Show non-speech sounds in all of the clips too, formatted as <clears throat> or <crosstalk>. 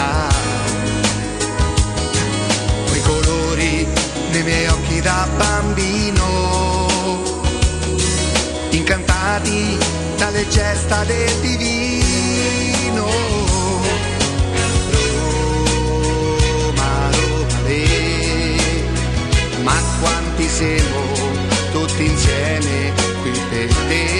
città. Quei colori nei miei occhi da bambino, incantati dalle gesta del divino. Roma, Roma, le, ma quanti siamo tutti insieme qui per te.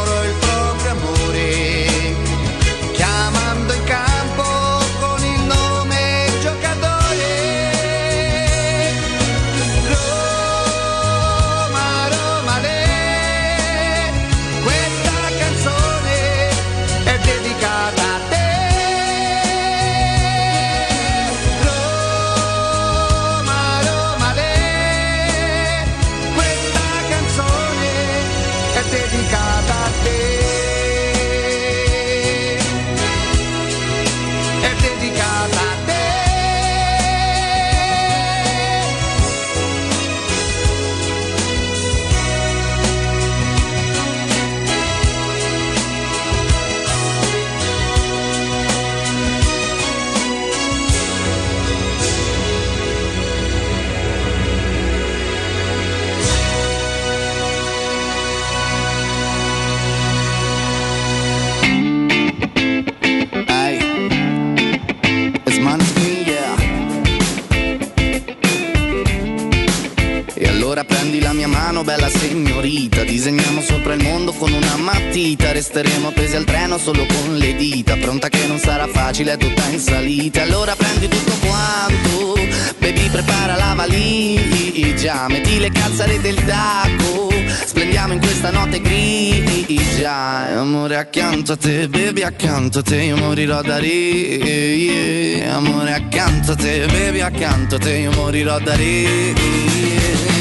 mano, bella signorita. Disegniamo sopra il mondo con una matita. Resteremo appesi al treno solo con le dita. Pronta che non sarà facile, è tutta in salita. Allora prendi tutto quanto Baby prepara la valigia. Metti le calzare del taco Splendiamo in questa notte grigia. Amore accanto a te, baby accanto a te Io morirò da ridere. Amore accanto a te, baby accanto a te Io morirò da ridere.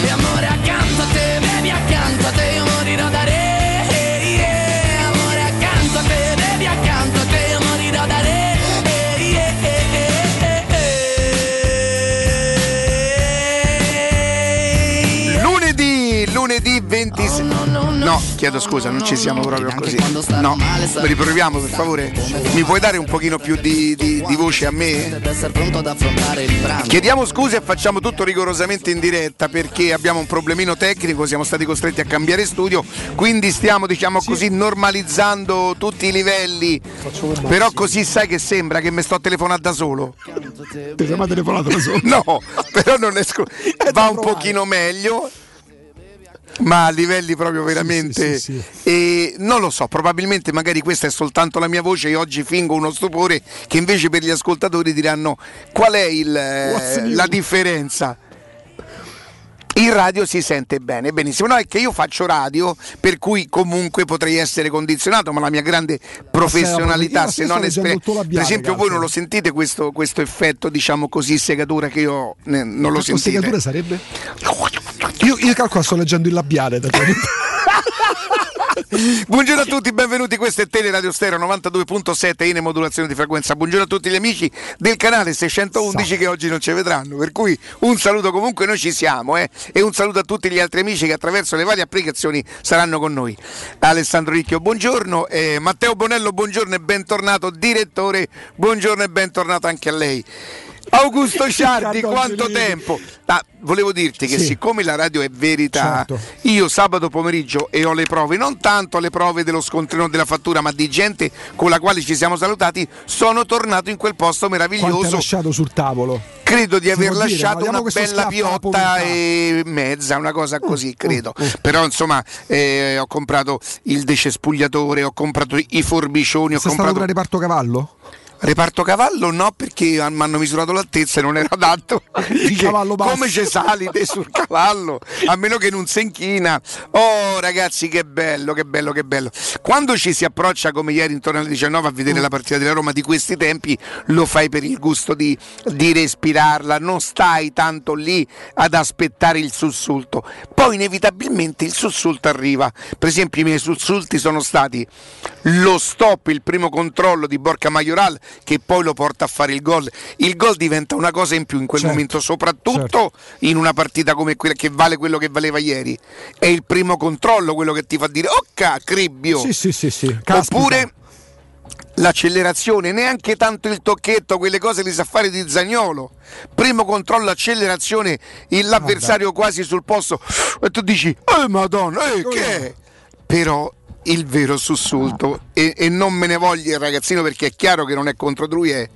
E amore accanto Lunedì, lunedì 26. No, chiedo scusa, non ci siamo proprio così. No, riproviamo per favore. Mi puoi dare un pochino più di, di- di voce a me? Chiediamo scusa e facciamo tutto rigorosamente in diretta perché abbiamo un problemino tecnico, siamo stati costretti a cambiare studio, quindi stiamo diciamo così normalizzando tutti i livelli. Però così sai che sembra che mi sto telefonando da solo. Ti sei mai telefonato da solo? <laughs> No, però non esco. Va un pochino meglio. Ma a livelli proprio veramente. sì, sì, E non lo so, probabilmente magari questa è soltanto la mia voce e oggi fingo uno stupore che invece per gli ascoltatori diranno qual è il, la differenza. In radio si sente bene, benissimo. No, è che io faccio radio, per cui comunque potrei essere condizionato, ma la mia grande professionalità, se non io sto leggendo esper- il tuo Per esempio, voi non lo sentite questo, questo effetto, diciamo così, segatura che io eh, non lo sentite. segatura sarebbe? Io, io calcolo sto leggendo il labiale. <laughs> <laughs> Buongiorno a tutti, benvenuti. Questo è Teleradio Stereo 92.7 in emodulazione di frequenza. Buongiorno a tutti gli amici del canale 611 che oggi non ci vedranno. Per cui un saluto comunque, noi ci siamo. Eh? E un saluto a tutti gli altri amici che attraverso le varie applicazioni saranno con noi. Alessandro Ricchio, buongiorno. Eh, Matteo Bonello, buongiorno e bentornato. Direttore, buongiorno e bentornato anche a lei. Augusto <laughs> Ciardi, quanto tempo? Ah, volevo dirti che Sì. siccome la radio è verità, Certo. io sabato pomeriggio e ho le prove, non tanto le prove dello scontrino della fattura, ma di gente con la quale ci siamo salutati, sono tornato in quel posto Quanto meraviglioso. lasciato sul tavolo? Credo di aver dire, lasciato guardiamo una bella piotta e mezza, una cosa così, credo. mm. Però insomma, eh, ho comprato il decespugliatore, ho comprato i forbicioni, ho Sei stato comprato pure a reparto cavallo? Reparto cavallo no perché mi hanno misurato l'altezza e non era adatto. <laughs> Cavallo come ci salite sul cavallo? A meno che non si inchina. Oh ragazzi che bello, che bello, che bello. Quando ci si approccia come ieri intorno alle 19 a vedere la partita della Roma di questi tempi, lo fai per il gusto di, di respirarla, non stai tanto lì ad aspettare il sussulto. Poi inevitabilmente il sussulto arriva. Per esempio i miei sussulti sono stati lo stop, il primo controllo di Borca Majoral che poi lo porta a fare il gol. Il gol diventa una cosa in più in quel Certo, momento, soprattutto in una partita come quella che vale quello che valeva ieri. È il primo controllo quello che ti fa dire "Oh cribbio". Sì, sì, sì, sì. Caspita. Oppure l'accelerazione, neanche tanto il tocchetto, quelle cose le sa fare di Zagnolo. Primo controllo, accelerazione, l'avversario quasi sul posto e tu dici, eh madonna, eh, che è? Però il vero sussulto, e, e non me ne voglia il ragazzino perché è chiaro che non è contro di lui, è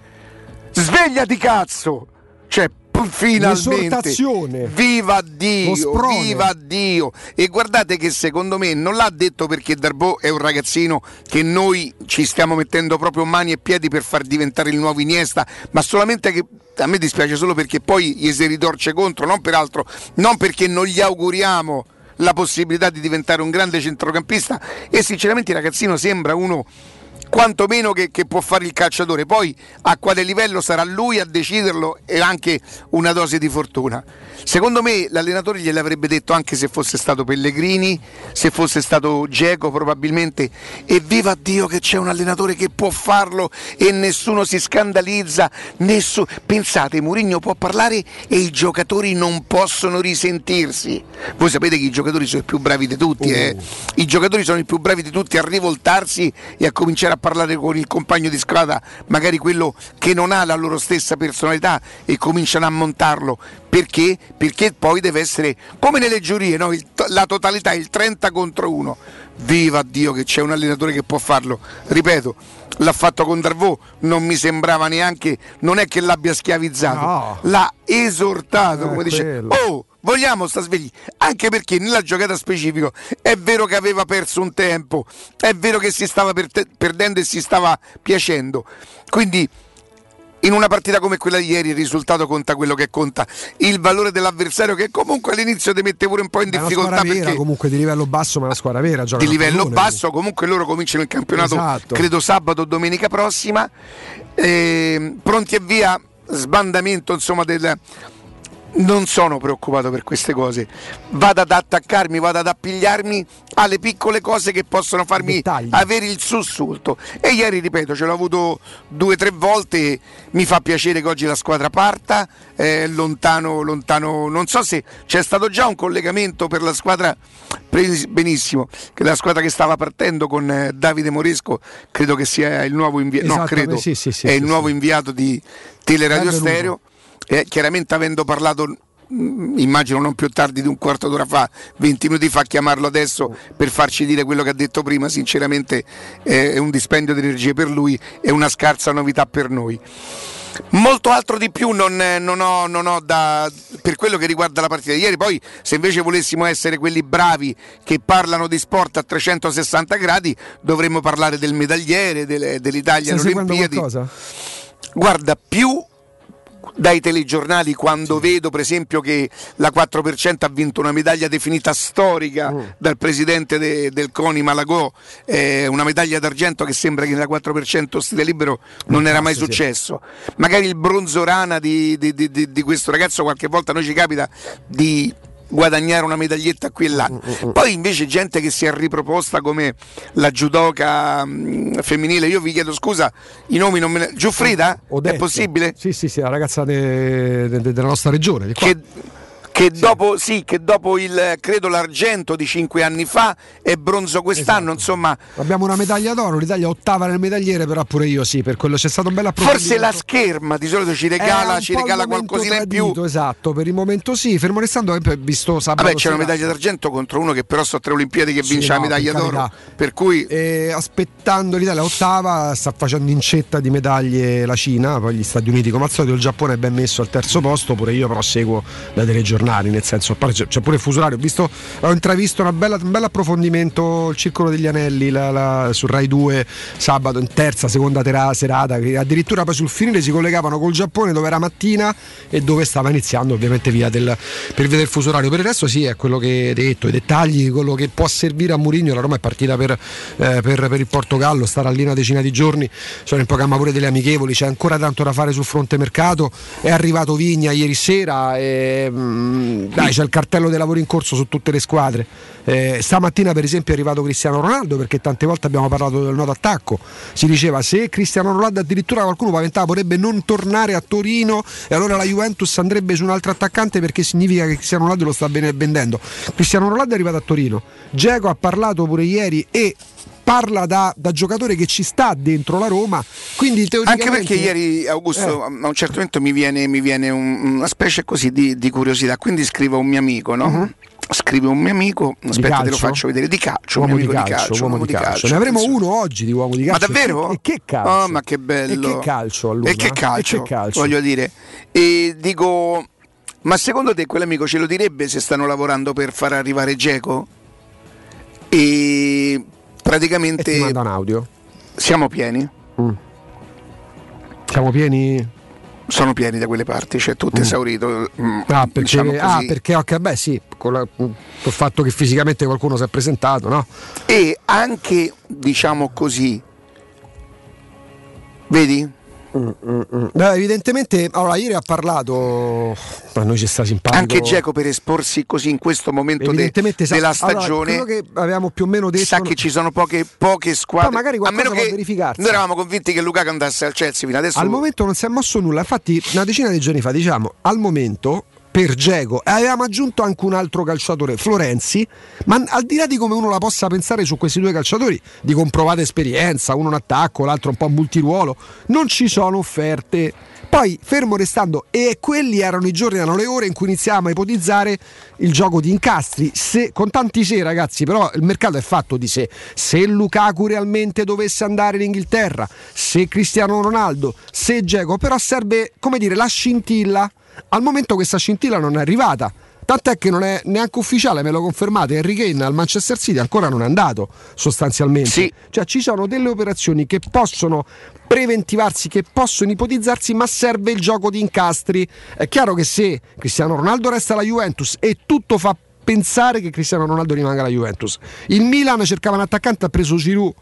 svegliati cazzo! Cioè, finalmente. Viva Dio viva Dio. E guardate che secondo me non l'ha detto perché Darbo è un ragazzino che noi ci stiamo mettendo proprio mani e piedi per far diventare il nuovo Iniesta ma solamente che a me dispiace solo perché poi gli si ritorce contro non peraltro non perché non gli auguriamo la possibilità di diventare un grande centrocampista. E sinceramente il ragazzino sembra uno quantomeno che, che può fare il calciatore. Poi a quale livello sarà lui a deciderlo e anche una dose di fortuna. Secondo me l'allenatore gliel'avrebbe detto anche se fosse stato Pellegrini, se fosse stato Geco probabilmente. E viva Dio che c'è un allenatore che può farlo e nessuno si scandalizza. nessu- Pensate, Mourinho può parlare e i giocatori non possono risentirsi. Voi sapete che i giocatori sono i più bravi di tutti, eh? i giocatori sono i più bravi di tutti a rivoltarsi e a cominciare a parlare con il compagno di squadra, magari quello che non ha la loro stessa personalità e cominciano a montarlo. Perché? Perché poi deve essere come nelle giurie, no? Il la totalità, il 30 contro 1. Viva Dio che c'è un allenatore che può farlo. Ripeto, l'ha fatto con Darvò, non mi sembrava neanche, non è che l'abbia schiavizzato, No. l'ha esortato, Eh, come dice. quello. Oh, vogliamo sta svegli anche perché nella giocata specifico è vero che aveva perso un tempo è vero che si stava per- perdendo e si stava piacendo quindi in una partita come quella di ieri il risultato conta quello che conta il valore dell'avversario che comunque all'inizio ti mette pure un po' in È una difficoltà vera, perché comunque di livello basso, ma una squadra vera. gioca di livello pallone, basso comunque loro cominciano il campionato Esatto. credo sabato o domenica prossima Ehm, pronti e via sbandamento insomma del non sono preoccupato per queste cose. Vado ad attaccarmi vado ad appigliarmi alle piccole cose che possono farmi Dettagli. avere il sussulto. E ieri ripeto ce l'ho avuto due o tre volte. Mi fa piacere che oggi la squadra parta eh, lontano lontano. Non so se c'è stato già un collegamento per la squadra benissimo che la squadra che stava partendo con eh, Davide Moresco credo che sia il nuovo inviato no Esattamente, credo sì, sì, sì, è il nuovo inviato di Teleradio. Stereo eh, chiaramente avendo parlato mm, immagino non più tardi di un quarto d'ora fa 20 minuti fa chiamarlo adesso per farci dire quello che ha detto prima sinceramente eh, è un dispendio di energie per lui è una scarsa novità per noi Molto altro di più non, eh, non ho, non ho da, per quello che riguarda la partita di ieri. Poi, se invece volessimo essere quelli bravi che parlano di sport a 360 gradi, dovremmo parlare del medagliere, delle- dell'Italia alle Olimpiadi. Guarda, più dai telegiornali quando vedo per esempio che la 4% ha vinto una medaglia definita storica Mm. dal presidente de- del CONI Malagò, eh, una medaglia d'argento che sembra che nella 4% stile libero non era mai Sì, sì. successo. Magari il bronzo rana di, di- di- di- di questo ragazzo qualche volta a noi ci capita di guadagnare una medaglietta qui e là. Mm, Poi invece gente che si è riproposta come la judoka femminile, io vi chiedo scusa, i nomi non me ne... Giuffrida? È Odette. possibile? Sì, sì, sì, la ragazza de- de- de- della nostra regione. Che, che dopo, sì, che dopo il credo l'argento di cinque anni fa e bronzo quest'anno, Esatto. insomma, Abbiamo una medaglia d'oro, l'Italia ottava nel medagliere, però pure io sì, per quello c'è stato un bel approfondimento. forse la scherma di solito ci regala, ci regala qualcosina in più. tradito, Esatto, per il momento sì, fermo restando visto sabato Vabbè, c'è una medaglia d'argento contro uno che però sto a tre Olimpiadi che Sì, vince la no, medaglia per d'oro. Per cui E aspettando l'Italia ottava, sta facendo incetta di medaglie la Cina, poi gli Stati Uniti come al solito, il Giappone è ben messo al terzo posto, pure io però seguo da telegiornali, nel senso, c'è, pure il fuso orario, ho, visto, ho intravisto bella- un bel approfondimento, il Circolo degli Anelli la- la- su Rai 2 sabato in terza, seconda tera- serata, addirittura poi sul finire si collegavano col Giappone dove era mattina e dove stava iniziando ovviamente via del, per via del fuso orario. Per il resto sì, è quello che hai detto, i dettagli, quello che può servire a Mourinho, la Roma è partita per, eh, per- per il Portogallo, starà lì una decina di giorni, sono in programma pure delle amichevoli, c'è ancora tanto da fare sul fronte mercato, è arrivato Vigna ieri sera, e, dai, c'è il cartello dei lavori in corso su tutte le squadre. Eh, stamattina per esempio è arrivato Cristiano Ronaldo perché tante volte abbiamo parlato del nodo attacco, si diceva se Cristiano Ronaldo addirittura qualcuno paventava potrebbe non tornare a Torino e allora la Juventus andrebbe su un altro attaccante perché significa che Cristiano Ronaldo lo sta vendendo. Cristiano Ronaldo è arrivato a Torino, Geco ha parlato pure ieri e parla da, da giocatore che ci sta dentro la Roma, quindi teoricamente... Anche perché ieri Augusto Eh. a un certo momento mi viene, mi viene un- una specie così di, di curiosità, quindi scrivo a un mio amico, no? Scrive un mio amico, aspetta te lo Mhm. calcio? faccio vedere, di calcio, Uomo di calcio, di calcio, uomo di calcio. Ne avremo uno oggi di uomo di Ma calcio. davvero? E che calcio? Oh, ma che bello. E che calcio allora? E che calcio, E che calcio? voglio dire. E dico, ma secondo te quell'amico ce lo direbbe se stanno lavorando per far arrivare Geco? E E ti praticamente manda un audio. siamo pieni, Siamo pieni? sono pieni da quelle parti, cioè tutto esaurito. mm, Ah, perché, diciamo ah, perché ok, beh sì, con la- col fatto che fisicamente qualcuno si è presentato, no? E anche, diciamo così, vedi? Beh, evidentemente, allora ieri ha parlato, ma noi ci sta simpatico. Anche Geco per esporsi così in questo momento de- sa- della allora, stagione. quello che avevamo più o meno detto sa che ci sono poche, poche squadre. Poi magari a meno che verificarsi. noi eravamo convinti che Lukaku andasse al Chelsea fino adesso. Al momento non si è mosso nulla, infatti una decina di giorni fa diciamo, al momento per Geco avevamo aggiunto anche un altro calciatore, Florenzi, ma al di là di come uno la possa pensare su questi due calciatori, di comprovata esperienza, uno in attacco, l'altro un po' multiruolo, non ci sono offerte. Poi, fermo restando, e quelli erano i giorni, erano le ore in cui iniziavamo a ipotizzare il gioco di incastri. Se, con tanti se, ragazzi, però il mercato è fatto di sé. Se Lukaku realmente dovesse andare in Inghilterra, se Cristiano Ronaldo, se Geco, però serve, come dire, la scintilla. Al momento questa scintilla non è arrivata. Tant'è che non è neanche ufficiale, me lo confermate, Harry Kane al Manchester City ancora non è andato sostanzialmente. Sì. Cioè ci sono delle operazioni che possono preventivarsi, che possono ipotizzarsi, ma serve il gioco di incastri. È chiaro che se Cristiano Ronaldo resta alla Juventus e tutto fa pensare che Cristiano Ronaldo rimanga alla Juventus. Il Milan cercava un attaccante, ha preso Giroud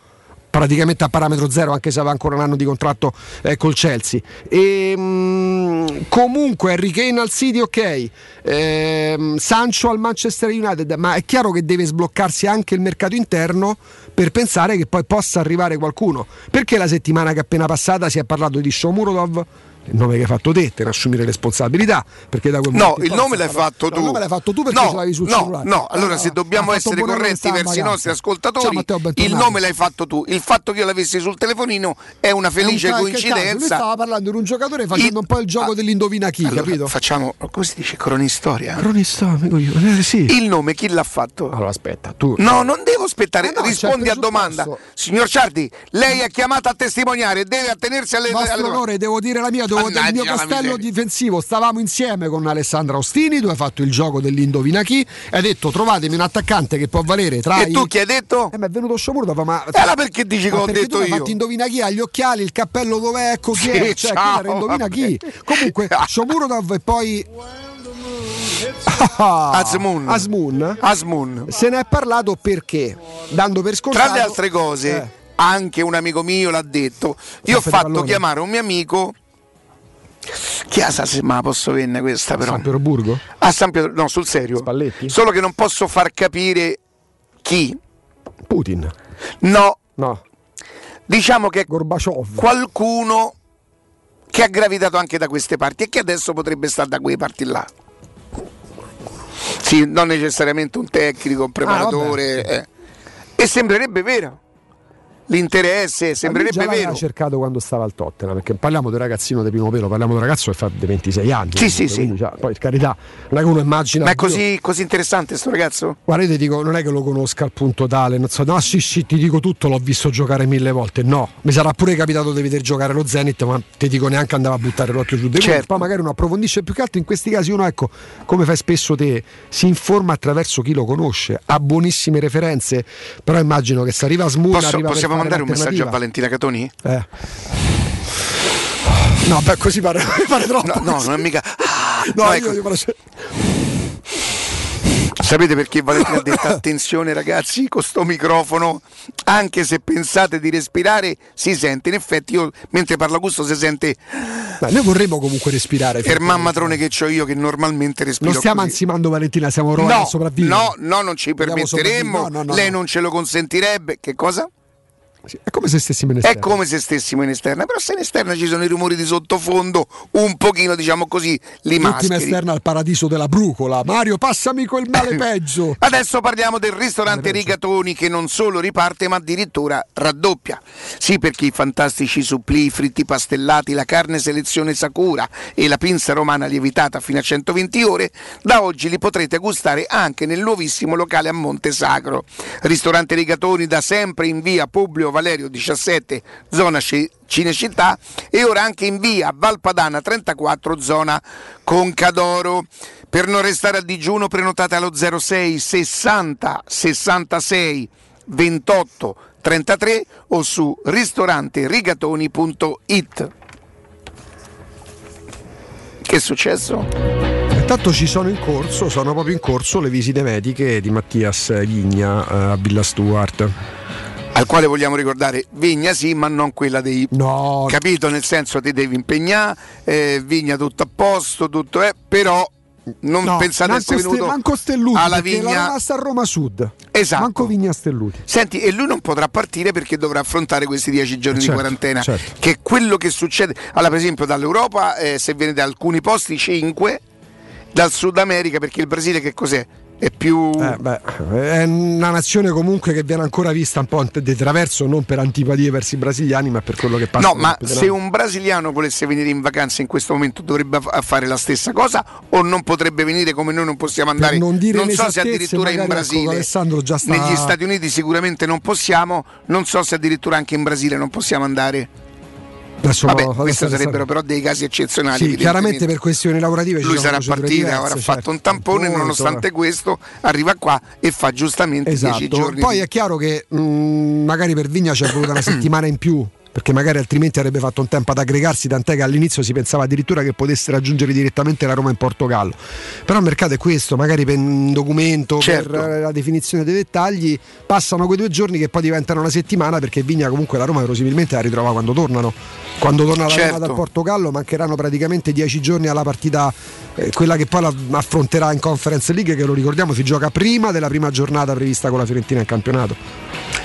praticamente a parametro zero anche se aveva ancora un anno di contratto eh, col Chelsea. E, mm, comunque Harry Kane al City ok. Ehm, Sancho al Manchester United ma è chiaro che deve sbloccarsi anche il mercato interno per pensare che poi possa arrivare qualcuno. Perché la settimana che è appena passata si è parlato di Shomurodov il nome che hai fatto te, te ne assumi le responsabilità perché da quel No, il nome l'hai fatto No, tu. Il nome l'hai fatto tu perché no, ce l'avevi sul no, cellulare. No, allora Ah, se dobbiamo essere corretti verso i nostri ascoltatori, il nome l'hai fatto tu. Il fatto che io l'avessi sul telefonino è una felice È un cazzo, Lui coincidenza. stava parlando di un giocatore facendo un po' il gioco Ah, dell'indovina chi, allora, capito? Facciamo, come si dice, cronistoria? Amico io. Eh, sì. Il nome chi l'ha fatto? Allora aspetta, tu. No, non devo aspettare, Eh no, rispondi c'è a domanda. Signor Ciardi, lei è chiamata a testimoniare, deve attenersi alle, Vostro domande. onore, devo dire la mia, il Mannaggia mio castello difensivo. Stavamo insieme con Alessandra Ostini, tu hai fatto il gioco dell'indovina chi, hai detto trovatemi un attaccante che può valere tra E i... tu chi hai detto? Eh, ma è venuto Sciomurdo, ma... E allora perché dici che Ma perché detto tu io? fatto indovina chi ha gli occhiali, il cappello dov'è, ecco chi Sì, è, cioè ciao, chi era indovina chi. Comunque, <laughs> Shomurodov e poi <laughs> Asmun. Asmun Asmun. se ne è parlato perché dando per scontato Tra le altre cose, Eh. anche un amico mio l'ha detto. Io ho fatto chiamare un mio amico Chiasa se me la posso venne questa però. San Pietroburgo? A San Pietro, no, sul serio. Spalletti? Solo che non posso far capire chi. Putin. No, No. diciamo che Gorbaciov. qualcuno che ha gravitato anche da queste parti e che adesso potrebbe stare da quelle parti là. Sì, non necessariamente un tecnico, un preparatore. eh. E sembrerebbe vero. L'interesse sembrerebbe vero. cercato quando stava al Tottenham, perché parliamo di un ragazzino di primo pelo, parliamo di un ragazzo che fa dei 26 anni. Sì, sì, sì. cioè, poi per carità, non è che uno immagina. Ma è così, così interessante sto ragazzo? Guarda, io ti dico, non è che lo conosca al punto tale, non so, no, sì, sì, ti dico tutto, l'ho visto giocare mille volte. No, mi sarà pure capitato di vedere giocare lo Zenit, ma ti dico neanche andava a buttare l'occhio giù. Certo. Poi magari uno approfondisce più che altro in questi casi uno, ecco, come fai spesso te, si informa attraverso chi lo conosce, ha buonissime referenze, però immagino che se arriva a Smoon Posso- possiamo mandare un messaggio a. Valentina Catoni? Eh. No, beh, così pare, <laughs> pare troppo. No, no, non è mica. Ah, No, no, io, ecco, io faccio- Sapete perché Valentina ha detto attenzione ragazzi con sto microfono, anche se pensate di respirare si sente, in effetti io mentre parlo Augusto si sente Beh, noi vorremmo comunque respirare. per mammatrone che ho io che normalmente respiro Non stiamo così. ansimando Valentina, stiamo provando No, a sopravvivere. no, no, non ci permetteremmo. No, no, lei no. non ce lo consentirebbe, che cosa? Sì, È come se stessimo in È esterno. come se stessimo in esterna, però se in esterna ci sono i rumori di sottofondo, un pochino diciamo così, li L'ultima mascheri. esterna al paradiso della brucola. Mario, passami quel male <laughs> peggio. Adesso parliamo del ristorante. Rigatoni che non solo riparte ma addirittura raddoppia. Sì, perché i fantastici supplì, i fritti pastellati, la carne selezione Sakura e la pinza romana lievitata fino a 120 ore, da oggi li potrete gustare anche nel nuovissimo locale a Monte Sacro. Ristorante Rigatoni da sempre in via Publio Valerio 17, zona Ci- Cinecittà e ora anche in via Valpadana 34, zona Concadoro. Per non restare a digiuno prenotate allo 06 60 66 28 33 o su ristoranterigatoni.it. Che è successo? Intanto ci sono in corso, sono proprio in corso le visite mediche di Mattias Vigna eh, a Villa Stuart. Al quale vogliamo ricordare Vigna sì, ma non quella dei No, capito nel senso ti devi impegnare eh, Vigna tutto a posto tutto è però non no, pensate manco, essere Ste- venuto manco Stelluti, alla Vigna Roma sta a Roma Sud. Esatto. Manco Vigna Stelluti. Senti, e lui non potrà partire perché dovrà affrontare questi dieci giorni Certo, di quarantena. certo. Che è quello che succede. Allora, per esempio, dall'Europa, eh, se viene da alcuni posti, 5, dal Sud America, perché il Brasile che cos'è? È più. Eh, beh, è una nazione comunque che viene ancora vista un po' di traverso, non per antipatie verso i brasiliani, ma per quello che passa. No, ma se un brasiliano volesse venire in vacanza in questo momento dovrebbe fa- fare la stessa cosa o non potrebbe venire come noi non possiamo andare? non dire so se addirittura in ecco, Brasile. Alessandro già sta- Negli Stati Uniti sicuramente non possiamo, non so se addirittura anche in Brasile non possiamo andare. Adesso Vabbè, adesso questi sarebbero però dei casi eccezionali. Sì, chiaramente per questioni lavorative ci lui sarà partita, diverse, ora ha certo. fatto un tampone, Tampone, nonostante questo arriva qua e fa giustamente 10 Esatto. giorni. Poi è chiaro che mh, magari per Vigna c'è voluta una <clears throat> settimana in più. Perché magari altrimenti avrebbe fatto un tempo ad aggregarsi, tant'è che all'inizio si pensava addirittura che potesse raggiungere direttamente la Roma in Portogallo. Però il mercato è questo, magari per un documento, Certo. per la definizione dei dettagli, passano quei due giorni che poi diventano una settimana perché Vigna comunque la Roma verosimilmente la ritrova quando tornano. Quando torna la Certo. Roma dal Portogallo mancheranno praticamente dieci giorni alla partita, eh, quella che poi la affronterà in Conference League, che lo ricordiamo si gioca prima della prima giornata prevista con la Fiorentina in campionato.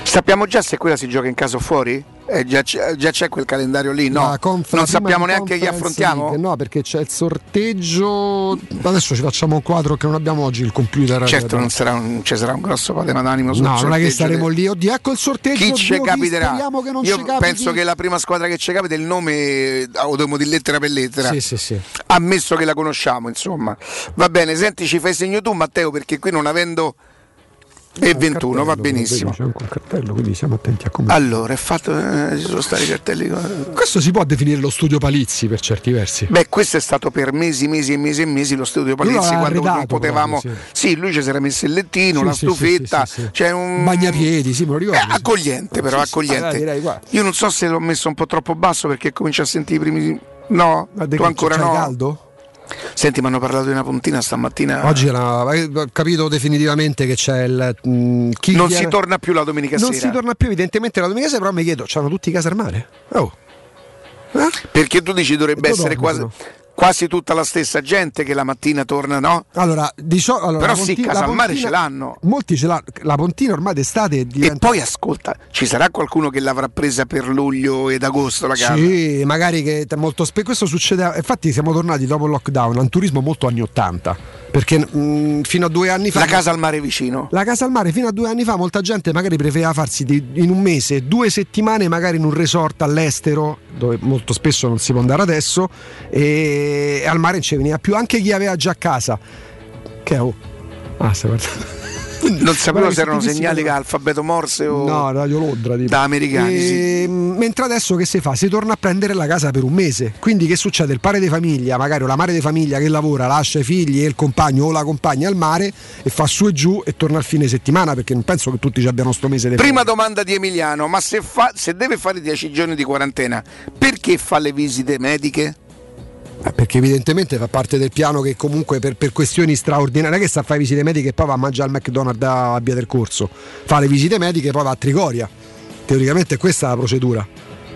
Sappiamo già se quella si gioca in casa o fuori? Eh, già, c'è, già c'è quel calendario lì? No, conf- non sappiamo neanche chi affrontiamo? League, no, perché c'è il sorteggio. Adesso ci facciamo un quadro che non abbiamo oggi il computer. Certo, Eh, non sarà un, ci sarà un grosso problema d'animo sul No, non è che staremo lì. Oddio, ecco il sorteggio. Chi ci capiterà? Che Io capiti. penso che la prima squadra che ci capita il nome eh, lo dobbiamo di lettera per lettera. Sì, sì, sì. Ammesso che la conosciamo, insomma. Va bene, senti, ci fai segno tu, Matteo, perché qui non avendo. E 21, va Cartello, benissimo. C'è anche un cartello, quindi siamo attenti a come. Allora, è fatto. eh, ci sono stati i cartelli. Questo si può definire lo studio Palizzi per certi versi. Beh, questo è stato per mesi, mesi e mesi e mesi lo studio Palizzi quando non potevamo. proprio, sì. lui ci si era messo il lettino, Sì, la stufetta, sì, c'è un. Bagnapiedi, sì, me lo ricordo. Eh, accogliente, però, accogliente. eh, direi, guarda. Io non so se l'ho messo un po' troppo basso perché comincio a sentire i primi. No, tu ancora no. caldo? Senti, mi hanno parlato di una puntina stamattina. Oggi era, ho capito definitivamente che c'è il. mh, chi non viene- si torna più la domenica Non sera. si torna più, evidentemente la domenica sera, però mi chiedo, c'hanno tutti i casa al mare? Oh. Eh? Perché tu dici dovrebbe essere quasi? Quasi tutta la stessa gente che la mattina torna, no? Allora, diciamo, allora Però sì, Pontina- casa al mare Pontina- ce l'hanno. Molti ce l'hanno. La Pontina ormai d'estate E diventa. poi ascolta, ci sarà qualcuno che l'avrà presa per luglio ed agosto la casa? Sì, magari che molto spesso questo succede. Infatti, siamo tornati dopo il lockdown a un turismo molto anni 80. Perché mh, fino a due anni fa. La casa al mare vicino. La casa al mare fino a due anni fa molta gente magari prefereva farsi di- in un mese due settimane magari in un resort all'estero dove molto spesso non si può andare adesso e, e al mare non ci veniva più anche chi aveva già casa che oh. ah stai guardando <laughs> Non sapevo se erano segnali che alfabeto morse o... No, Radio Londra tipo. Da americani, sì. E, Mentre adesso che si fa? Si torna a prendere la casa per un mese. Quindi che succede? Il padre di famiglia, magari o la madre di famiglia che lavora, lascia i figli e il compagno o la compagna al mare e fa su e giù e torna al fine settimana perché non penso che tutti ci abbiano sto mese Prima domanda di Emiliano, ma se, fa- se deve fare 10 giorni di quarantena, perché fa le visite mediche? Eh, Perché evidentemente fa parte del piano che comunque per, per questioni straordinarie è che sta a fare visite mediche e poi va a mangiare al McDonald's a Via del Corso. Fa le visite mediche e poi va a Trigoria. Teoricamente è questa la procedura.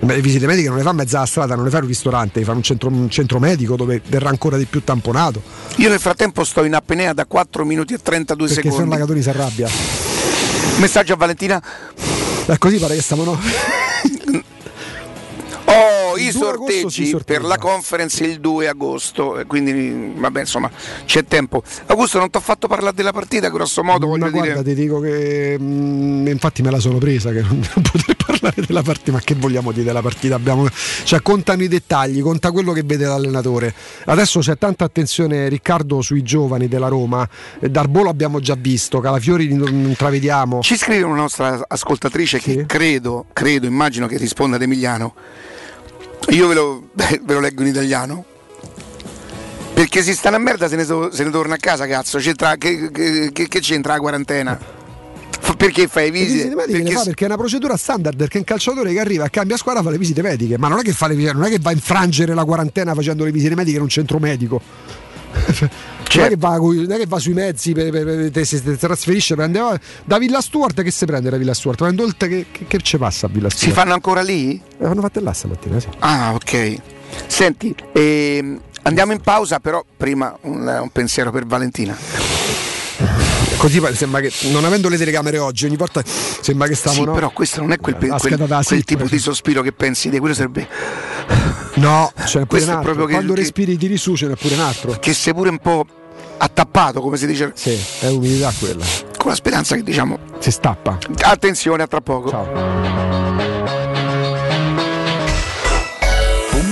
Le visite mediche non le fa mezza strada, non le fa un ristorante, le fa un centro, un centro medico dove verrà ancora di più tamponato. Io nel frattempo sto in apnea da 4 minuti e 32 Perché secondi. la Catoni si arrabbia. Messaggio a Valentina. È così pare che stiamo no. <laughs> I 2 agosto si sorteggi per la conference il 2 agosto, quindi vabbè insomma c'è tempo. Augusto non ti ho fatto parlare della partita, grosso modo voglio guarda, dire. ti dico che mm, infatti me la sono presa che <laughs> non potrei parlare della partita, ma che vogliamo dire della partita? Abbiamo, cioè, contano i dettagli, conta quello che vede l'allenatore. Adesso c'è tanta attenzione, Riccardo, sui giovani della Roma. Eh, Darbo l'abbiamo già visto, Calafiori non intravediamo. Ci scrive una nostra ascoltatrice Sì. che credo, credo, immagino che risponda ad Emiliano. Io ve lo, <laughs> ve lo leggo in italiano. Perché si sta una merda se ne, to- se ne torna a casa, cazzo. C'entra- che, che- che- c'entra la quarantena? Perché fai Le visite? visite mediche le Perché fa perché è una procedura standard perché un calciatore che arriva e cambia squadra fa le visite mediche, ma non è che fa le visite, non è che va a infrangere la quarantena facendo le visite mediche in un centro medico. Non, è che va, non è che va sui mezzi, per, per- per- te- si trasferisce, prende da Villa Stuart che si prende da Villa Stuart? Prende oltre che, che, che ci passa a Villa Stuart? si fanno ancora lì? Eh, Hanno fatto là stamattina, sì. Ah, ok. Senti, ehm, andiamo in pausa, però prima un, un pensiero per Valentina. Così sembra che non avendo le telecamere oggi, ogni volta sembra che stiamo Sì, no? però questo non è quel, pe- quel- quel tipo di sospiro che pensi di quello sarebbe No, c'è pure Questo un altro. proprio che- Quando che- respiri tiri su ce n'è pure un altro. che sei pure un po' attappato, come si dice, Sì, è umidità quella. con la speranza che diciamo Si stappa. attenzione a tra poco. Ciao.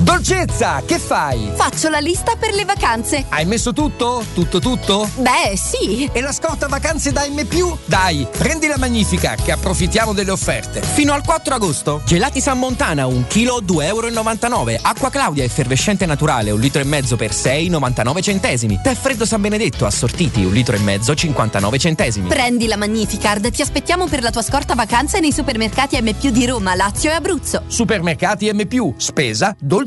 Dolcezza, che fai? Faccio la lista per le vacanze. Hai messo tutto? Tutto tutto? Beh, sì. E la scorta vacanze da M+? Dai, prendi la Magnifica che approfittiamo delle offerte. Fino al 4 agosto. Gelati San Montana, 1 kg 2,99 euro. Acqua Claudia effervescente naturale, 1 litro e mezzo per 6,99 centesimi. Tè freddo San Benedetto assortiti, 1 litro e mezzo, 59 centesimi. Prendi la Magnificard, ti aspettiamo per la tua scorta vacanze nei supermercati M+, di Roma, Lazio e Abruzzo. Supermercati M+, spesa, dolce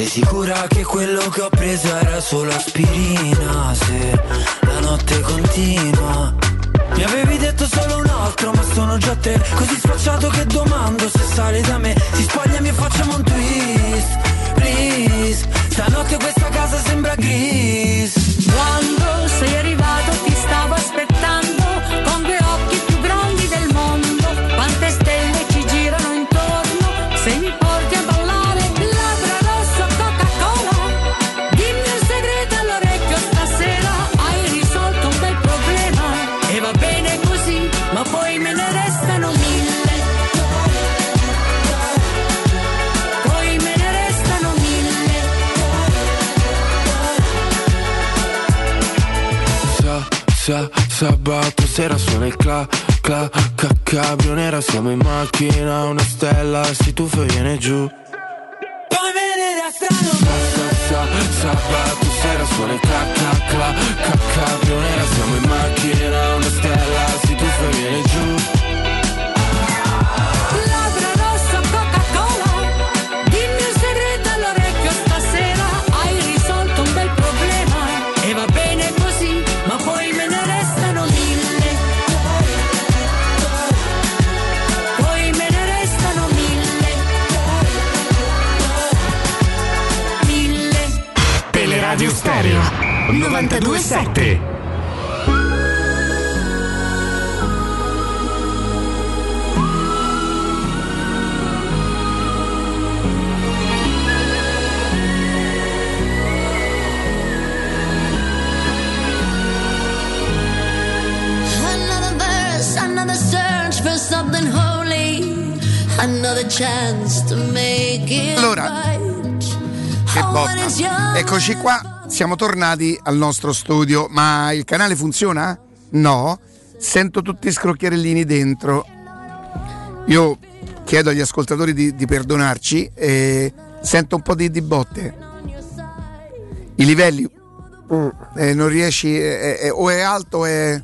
Sei sicura che quello che ho preso era solo aspirina? Se la notte continua. Mi avevi detto solo un altro, ma sono già te. Così sfacciato che domando se sale da me. Si spogliami e facciamo un twist, please. Stanotte questa casa sembra gris. Quando sabato sera suona il cla, cla, ca, cabrio nera Siamo in macchina, una stella si tuffa e viene giù. Poi restano Sa, sa, sabato sera suona il cla, cla, cla, ca, cabrio nera Siamo in macchina, una stella si tuffa e viene giù Stereo 927. Allora, che botta. Eccoci qua, siamo tornati al nostro studio, ma il canale funziona? No, sento tutti i scrocchiarellini dentro. Io chiedo agli ascoltatori di, di perdonarci e sento un po' di, di botte. I livelli eh, non riesci, eh, eh, o è alto o è...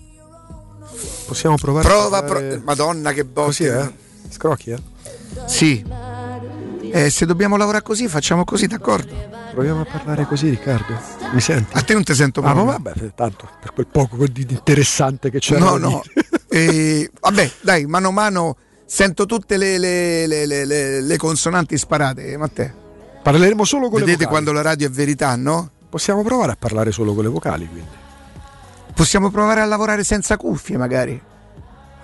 Possiamo provare Prova, a parlare- pro- Madonna che botte. Così, eh? Scrocchi, eh? Sì. Eh, se dobbiamo lavorare così, facciamo così, d'accordo? Proviamo a parlare così, Riccardo. Mi senti? A te non ti sento Ah, ma vabbè, tanto per quel poco di interessante che c'è. No, no. <laughs> Eh, vabbè, dai, mano a mano sento tutte le, le- le- le- consonanti sparate, Matteo. Parleremo solo con Vedete le vocali. quando la radio è verità, no? Possiamo provare a parlare solo con le vocali, quindi. Possiamo provare a lavorare senza cuffie, magari.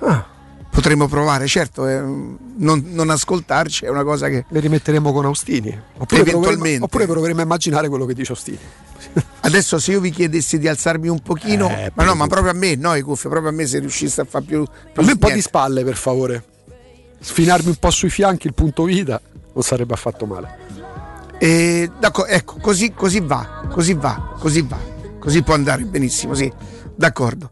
Ah. Potremmo provare, certo, eh, non, non ascoltarci è una cosa che. Le rimetteremo con Austini. Oppure Eventualmente. proveremo, oppure proveremo a immaginare quello che dice Austini. <laughs> Adesso se io vi chiedessi di alzarmi un pochino, Eh, ma no, ma proprio a me, no, i cuffie, proprio a me se riuscisse a fare più. più A me un po' di spalle, per favore. Sfinarmi un po' sui fianchi, il punto vita, non sarebbe affatto male. E, d'accordo, ecco, così, così va, così va, così va, così può andare benissimo, sì, d'accordo.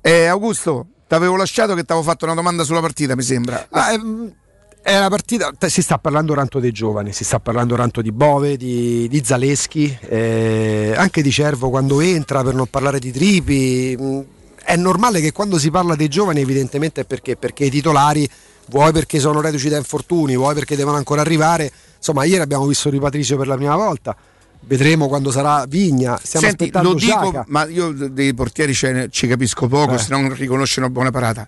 Eh, Augusto, ti avevo lasciato che ti avevo fatto una domanda sulla partita, mi sembra. Ma, ehm, è una partita, si sta parlando tanto dei giovani, si sta parlando tanto di Bove, di, di Zaleschi, eh, anche di Cervo quando entra, per non parlare di Tripi. mh, È normale che quando si parla dei giovani evidentemente è perché, perché i titolari, vuoi perché sono reduci da infortuni, vuoi perché devono ancora arrivare. Insomma, ieri abbiamo visto Di Patricio per la prima volta, vedremo quando sarà Vigna. Stiamo Senti, aspettando lo dico, Xhaka. ma io dei portieri ce- ci capisco poco, Eh. se non riconosce una buona parata.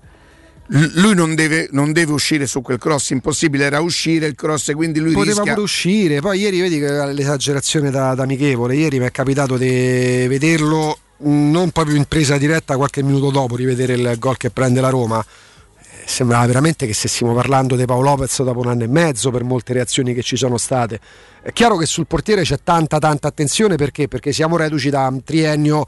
L- lui non deve, non deve uscire su quel cross, impossibile era uscire il cross, quindi lui poteva rischia. pure uscire. Poi ieri vedi l'esagerazione da, da amichevole. Ieri mi è capitato di vederlo mh, non proprio in presa diretta qualche minuto dopo rivedere il gol che prende la Roma. Sembrava veramente che stessimo parlando di Paolo Lopez dopo un anno e mezzo per molte reazioni che ci sono state. È chiaro che sul portiere c'è tanta tanta attenzione perché? Perché siamo reduci da un triennio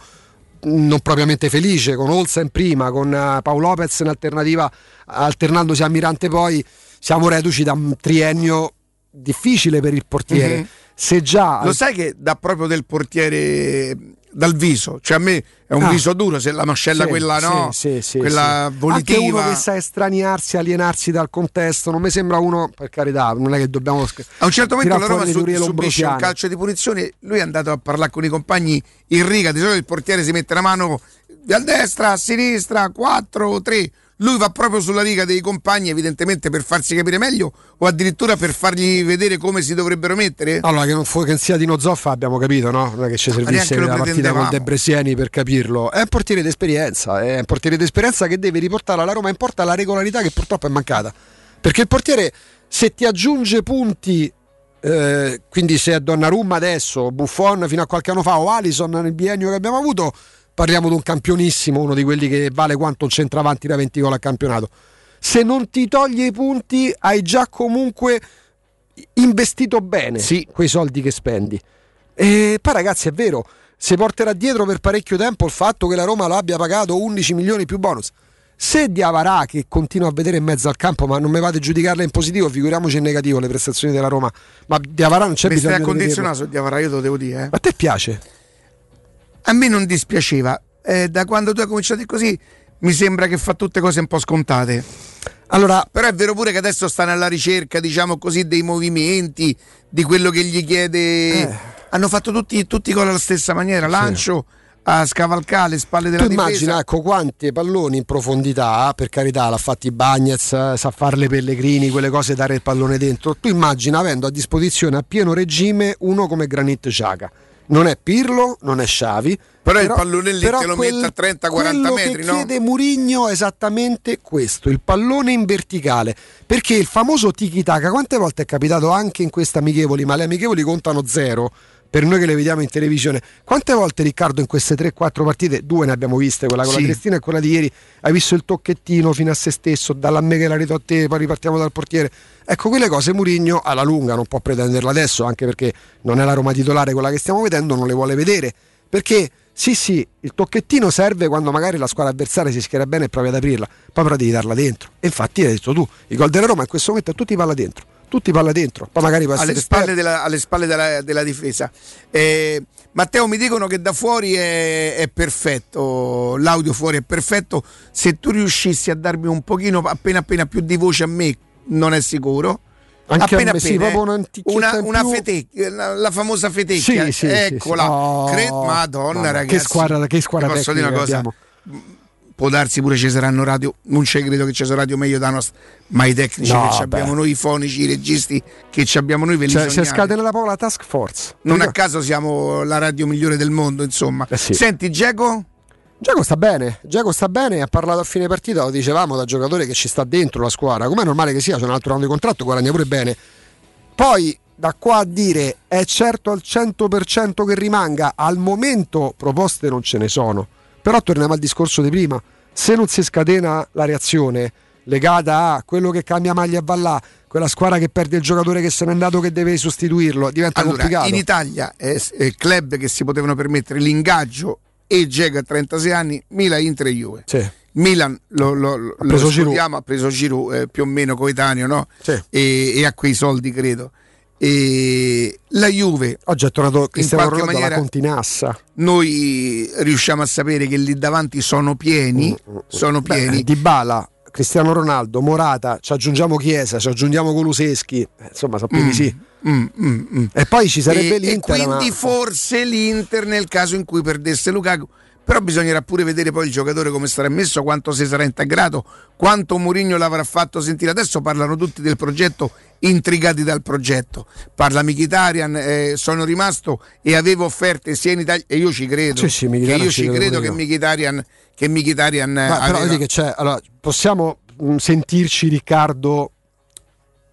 non propriamente felice, con Olsen prima, con eh, Paolo Lopez in alternativa, alternandosi a Mirante poi, siamo reduci da un triennio difficile per il portiere. Mhm. Se già Lo sai che dà proprio del portiere dal viso, cioè a me è un Ah. viso duro, se la mascella Sì, quella no, sì, sì, quella sì. volitiva. Anche uno che sa estraniarsi, alienarsi dal contesto, non mi sembra uno, per carità, non è che dobbiamo A un certo momento la Roma su- subisce un calcio di punizione, lui è andato a parlare con i compagni in riga, di solito il portiere si mette la mano a destra, a sinistra, 4, 3. Lui va proprio sulla riga dei compagni, evidentemente per farsi capire meglio o addirittura per fargli vedere come si dovrebbero mettere. Allora, che non, fu, che sia Dino Zoffa abbiamo capito, no? Non è che ci servisse la partita con De Bresieni per capirlo. È un portiere d'esperienza, è un portiere d'esperienza che deve riportare alla Roma in porta la regolarità che purtroppo è mancata. Perché il portiere, se ti aggiunge punti, eh, quindi se è Donnarumma adesso, Buffon fino a qualche anno fa o Alison nel biennio che abbiamo avuto, parliamo di un campionissimo, uno di quelli che vale quanto un centravanti da 20 gol al campionato. Se non ti toglie i punti, hai già comunque investito bene quei soldi che spendi. E poi ragazzi è vero, si porterà dietro per parecchio tempo il fatto che la Roma lo abbia pagato 11 milioni più bonus. Se Diavarà che continua a vedere in mezzo al campo, ma non mi vado a giudicarla in positivo, figuriamoci in negativo le prestazioni della Roma, ma Diavarà non c'è Mi stai bisogno di condizionare vederlo. su Diavara, io te lo devo dire. eh. A te piace? A me non dispiaceva. Eh, da quando tu hai cominciato così, mi sembra che fa tutte cose un po' scontate. Allora, Però è vero pure che adesso stanno alla ricerca, diciamo così, dei movimenti, di quello che gli chiede. Eh. Hanno fatto tutti, tutti con la stessa maniera, lancio a scavalcare le spalle della Tu difesa. immagina ecco, quanti palloni in profondità, per carità, l'ha fatti Bagnez, eh, sa farle Pellegrini, quelle cose, dare il pallone dentro. Tu immagina avendo a disposizione a pieno regime uno come Granit Xhaka. Non è Pirlo, non è Xavi. Però il pallone lì però te lo mette a 30-40 quello metri, che no? chiede Murigno è esattamente questo, il pallone in verticale. Perché il famoso tiki-taka, quante volte è capitato anche in queste amichevoli, ma le amichevoli contano zero per noi che le vediamo in televisione. Quante volte Riccardo in queste 3-4 partite, due ne abbiamo viste, quella con Sì. la Cristina e quella di ieri, hai visto il tocchettino fino a se stesso, dalla me che la ridò a te, poi ripartiamo dal portiere. Ecco, quelle cose Murigno alla lunga non può pretenderla adesso, anche perché non è la Roma titolare quella che stiamo vedendo, non le vuole vedere. Perché Sì, sì, il tocchettino serve quando magari la squadra avversaria si schiera bene e provi ad aprirla, poi però devi darla dentro. E infatti hai detto tu, i gol della Roma in questo momento tutti palla dentro, tutti palla dentro, poi magari può alle spalle, della, alle spalle della, della difesa. Eh, Matteo, mi dicono che da fuori è, è perfetto, l'audio fuori è perfetto. Se tu riuscissi a darmi un pochino appena appena più di voce a me, non è sicuro. Anche a appena me, sì, appena, proprio eh. una una, fetecchia, la, famosa fetecchia. Sì, sì, sì, Eccola, sì. Oh, Cred- Madonna, mamma, ragazzi. che squadra- che squadra posso dire una cosa? abbiamo. Può darsi pure ci saranno radio, non ci credo che ci saranno radio meglio da nostra, ma i tecnici No, che abbiamo noi, i fonici, i registi che ci abbiamo noi, ve li Cioè, si proprio la task force. Non a caso siamo la radio migliore del mondo, insomma. Eh sì. Senti, Geco? Giacomo sta bene, Giacomo sta bene, ha parlato a fine partita, lo dicevamo, da giocatore che ci sta dentro la squadra, come è normale che sia, c'è un altro anno di contratto, guadagna pure bene. Poi da qua a dire è certo al 100% che rimanga, al momento proposte non ce ne sono. Però torniamo al discorso di prima, se non si scatena la reazione legata a quello che cambia maglia e va là, quella squadra che perde il giocatore che se n'è andato che deve sostituirlo, diventa Allora, complicato. in Italia è club che si potevano permettere l'ingaggio e Geco a 36 anni, Milan, Inter e Juve. Sì. Milan lo, lo, lo ha preso Giroud eh, più o meno coetaneo no? Sì. e, e a quei soldi credo e la Juve Oggi è tornato Cristiano Ronaldo maniera- Continassa. noi riusciamo a sapere che lì davanti sono pieni sono pieni Di Bala, Cristiano Ronaldo, Morata, ci aggiungiamo Chiesa, ci aggiungiamo Coluseschi, eh, insomma sappiamo Mm, di sì. mm, mm, mm. E poi ci sarebbe e, l'Inter. e quindi ma- forse l'Inter nel caso in cui perdesse Lukaku però bisognerà pure vedere poi il giocatore come sarà messo quanto si sarà integrato quanto Mourinho l'avrà fatto sentire adesso parlano tutti del progetto intrigati dal progetto parla Mkhitaryan eh, sono rimasto e avevo offerte sia in Italia e io ci credo Sì, sì, io ci credo che io. Mkhitaryan che Mkhitaryan Ma aveva- vedi che c'è. Allora, possiamo mh, sentirci, Riccardo.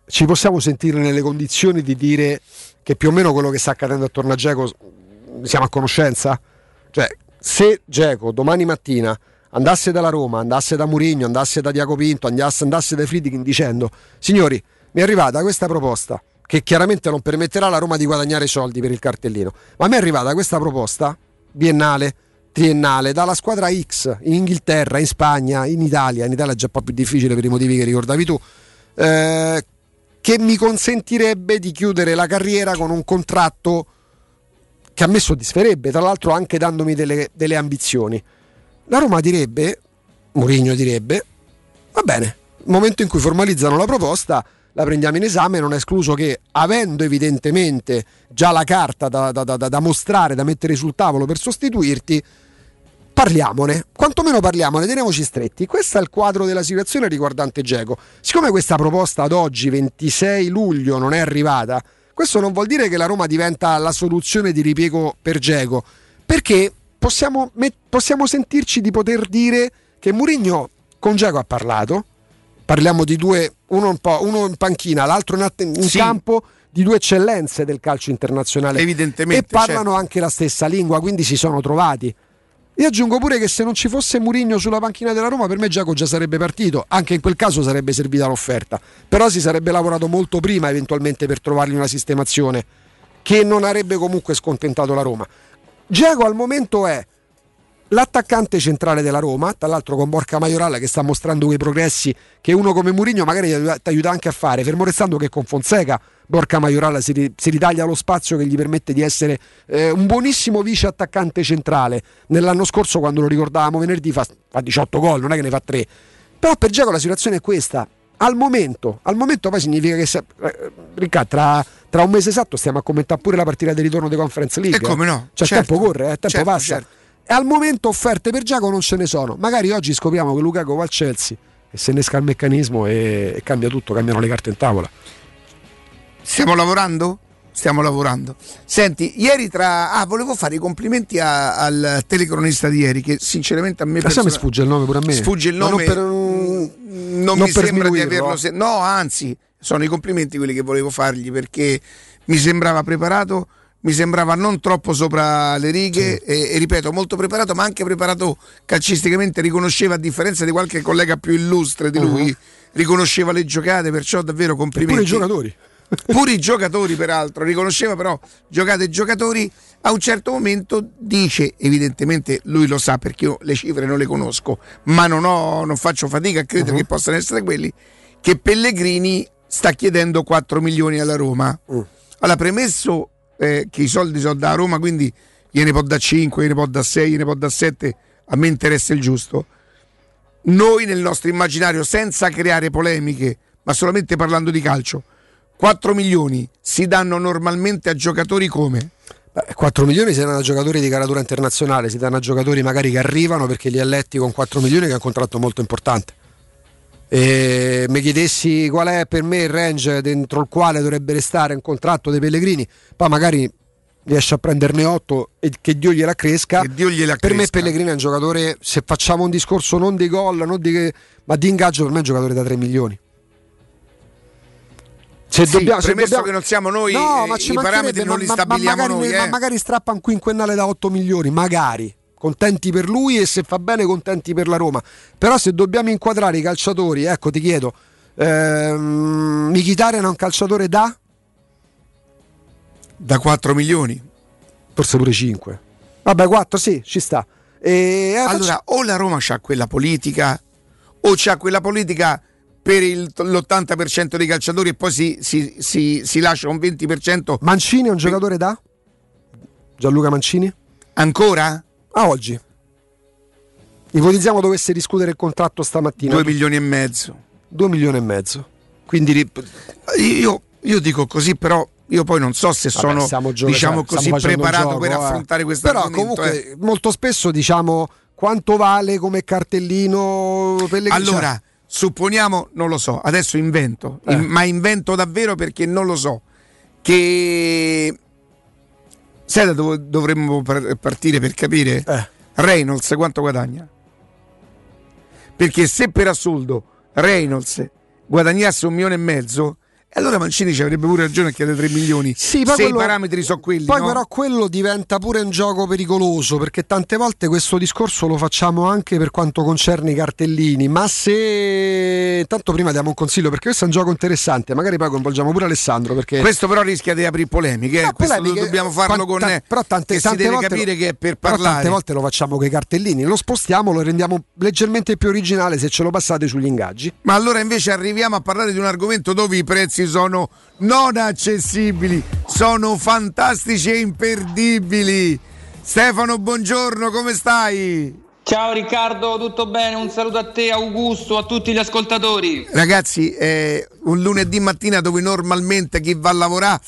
Ci possiamo sentire nelle condizioni di dire che più o meno quello che sta accadendo attorno a Geco mh, siamo a conoscenza? Cioè, se Geco domani mattina andasse dalla Roma, andasse da Murigno, andasse da Diaco Pinto, andasse, andasse dai Friedkin dicendo signori, mi è arrivata questa proposta che chiaramente non permetterà alla Roma di guadagnare soldi per il cartellino, ma mi è arrivata questa proposta biennale, triennale, dalla squadra X in Inghilterra, in Spagna, in Italia, in Italia è già un po' più difficile per i motivi che ricordavi tu, eh, che mi consentirebbe di chiudere la carriera con un contratto che a me soddisferebbe, tra l'altro anche dandomi delle, delle ambizioni. La Roma direbbe, Mourinho direbbe, va bene, nel momento in cui formalizzano la proposta la prendiamo in esame, non è escluso che avendo evidentemente già la carta da, da- da- da- mostrare, da mettere sul tavolo per sostituirti, parliamone, quantomeno parliamone, teniamoci stretti. Questo è il quadro della situazione riguardante Geco. Siccome questa proposta ad oggi, 26 luglio, non è arrivata, questo non vuol dire che la Roma diventa la soluzione di ripiego per Geco, perché possiamo, possiamo sentirci di poter dire che Mourinho con Geco ha parlato, parliamo di due, uno, un po', uno in panchina, l'altro in, att- in Sì. campo, di due eccellenze del calcio internazionale. Evidentemente, E parlano certo. anche la stessa lingua, quindi si sono trovati. Io aggiungo pure che se non ci fosse Murigno sulla panchina della Roma, per me Giacomo già sarebbe partito. Anche in quel caso sarebbe servita l'offerta. Però si sarebbe lavorato molto prima, eventualmente, per trovargli una sistemazione che non avrebbe comunque scontentato la Roma. Giacomo al momento è l'attaccante centrale della Roma, tra l'altro con Borca Maioral che sta mostrando quei progressi che uno come Murigno magari ti aiuta- anche a fare, fermo restando che con Fonseca Borca Maioral si, ri- si ritaglia lo spazio che gli permette di essere eh, un buonissimo vice attaccante centrale. Nell'anno scorso quando lo ricordavamo venerdì fa, fa 18 gol, non è che ne fa 3. Però per Giacomo la situazione è questa. Al momento, al momento poi significa che se, eh, Riccardo, tra, tra un mese esatto stiamo a commentare pure la partita di ritorno di Conference League. E come no? Cioè il Certo. tempo corre, eh, tempo Certo, passa. certo. Al momento offerte per Giacomo non ce ne sono. Magari oggi scopriamo che Lukaku va al Chelsea e se innesca il meccanismo e, e cambia tutto, cambiano le carte in tavola. Stiamo lavorando? Stiamo lavorando. Senti, ieri tra. Ah, volevo fare i complimenti a- al telecronista di ieri, che sinceramente a me. Mi persona- sfugge il nome pure a me. Sfugge il Ma nome. non per- non, non mi sembra di averlo. se- No, anzi, sono i complimenti quelli che volevo fargli perché mi sembrava preparato. Mi sembrava non troppo sopra le righe e, e ripeto, molto preparato, ma anche preparato calcisticamente. Riconosceva, a differenza di qualche collega più illustre di lui, Uh-huh. riconosceva le giocate, perciò davvero complimenti. Pure i giocatori. <laughs> pure i giocatori peraltro, riconosceva però giocate e giocatori, a un certo momento dice, evidentemente lui lo sa perché io le cifre non le conosco, ma non, ho, non faccio fatica a credere Uh-huh. che possano essere quelli, che Pellegrini sta chiedendo 4 milioni alla Roma. Mm. Allora, premesso eh, che i soldi sono da Roma, quindi gliene può da 5, gliene può da 6, gliene può da 7, a me interessa il giusto. Noi nel nostro immaginario, senza creare polemiche, ma solamente parlando di calcio, 4 milioni si danno normalmente a giocatori come? Beh, 4 milioni si danno a giocatori di caratura internazionale, si danno a giocatori magari che arrivano perché li ha letti con 4 milioni che è un contratto molto importante. E mi chiedessi qual è per me il range dentro il quale dovrebbe restare un contratto dei Pellegrini, poi magari riesce a prenderne 8 e che Dio gliela cresca. Dio gliela per me cresca. Pellegrini è un giocatore, se facciamo un discorso non di gol, non di, ma di ingaggio, per me è un giocatore da 3 milioni. Se Sì, dobbiamo, se premesso dobbiamo- che non siamo noi, No, eh, ma i parametri non li ma- ma- stabiliamo ma magari, noi. ma eh. magari strappa un quinquennale da 8 milioni, magari. Contenti per lui e se fa bene contenti per la Roma. Però se dobbiamo inquadrare i calciatori, ecco ti chiedo, ehm, Mkhitaryan è un calciatore da? Da 4 milioni. Forse pure 5. Vabbè, 4 sì, ci sta. E, eh, Allora, o la Roma c'ha quella politica, o c'ha quella politica per il- l'80% dei calciatori e poi si, si- si- si lascia un 20%. Mancini è un giocatore da? Gianluca Mancini? Ancora? A oggi. Ipotizziamo dovesse discutere il contratto stamattina. 2 milioni e mezzo. 2 milioni e mezzo. Quindi Io, io dico così, però io poi non so se Vabbè, sono diciamo così preparato gioco, per eh. affrontare questo Però comunque eh. molto spesso diciamo quanto vale come cartellino Pellegrini. Allora, Cioè, supponiamo, non lo so, adesso invento, Eh. in- ma invento davvero perché non lo so, che... Sai da dove dovremmo par- partire per capire? Eh. Reynolds quanto guadagna? Perché se per assurdo Reynolds guadagnasse un milione e mezzo, e allora Mancini ci avrebbe pure ragione a chiedere 3 milioni. Sì, se quello- i parametri sono quelli. Poi no? però quello diventa pure un gioco pericoloso perché tante volte questo discorso lo facciamo anche per quanto concerne i cartellini, ma se tanto prima diamo un consiglio perché questo è un gioco interessante, magari poi coinvolgiamo pure Alessandro perché Questo però rischia di aprire polemiche. eh. No, Questo polemiche, dobbiamo farlo quan- con però tante, che si tante deve volte capire lo- che è per parlare. tante volte lo facciamo con i cartellini, lo spostiamo, lo rendiamo leggermente più originale se ce lo passate sugli ingaggi. Ma allora invece arriviamo a parlare di un argomento dove i prezzi sono non accessibili, sono fantastici e imperdibili. Stefano, buongiorno, come stai? Ciao Riccardo, tutto bene? Un saluto a te, Augusto, a tutti gli ascoltatori. Ragazzi, è un lunedì mattina dove normalmente chi va a lavorare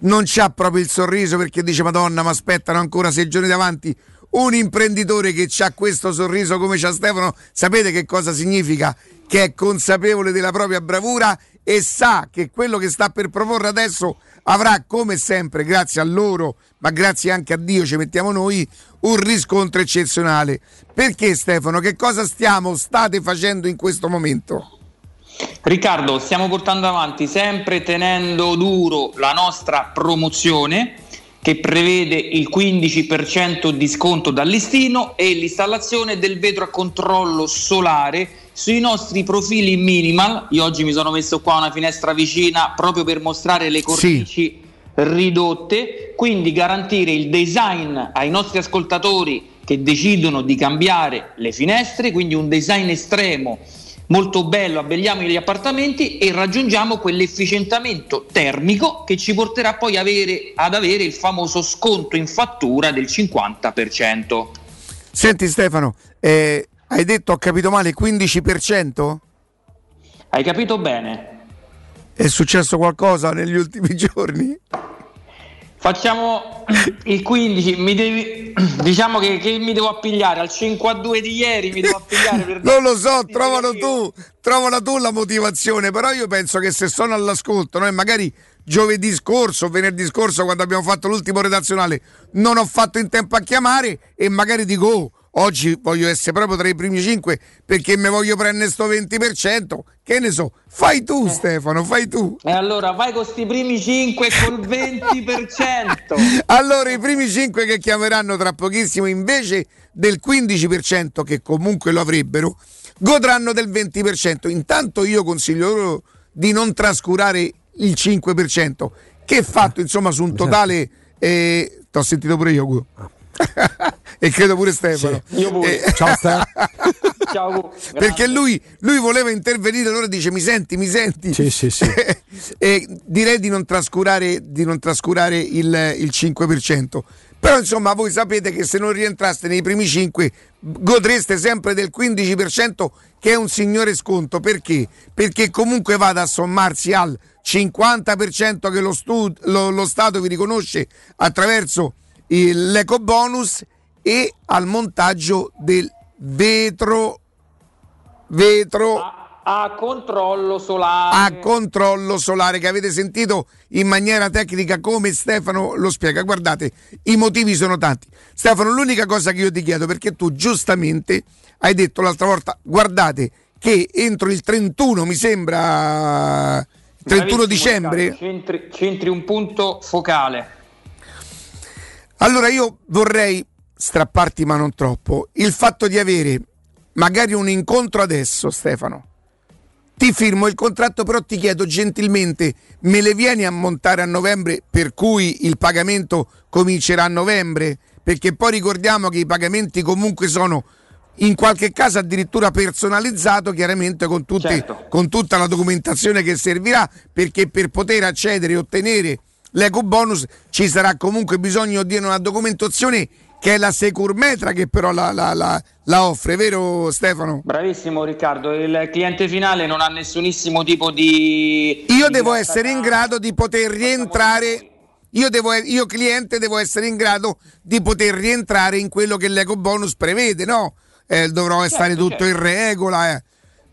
non c'ha proprio il sorriso perché dice Madonna, mi aspettano ancora sei giorni davanti. Un imprenditore che ha questo sorriso come c'ha Stefano, sapete che cosa significa? Che è consapevole della propria bravura e sa che quello che sta per proporre adesso avrà come sempre, grazie a loro, ma grazie anche a Dio, ci mettiamo noi, un riscontro eccezionale. Perché Stefano, che cosa stiamo, state facendo in questo momento? Riccardo, stiamo portando avanti sempre tenendo duro la nostra promozione che prevede il 15% di sconto dal listino e l'installazione del vetro a controllo solare sui nostri profili minimal. Io oggi mi sono messo qua una finestra vicina proprio per mostrare le cornici ridotte, quindi garantire il design ai nostri ascoltatori che decidono di cambiare le finestre, quindi un design estremo molto bello, abbelliamo gli appartamenti e raggiungiamo quell'efficientamento termico che ci porterà poi avere- ad avere il famoso sconto in fattura del 50%. Senti Stefano, eh, hai detto ho capito male 15%? Hai capito bene? È successo qualcosa negli ultimi <laughs> giorni? Facciamo il 15, mi devi, diciamo che, che mi devo appigliare al 5 a 2 di ieri, mi devo appigliare per <laughs> Non lo so, trovalo tu, trovala tu la motivazione, però io penso che se sono all'ascolto, noi magari giovedì scorso, venerdì scorso, quando abbiamo fatto l'ultimo redazionale, non ho fatto in tempo a chiamare e magari dico, oh, oggi voglio essere proprio tra i primi cinque perché mi voglio prendere sto 20%, che ne so, fai tu Stefano, fai tu. E allora vai con sti primi 5 col 20%. <laughs> Allora i primi 5 che chiameranno tra pochissimo invece del 15% che comunque lo avrebbero, godranno del 20%. Intanto io consiglio loro di non trascurare il 5%, che fatto insomma su un totale... Eh, T'ho sentito pure io. <laughs> e credo pure Stefano. Io pure. Eh, <laughs> Ciao Stefano. Ciao. <laughs> Perché lui, lui voleva intervenire, allora dice mi senti, mi senti. Sì, sì, sì. <laughs> e direi di non trascurare, di non trascurare il, il 5%. Però insomma voi sapete che se non rientraste nei primi 5 godreste sempre del 15% che è un signore sconto. Perché? Perché comunque vada a sommarsi al 50% che lo, stu- lo- lo Stato vi riconosce attraverso il- l'eco bonus e al montaggio del vetro vetro A controllo solare. a controllo solare che avete sentito in maniera tecnica come Stefano lo spiega. Guardate, i motivi sono tanti. Stefano, l'unica cosa che io ti chiedo, perché tu giustamente hai detto l'altra volta, guardate che entro il 31, mi sembra, il 31 Bravissimo, dicembre, Centri, centri un punto focale. Allora io vorrei strapparti, ma non troppo, il fatto di avere magari un incontro adesso, Stefano. Ti firmo il contratto, però ti chiedo gentilmente, me le vieni a montare a novembre, per cui il pagamento comincerà a novembre? Perché poi ricordiamo che i pagamenti comunque sono in qualche caso addirittura personalizzato, chiaramente con, tutti- Certo. con tutta la documentazione che servirà, perché per poter accedere e ottenere l'eco bonus ci sarà comunque bisogno di una documentazione che è la Securmetra che però la, la- la- la offre, vero Stefano? Bravissimo Riccardo, il cliente finale non ha nessunissimo tipo di... Io di devo essere in grado di poter rientrare. Io, devo, io cliente devo essere in grado di poter rientrare in quello che l'eco bonus prevede, no? Eh, dovrò stare tutto in regola. eh.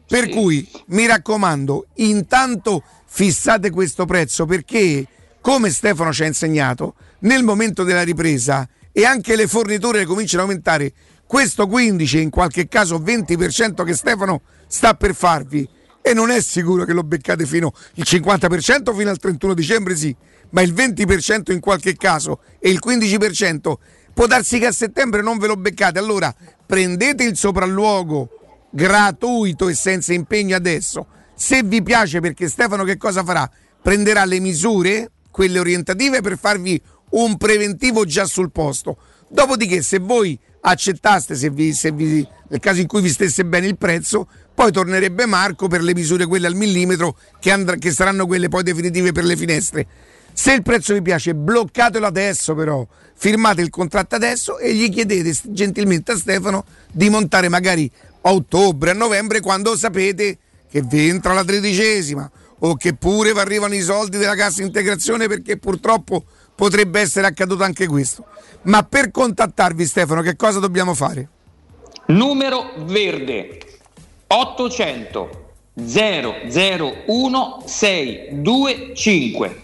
Per cui mi raccomando, intanto fissate questo prezzo perché, come Stefano ci ha insegnato, nel momento della ripresa e anche le forniture cominciano a aumentare, questo 15 e in qualche caso 20% che Stefano sta per farvi e non è sicuro che lo beccate fino il 50% fino al 31 dicembre sì, ma il 20% in qualche caso e il 15% può darsi che a settembre non ve lo beccate. Allora prendete il sopralluogo gratuito e senza impegno adesso. Se vi piace perché Stefano che cosa farà? Prenderà le misure, quelle orientative per farvi un preventivo già sul posto. Dopodiché se voi accettaste, se vi- se vi- nel caso in cui vi stesse bene il prezzo, poi tornerebbe Marco per le misure quelle al millimetro che, andr- che saranno quelle poi definitive per le finestre. Se il prezzo vi piace, bloccatelo adesso però, firmate il contratto adesso e gli chiedete gentilmente a Stefano di montare magari a ottobre, a novembre, quando sapete che vi entra la tredicesima o che pure vi arrivano i soldi della cassa integrazione perché purtroppo potrebbe essere accaduto anche questo. Ma per contattarvi Stefano che cosa dobbiamo fare? Numero verde 800 001 625.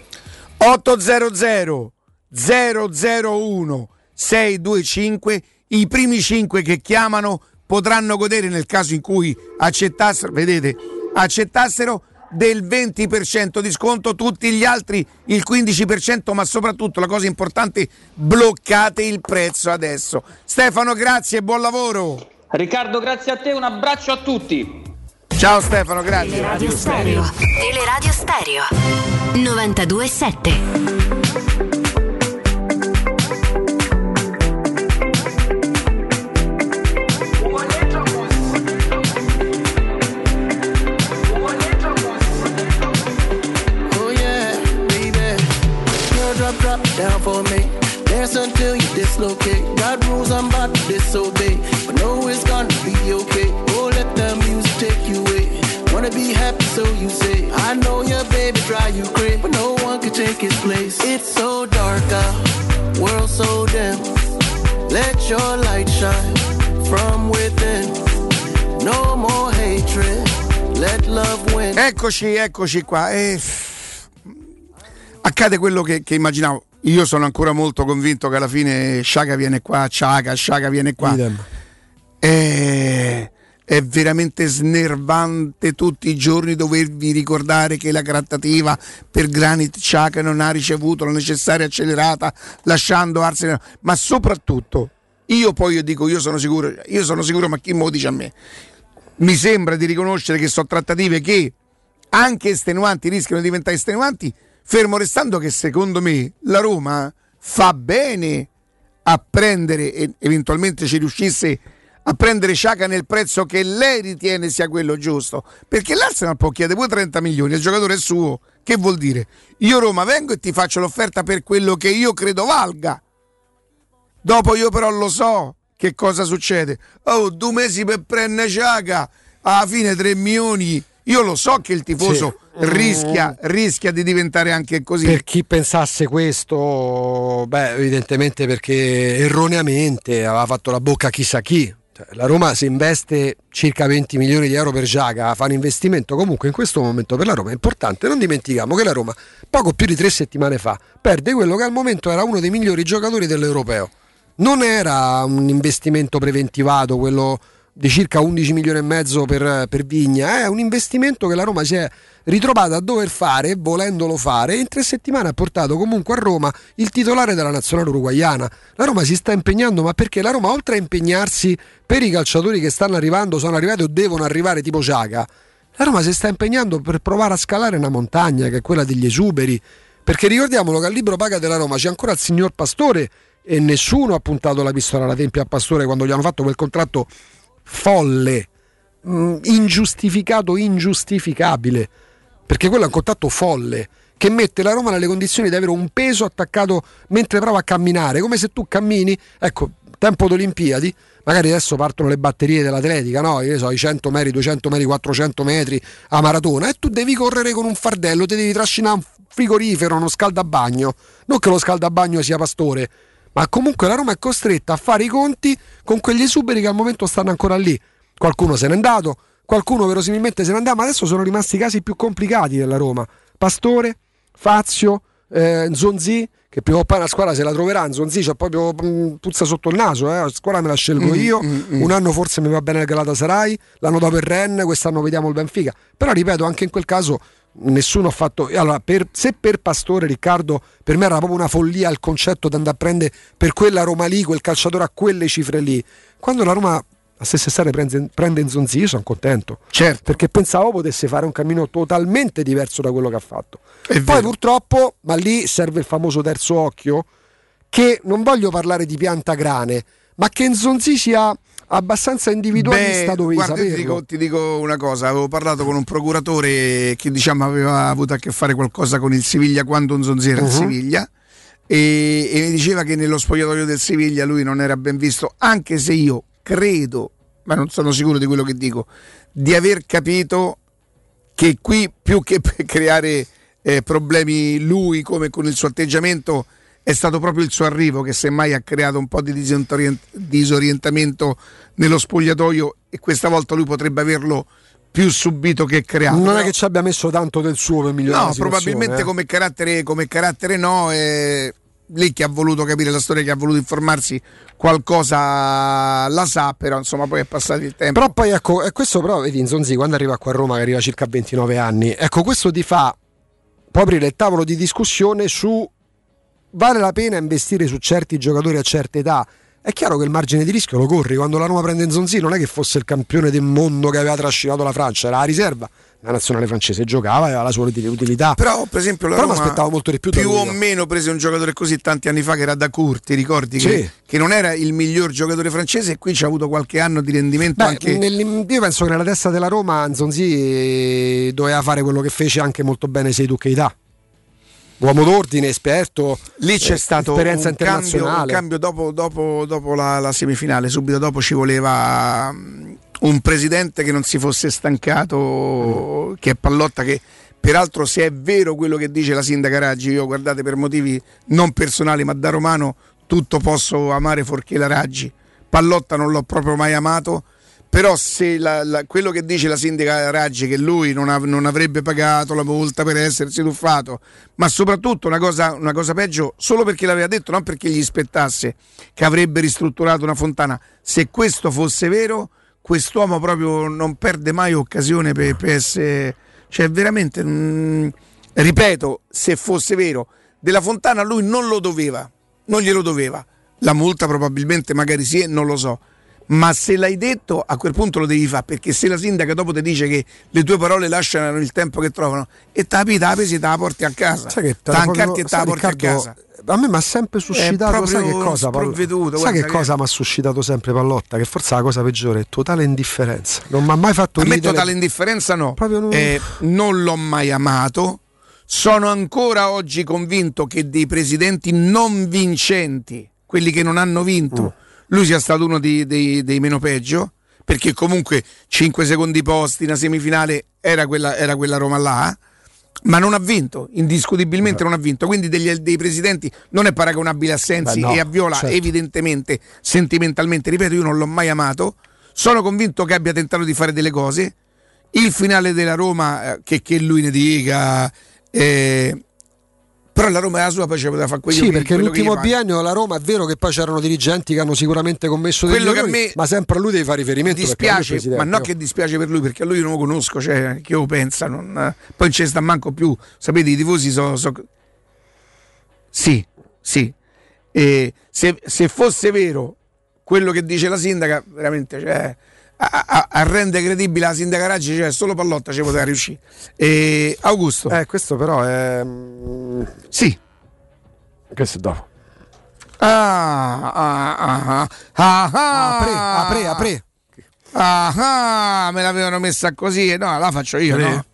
800 001 625 i primi 5 che chiamano potranno godere nel caso in cui accettassero vedete accettassero del 20% di sconto tutti gli altri il 15% ma soprattutto la cosa importante bloccate il prezzo adesso Stefano grazie e buon lavoro Riccardo, grazie a te, un abbraccio a tutti. ciao Stefano grazie Teleradio Stereo. Teleradio Stereo. 92.7. down for me. Dance until you dislocate. Got rules I'm about to disobey. But it's gonna be okay. Oh, let the music take you away. Wanna be happy, so you say. I know your baby you. But no one can take his place. It's so dark out. World so dim. Let your light shine from within. No more hatred. Let love win. Eccoci, eccoci qua. E... Accade quello che, che immaginavo. Io sono ancora molto convinto che alla fine Sciaga viene qua, Sciaga, Sciaga viene qua. È, è veramente snervante tutti i giorni dovervi ricordare che la grattativa per Granit Sciaga non ha ricevuto la necessaria accelerata, lasciando Arsenal. Ma soprattutto, io poi io dico, io sono sicuro, io sono sicuro, ma chi me lo dice a me? mi sembra di riconoscere che sono trattative che anche estenuanti rischiano di diventare estenuanti, fermo restando che secondo me la Roma fa bene a prendere e eventualmente ci riuscisse a prendere Sciaca nel prezzo che lei ritiene sia quello giusto. Perché l'Arsenal può chiedere pure 30 milioni, il giocatore è suo. Che vuol dire? Io Roma vengo e ti faccio l'offerta per quello che io credo valga. Dopo io però lo so che cosa succede. Oh, due mesi per prendere Sciaca, alla fine 3 milioni. Io lo so che il tifoso Sì. rischia, rischia di diventare anche così. Per chi pensasse questo, beh, evidentemente perché erroneamente aveva fatto la bocca a chissà chi. Cioè, la Roma si investe circa 20 milioni di euro per Giaga, fa un investimento comunque in questo momento per la Roma è importante. Non dimentichiamo che la Roma, poco più di tre settimane fa, perde quello che al momento era uno dei migliori giocatori dell'Europeo. Non era un investimento preventivato, quello di circa 11 milioni e mezzo per, per Vigna, è un investimento che la Roma si è ritrovata a dover fare, volendolo fare, e in tre settimane ha portato comunque a Roma il titolare della nazionale uruguayana. La Roma si sta impegnando, ma perché la Roma oltre a impegnarsi per i calciatori che stanno arrivando, sono arrivati o devono arrivare tipo Ciaga, la Roma si sta impegnando per provare a scalare una montagna che è quella degli esuberi. Perché ricordiamolo che al libro paga della Roma c'è ancora il signor Pastore e nessuno ha puntato la pistola alla tempia a Pastore quando gli hanno fatto quel contratto folle, mh, ingiustificato, ingiustificabile. Perché quello è un contatto folle che mette la Roma nelle condizioni di avere un peso attaccato mentre prova a camminare, come se tu cammini, ecco, tempo d'Olimpiadi, magari adesso partono le batterie dell'atletica, no? Io so, i 100 metri, 200 metri, 400 metri a maratona e tu devi correre con un fardello, ti devi trascinare un frigorifero, uno scaldabagno, non che lo scaldabagno sia pastore, ma comunque la Roma è costretta a fare i conti con quegli esuberi che al momento stanno ancora lì. Qualcuno se n'è andato, qualcuno verosimilmente se n'è andato, ma adesso sono rimasti i casi più complicati della Roma. Pastore, Fazio, eh, Zonzi, che prima o poi una squadra se la troverà. Zonzi c'ha proprio mh, puzza sotto il naso, eh. la squadra me la scelgo Mm, io. mm, mm. Un anno forse mi va bene il Galatasaray, l'anno dopo il Ren, quest'anno vediamo il Benfica. Però ripeto, anche in quel caso nessuno ha fatto. Allora, per- se per Pastore Riccardo, per me era proprio una follia il concetto di andare a prendere per quella Roma lì, quel calciatore a quelle cifre lì. Quando la Roma a stesse stare prende, prende Nzonzi, io sono contento. Certo. Perché pensavo potesse fare un cammino totalmente diverso da quello che ha fatto. È Poi vero. purtroppo, ma lì serve il famoso terzo occhio, che non voglio parlare di pianta grane, ma che Nzonzi sia abbastanza individualista Beh, dovevi guarda, saperlo. ti dico, ti dico una cosa, avevo parlato con un procuratore che diciamo aveva avuto a che fare qualcosa con il Siviglia quando Nzonzi era Mhm. in Siviglia e, e mi diceva che nello spogliatoio del Siviglia lui non era ben visto, anche se io credo, ma non sono sicuro di quello che dico, di aver capito che qui più che per creare eh, problemi lui come con il suo atteggiamento è stato proprio il suo arrivo che semmai ha creato un po' di disorient- disorientamento nello spogliatoio e questa volta lui potrebbe averlo più subito che creato. non è che ci abbia messo tanto del suo per migliorare No, probabilmente eh. come, carattere, come carattere no. eh, lì che ha voluto capire la storia, che ha voluto informarsi, qualcosa la sa, però insomma poi è passato il tempo. Però poi ecco, e questo però vedi Nzonzi quando arriva qua a Roma che arriva circa a 29 anni, ecco questo ti fa può aprire il tavolo di discussione su vale la pena investire su certi giocatori a certe età. È chiaro che il margine di rischio lo corri, quando la Roma prende Nzonzi non è che fosse il campione del mondo che aveva trascinato la Francia, era la riserva. La nazionale francese giocava, aveva la sua utilità. Però, per esempio, la Però Roma aspettavo molto di più più o meno prese un giocatore così tanti anni fa che era da Curti, ricordi che, Sì. che non era il miglior giocatore francese e qui ci ha avuto qualche anno di rendimento Beh, anche io penso che nella testa della Roma Nzonzi doveva fare quello che fece anche molto bene Seydou Keita. Uomo d'ordine, esperto, Lì c'è eh, stato esperienza un cambio, un cambio dopo, dopo- dopo la, la semifinale, subito dopo ci voleva mm, un presidente che non si fosse stancato, che è Pallotta che peraltro se è vero quello che dice la sindaca Raggi, io guardate per motivi non personali ma da romano tutto posso amare fuorché la Raggi. Pallotta non l'ho proprio mai amato, però se la- la- quello che dice la sindaca Raggi che lui non, av- non avrebbe pagato la multa per essersi tuffato, ma soprattutto una cosa, una cosa peggio, solo perché l'aveva detto, non perché gli spettasse, che avrebbe ristrutturato una fontana, se questo fosse vero, quest'uomo proprio non perde mai occasione per, per essere... Cioè veramente, mm, ripeto, se fosse vero, della fontana lui non lo doveva, non glielo doveva. La multa probabilmente magari sì, non lo so. Ma se l'hai detto, a quel punto lo devi fare, perché se la sindaca dopo ti dice che le tue parole lasciano il tempo che trovano, e la pesi e te la porti a casa. Sai che te la porti a Riccardo, casa. A me mi ha sempre suscitato, sai che cosa? Pallotta? Sai che cosa mi ha suscitato sempre Pallotta? Che forse la cosa peggiore è totale indifferenza. Non mi ha mai fatto A me ridere. totale indifferenza no. non- Eh, non l'ho mai amato. Sono ancora oggi convinto che dei presidenti non vincenti, quelli che non hanno vinto, Mm. Lui sia stato uno dei, dei- dei meno peggio, perché comunque 5 secondi posti, una semifinale era quella, era quella Roma là, ma non ha vinto, indiscutibilmente non ha vinto. Quindi degli- dei presidenti non è paragonabile a Sensi Beh, no, e a Viola, certo. evidentemente, sentimentalmente, ripeto, io non l'ho mai amato. Sono convinto che abbia tentato di fare delle cose. Il finale della Roma, eh, che, che lui ne dica, eh, però la Roma è la sua, poi ci poteva fare quello Sì, che- perché l'ultimo biennio la Roma è vero che poi c'erano dirigenti che hanno sicuramente commesso degli Quello errori, me ma sempre a lui devi fare riferimento dispiace, ma non no? che dispiace per lui perché a lui io non lo conosco, cioè che lo pensa, non- poi non ci sta manco più. Sapete, i tifosi sono. Sì, sì. E se, se fosse vero quello che dice la sindaca, veramente cioè, a, a- a rendere credibile la sindaca Raggi, cioè solo Pallotta ci poteva riuscire. E Augusto. Eh, questo però è. Sì. Questo è dopo. Ah, ah, ah, ah, ah, ah, Apre, apre, apre. Ah, ah, me l'avevano messa così. No, la faccio io, Credo. no?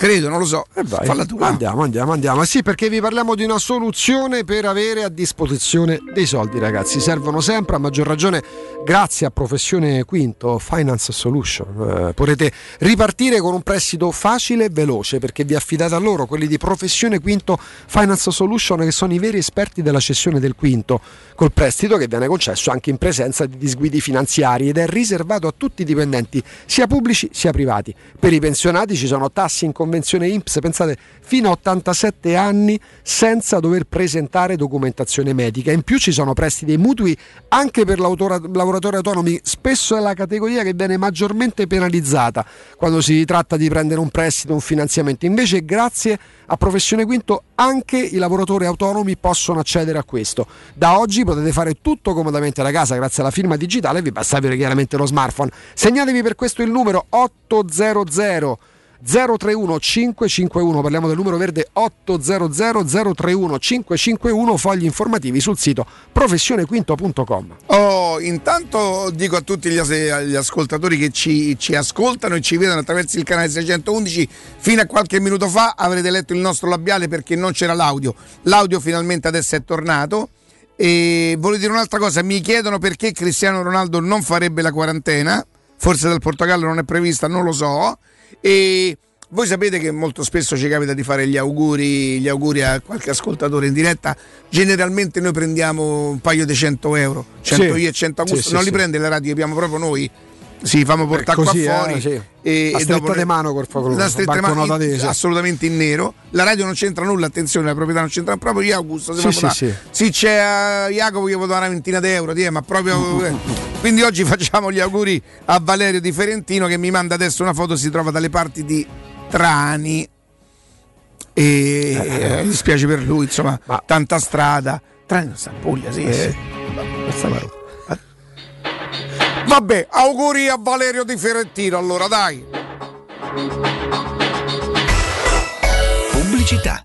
Credo, non lo so. Eh, vai. Falla tu. va. Andiamo, andiamo, andiamo. Sì, perché vi parliamo di una soluzione per avere a disposizione dei soldi, ragazzi. Servono sempre, a maggior ragione, grazie a Professione Quinto Finance Solution. Eh, potrete ripartire con un prestito facile e veloce perché vi affidate a loro, quelli di Professione Quinto Finance Solution, che sono i veri esperti della cessione del quinto, col prestito che viene concesso anche in presenza di disguidi finanziari ed è riservato a tutti i dipendenti, sia pubblici sia privati. Per i pensionati ci sono tassi in convenzione INPS, pensate, fino a 87 anni senza dover presentare documentazione medica. In più ci sono prestiti e mutui anche per lavoratori autonomi, spesso è la categoria che viene maggiormente penalizzata quando si tratta di prendere un prestito, un finanziamento. Invece grazie a Professione Quinto anche i lavoratori autonomi possono accedere a questo. Da oggi potete fare tutto comodamente da casa grazie alla firma digitale, vi basta avere chiaramente lo smartphone. Segnatevi per questo il numero 800 031 551, parliamo del numero verde 800 031 551, fogli informativi sul sito professionequinto.com. Oh, intanto dico a tutti gli, as- gli ascoltatori che ci, ci ascoltano e ci vedono attraverso il canale 611, fino a qualche minuto fa avrete letto il nostro labiale perché non c'era l'audio. L'audio finalmente adesso è tornato. E voglio dire un'altra cosa, mi chiedono perché Cristiano Ronaldo non farebbe la quarantena, forse dal Portogallo non è prevista, non lo so. E voi sapete che molto spesso ci capita di fare gli auguri, gli auguri a qualche ascoltatore in diretta. Generalmente noi prendiamo un paio di 100 euro, 100 Sì. io e 100 Augusto, Sì, sì, non li sì. prende la radio, li abbiamo proprio noi. Sì, famo portare così, qua eh, fuori. sì. E, La stretta di mano, col favore, La stretta di mano in- assolutamente in nero. La radio non c'entra nulla, attenzione, la proprietà non c'entra proprio io Augusto. se Sì, sì, sì. sì, c'è eh, Jacopo che dare una ventina d'euro, ti, eh, ma proprio. eh. Quindi oggi <laughs> facciamo gli auguri a Valerio di Ferentino che mi manda adesso una foto, si trova dalle parti di Trani. E eh, mi dispiace per lui, insomma, tanta strada. Trani non sta in Puglia, sì. Eh, sì. Vabbè, auguri a Valerio di Ferentino, allora dai. Pubblicità.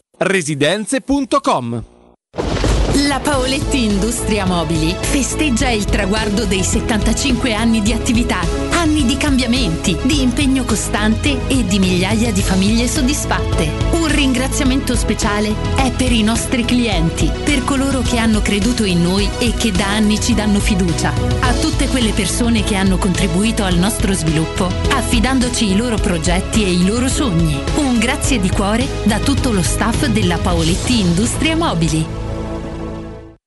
residenze.com La Paoletti Industria Mobili festeggia il traguardo dei 75 anni di attività, anni di cambiamenti, di impegno costante e di migliaia di famiglie soddisfatte. Un ringraziamento speciale è per i nostri clienti, per coloro che hanno creduto in noi e che da anni ci danno fiducia, a tutte quelle persone che hanno contribuito al nostro sviluppo, affidandoci i loro progetti e i loro sogni. Un grazie di cuore da tutto lo staff della Paoletti Industria Mobili.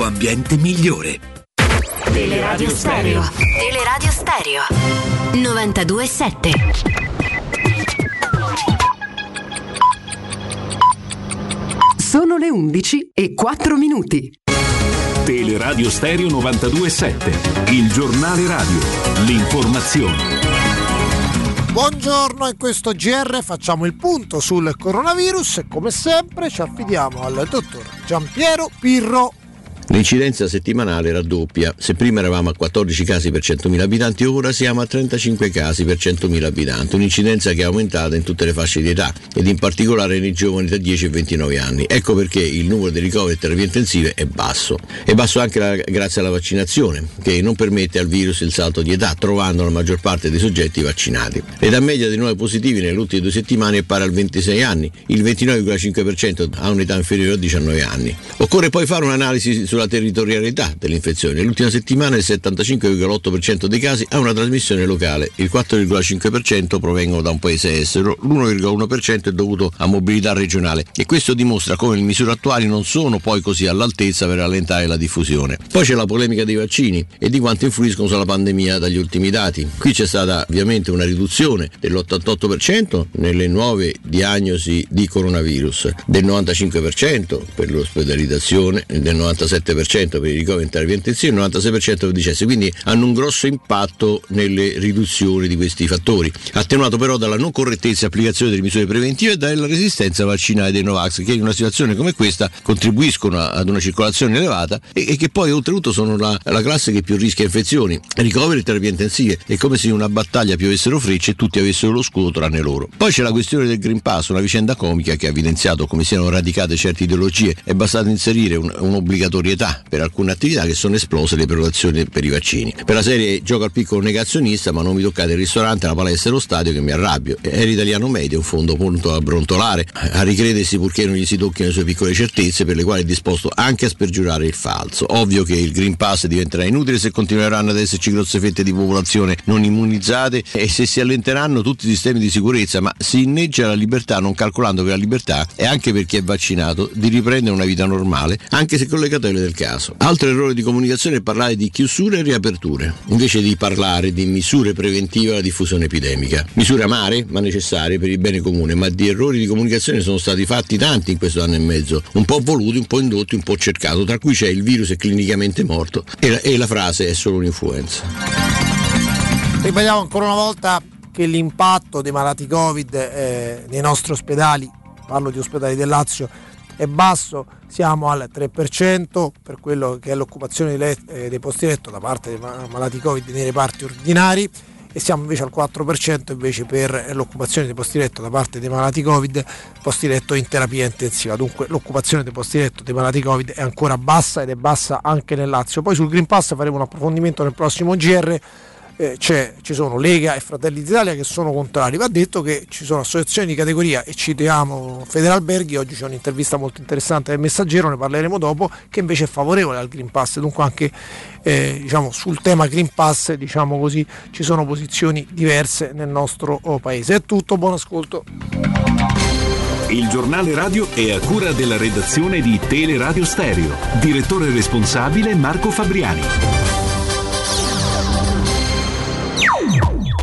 ambiente migliore. Teleradio Stereo. Teleradio Stereo. 92.7. Sono le 11 e 4 minuti. Teleradio Stereo 927, il giornale radio, l'informazione. Buongiorno, in questo GR facciamo il punto sul coronavirus e come sempre ci affidiamo al dottor Giampiero Pirro. L'incidenza settimanale raddoppia. Se prima eravamo a 14 casi per 100.000 abitanti, ora siamo a 35 casi per 100.000 abitanti. Un'incidenza che è aumentata in tutte le fasce di età ed in particolare nei giovani da 10 e 29 anni. Ecco perché il numero di ricoveri e terapie intensive è basso. È basso anche la- grazie alla vaccinazione, che non permette al virus il salto di età, trovando la maggior parte dei soggetti vaccinati. L'età media dei nuovi positivi nelle ultime due settimane è pari al 26 anni, il 29,5% ha un'età inferiore a 19 anni. Occorre poi fare un'analisi sulla territorialità dell'infezione. L'ultima settimana il 75,8% dei casi ha una trasmissione locale, il 4,5% provengono da un paese estero, l'1,1% è dovuto a mobilità regionale e questo dimostra come le misure attuali non sono poi così all'altezza per rallentare la diffusione. Poi c'è la polemica dei vaccini e di quanto influiscono sulla pandemia dagli ultimi dati. Qui c'è stata ovviamente una riduzione dell'88% nelle nuove diagnosi di coronavirus, del 95% per l'ospedalizzazione, del 97% 97% per i ricoveri e il 96% per i decessi, quindi hanno un grosso impatto nelle riduzioni di questi fattori, attenuato però dalla non correttezza e applicazione delle misure preventive e dalla resistenza vaccinale dei Novax, che in una situazione come questa contribuiscono ad una circolazione elevata e, e che poi oltretutto sono la, la, classe che più rischia infezioni, ricoveri e terapie intensive. È come se in una battaglia piovessero frecce e tutti avessero lo scudo tranne loro. Poi c'è la questione del Green Pass, una vicenda comica che ha evidenziato come siano radicate certe ideologie. È bastato inserire un, un'obbligatorietà per alcune attività che sono esplose le prenotazioni per i vaccini. Per la serie gioco al piccolo negazionista, ma non mi toccate il ristorante, la palestra e lo stadio che mi arrabbio. Era italiano medio, un fondo punto a brontolare, a ricredersi purché non gli si tocchino le sue piccole certezze per le quali è disposto anche a spergiurare il falso. Ovvio che il Green Pass diventerà inutile se continueranno ad esserci grosse fette di popolazione non immunizzate e se si allenteranno tutti i sistemi di sicurezza, ma si inneggia la libertà non calcolando che la libertà è anche per chi è vaccinato di riprendere una vita normale, anche se con le catene del caso. Altro errore di comunicazione è parlare di chiusure e riaperture, invece di parlare di misure preventive alla diffusione epidemica. Misure amare, ma necessarie per il bene comune, ma di errori di comunicazione sono stati fatti tanti in questo anno e mezzo, un po' voluti, un po' indotti, un po' cercato, tra cui c'è il virus è clinicamente morto e la, e la frase è solo un'influenza. Ripetiamo ancora una volta che l'impatto dei malati Covid eh, nei nostri ospedali, parlo di ospedali del Lazio, è basso, siamo al 3% per quello che è l'occupazione dei, eh, dei posti letto da parte dei malati Covid nei reparti ordinari e siamo invece al 4% invece per l'occupazione dei posti letto da parte dei malati Covid, posti letto in terapia intensiva. Dunque l'occupazione dei posti letto dei malati Covid è ancora bassa ed è bassa anche nel Lazio. Poi sul Green Pass faremo un approfondimento nel prossimo GR eh, ci sono Lega e Fratelli d'Italia che sono contrari. Va detto che ci sono associazioni di categoria e citiamo Federalberghi, oggi c'è un'intervista molto interessante del Messaggero, ne parleremo dopo, che invece è favorevole al Green Pass, dunque anche eh, diciamo, sul tema Green Pass diciamo così, ci sono posizioni diverse nel nostro oh, paese. È tutto, buon ascolto. Il giornale radio è a cura della redazione di Teleradio Stereo. Direttore responsabile Marco Fabriani.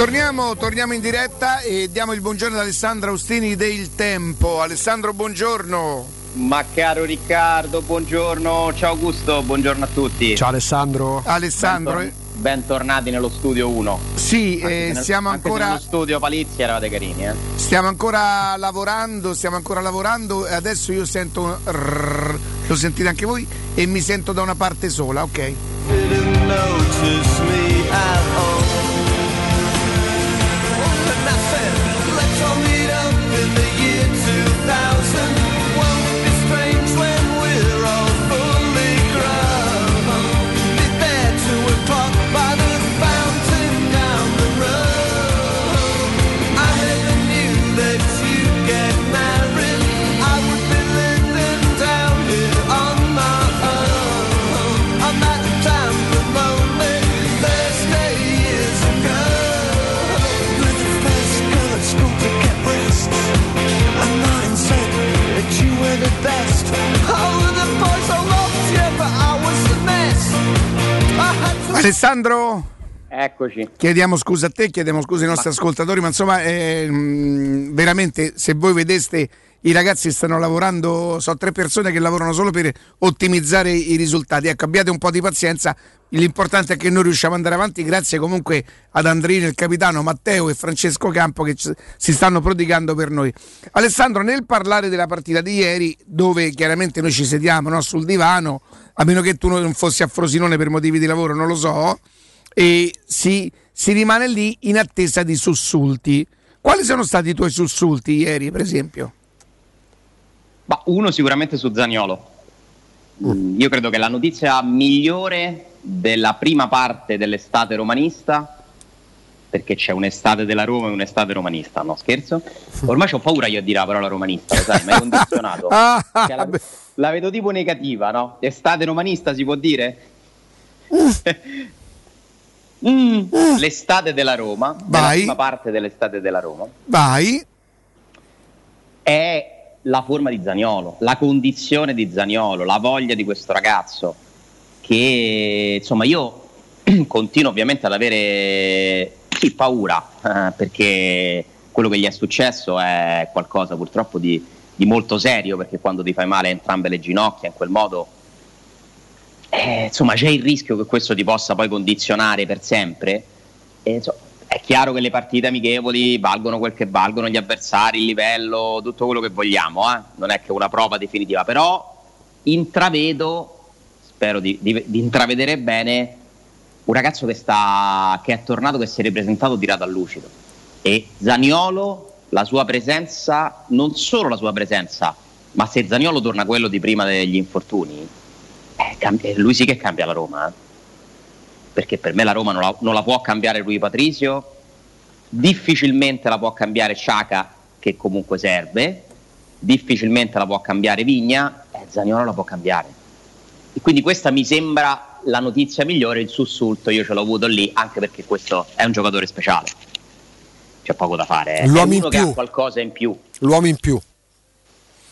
Torniamo, torniamo, in diretta e diamo il buongiorno ad Alessandro Austini del Tempo. Alessandro, buongiorno. Ma caro Riccardo, buongiorno, ciao Augusto, buongiorno a tutti. Ciao Alessandro. Alessandro. Bentor- bentornati nello studio 1. Sì, eh, nel, stiamo ancora. Nello studio Palizzi eravate carini, eh? Stiamo ancora lavorando, stiamo ancora lavorando e adesso io sento rrr, lo sentite anche voi e mi sento da una parte sola, ok? in the year 2000 Alessandro? Eccoci. Chiediamo scusa a te, chiediamo scusa ai nostri ma... ascoltatori, ma insomma, eh, veramente se voi vedeste i ragazzi stanno lavorando, so tre persone che lavorano solo per ottimizzare i risultati. Ecco, abbiate un po' di pazienza. L'importante è che noi riusciamo ad andare avanti, grazie comunque ad Andrino, il capitano, Matteo e Francesco Campo che si stanno prodigando per noi. Alessandro, nel parlare della partita di ieri, dove chiaramente noi ci sediamo no, sul divano, a meno che tu non fossi a Frosinone per motivi di lavoro, non lo so, e si, si rimane lì in attesa di sussulti. Quali sono stati i tuoi sussulti ieri, per esempio? Ma uno sicuramente su Zaniolo. Mm. Io credo che la notizia migliore della prima parte dell'estate romanista perché c'è un'estate della Roma e un'estate romanista, no scherzo? <laughs> Ormai ho paura io a dire la parola romanista, lo sai, mi hai condizionato. <laughs> Cioè, la, la vedo tipo negativa, no? Estate romanista si può dire? <laughs> Mm, l'estate della Roma, la Vai. prima parte dell'estate della Roma, Vai. è la forma di Zaniolo, la condizione di Zaniolo, la voglia di questo ragazzo che insomma io <clears throat> continuo ovviamente ad avere sì, paura eh, perché quello che gli è successo è qualcosa purtroppo di, di molto serio perché quando ti fai male entrambe le ginocchia in quel modo eh, insomma c'è il rischio che questo ti possa poi condizionare per sempre e, insomma, è chiaro che le partite amichevoli valgono quel che valgono gli avversari, il livello, tutto quello che vogliamo, eh? non è che una prova definitiva, però intravedo, spero di, di- di intravedere bene, un ragazzo che, sta, che è tornato, che si è ripresentato tirato a lucido. E Zaniolo, la sua presenza, non solo la sua presenza, ma se Zaniolo torna quello di prima degli infortuni, eh, eh, lui sì che cambia la Roma. eh. Perché per me la Roma non la, non la può cambiare Rui Patricio, difficilmente la può cambiare Sciaca, che comunque serve, difficilmente la può cambiare Vigna, e Zaniolo la può cambiare. E quindi questa mi sembra la notizia migliore, il sussulto io ce l'ho avuto lì, anche perché questo è un giocatore speciale. C'è poco da fare. eh. L'uomo in più. ha qualcosa in più. L'uomo in più.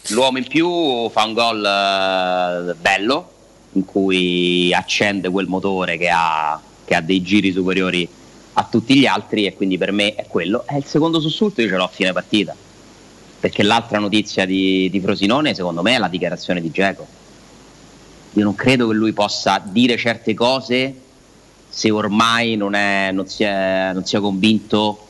L'uomo in più fa un gol eh, bello in cui accende quel motore che ha, che ha dei giri superiori a tutti gli altri e quindi per me è quello. E il secondo sussulto io ce l'ho a fine partita perché l'altra notizia di, di Frosinone secondo me è la dichiarazione di Geco. Io non credo che lui possa dire certe cose se ormai non, è, non, si è, non sia convinto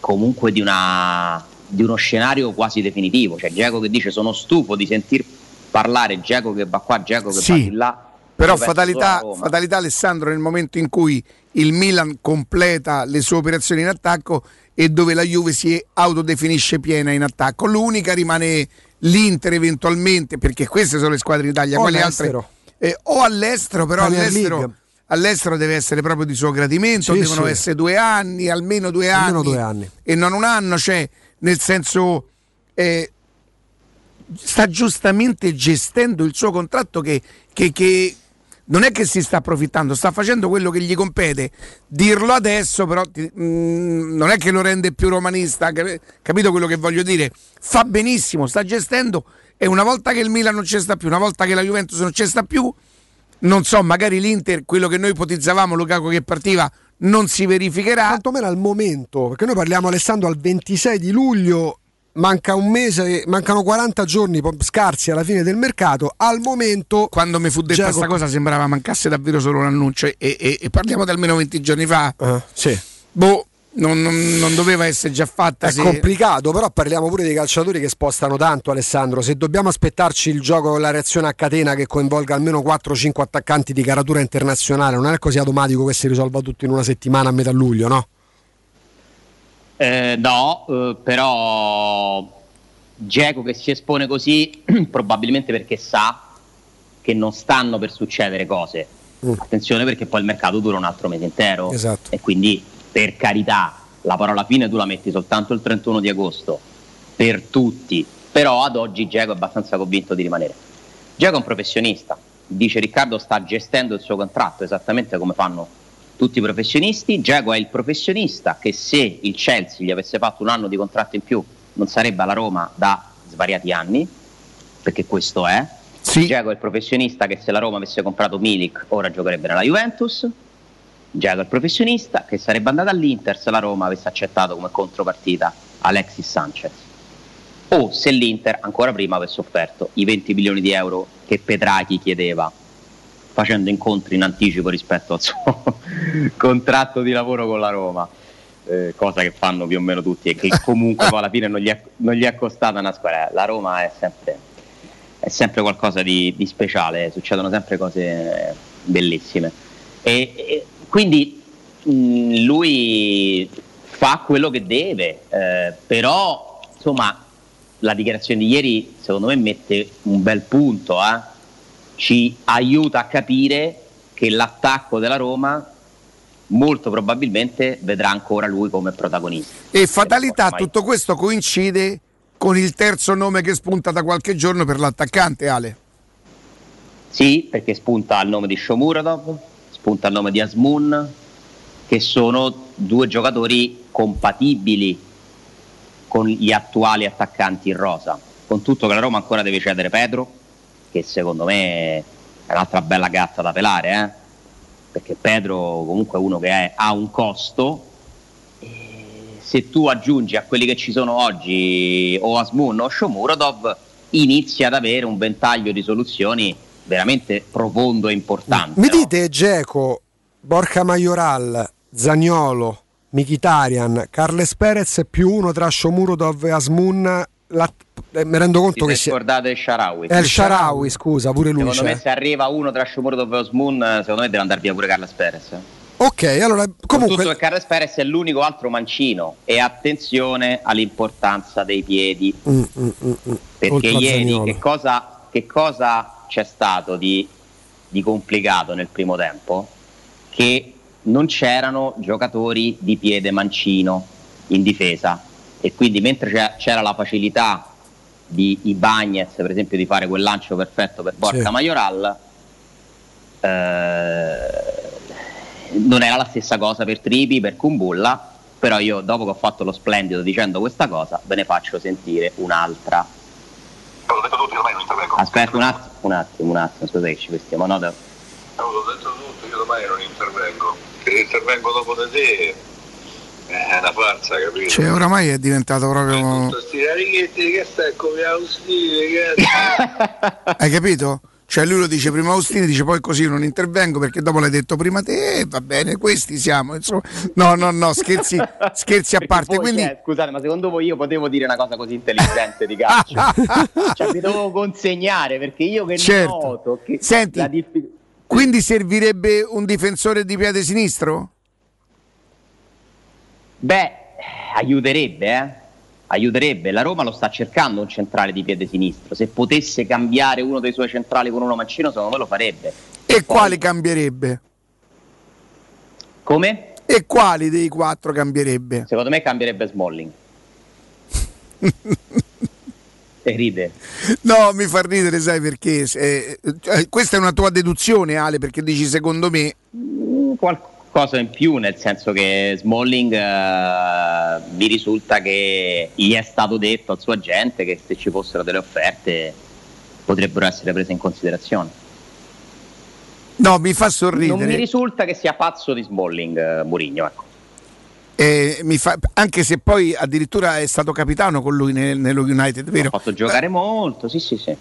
comunque di, una, di uno scenario quasi definitivo. Cioè Geco che dice sono stufo di sentir parlare Geco che va qua, Geco che va Sì, di là. Però fatalità, fatalità Alessandro nel momento in cui il Milan completa le sue operazioni in attacco e dove la Juve si autodefinisce piena in attacco. L'unica rimane l'Inter eventualmente, perché queste sono le squadre in Italia, O quelle all'estero. altre eh, o all'estero, però all'estero, all'estero deve essere proprio di suo gradimento, Sì, devono sì. essere due anni, almeno due anni, Almeno due anni. e non un anno, cioè nel senso eh, sta giustamente gestendo il suo contratto che, che- che non è che si sta approfittando, sta facendo quello che gli compete. Dirlo adesso però ti- mm, non è che lo rende più romanista, cap- capito quello che voglio dire? Fa benissimo, sta gestendo e una volta che il Milan non ci sta più, una volta che la Juventus non ci sta più, non so, magari l'Inter, quello che noi ipotizzavamo, Lukaku che partiva, non si verificherà. Quantomeno al momento, perché noi parliamo Alessandro al 26 di luglio, manca un mese, mancano 40 giorni scarsi alla fine del mercato. Al momento, quando mi fu detta Giacomo- questa cosa sembrava mancasse davvero solo un annuncio e, e- e parliamo di almeno 20 giorni fa. sì. Boh, non, non- non doveva essere già fatta. È se- complicato, però parliamo pure dei calciatori che spostano tanto, Alessandro. Se dobbiamo aspettarci il gioco con la reazione a catena che coinvolga almeno 4-5 attaccanti di caratura internazionale, non è così automatico che si risolva tutto in una settimana a metà luglio, no? Eh, no, eh, però Geco che si espone così <clears throat> probabilmente perché sa che non stanno per succedere cose. Attenzione perché poi il mercato dura un altro mese intero Esatto. e quindi per carità la parola fine tu la metti soltanto il 31 di agosto per tutti, però ad oggi Geco è abbastanza convinto di rimanere. Geco è un professionista, dice Riccardo sta gestendo il suo contratto esattamente come fanno tutti i professionisti. Giacomo è il professionista che se il Chelsea gli avesse fatto un anno di contratto in più non sarebbe alla Roma da svariati anni, perché questo è. Giacomo è il professionista che se la Roma avesse comprato Milik ora giocherebbe nella Juventus. Giacomo è il professionista che sarebbe andato all'Inter se la Roma avesse accettato come contropartita Alexis Sanchez. O se l'Inter ancora prima avesse offerto i 20 milioni di euro che Petrachi chiedeva facendo incontri in anticipo rispetto al suo <laughs> contratto di lavoro con la Roma, eh, cosa che fanno più o meno tutti e che comunque alla fine non gli è, non gli è costata una squadra. La Roma è sempre, è sempre qualcosa di, di speciale, succedono sempre cose bellissime. E, e quindi mh, lui fa quello che deve, eh, però insomma la dichiarazione di ieri secondo me mette un bel punto, eh? Ci aiuta a capire che l'attacco della Roma molto probabilmente vedrà ancora lui come protagonista. E fatalità, tutto questo coincide con il terzo nome che spunta da qualche giorno per l'attaccante, Ale. Sì, perché spunta il nome di Shomurodov, spunta il nome di Asmun, che sono due giocatori compatibili con gli attuali attaccanti in rosa. Con tutto che la Roma ancora deve cedere Pedro, che secondo me è un'altra bella gatta da pelare, eh? perché Pedro comunque è uno che è- ha un costo. Se tu aggiungi a quelli che ci sono oggi o Asmun o Shomurodov, inizi ad avere un ventaglio di soluzioni veramente profondo e importante. Mi dite Geco, Borca Majoral, Zagnolo, Mikitarian, Carles Perez più uno tra Shomurodov e Asmun. Eh, mi rendo conto che scordato il Sharawi. È il Sharawi, scusa, pure lui Secondo c'è. me se arriva uno tra Shomurodov e Osmun, secondo me deve andare via pure Carles Perez. Ok, allora Comunque... Tutto che Carles Perez è l'unico altro mancino e attenzione all'importanza dei piedi Mm, mm, mm, mm. perché ieri che cosa, che cosa c'è stato di, di complicato nel primo tempo? Che non c'erano giocatori di piede mancino in difesa e quindi mentre c'era la facilità di Ibagnez per esempio di fare quel lancio perfetto per Borca Sì. Majoral eh, non era la stessa cosa per Tripi, per Kumbulla però io dopo che ho fatto lo splendido dicendo questa cosa ve ne faccio sentire un'altra Aspetta un attimo, un attimo, un attimo, scusa che ci vestiamo, no? da- Avevo detto tutto, io domani non intervengo. Se intervengo dopo di te è una farsa, capito? Cioè, oramai è diventato proprio. Che <laughs> Hai capito? Cioè lui lo dice prima Austini, dice poi così io non intervengo perché dopo l'hai detto prima te, e va bene, questi siamo. Insomma. No, no, no, scherzi, <laughs> scherzi a parte. Poi, Quindi cioè, scusate, ma secondo voi io potevo dire una cosa così intelligente di calcio? <laughs> cioè, vi dovevo consegnare perché io che Certo. noto che Senti, la difficoltà. quindi servirebbe un difensore di piede sinistro? Beh, aiuterebbe, eh? Aiuterebbe. La Roma lo sta cercando un centrale di piede sinistro. Se potesse cambiare uno dei suoi centrali con uno mancino, secondo me lo farebbe. E quali cambierebbe? Come? E quali dei quattro cambierebbe? Secondo me cambierebbe Smalling. <laughs> e ride. No, mi fa ridere, sai perché? Eh, eh, questa è una tua deduzione, Ale, perché dici secondo me. Mm, Qualcosa in più, nel senso che Smalling eh, mi risulta che gli è stato detto al suo agente che se ci fossero delle offerte potrebbero essere prese in considerazione. No, mi fa Non mi sorridere. risulta che sia pazzo di Smalling, eh, Mourinho, ecco. Eh, mi fa- anche se poi addirittura è stato capitano con lui nel- nello United, vero? Ha fatto giocare molto, sì, sì, sì.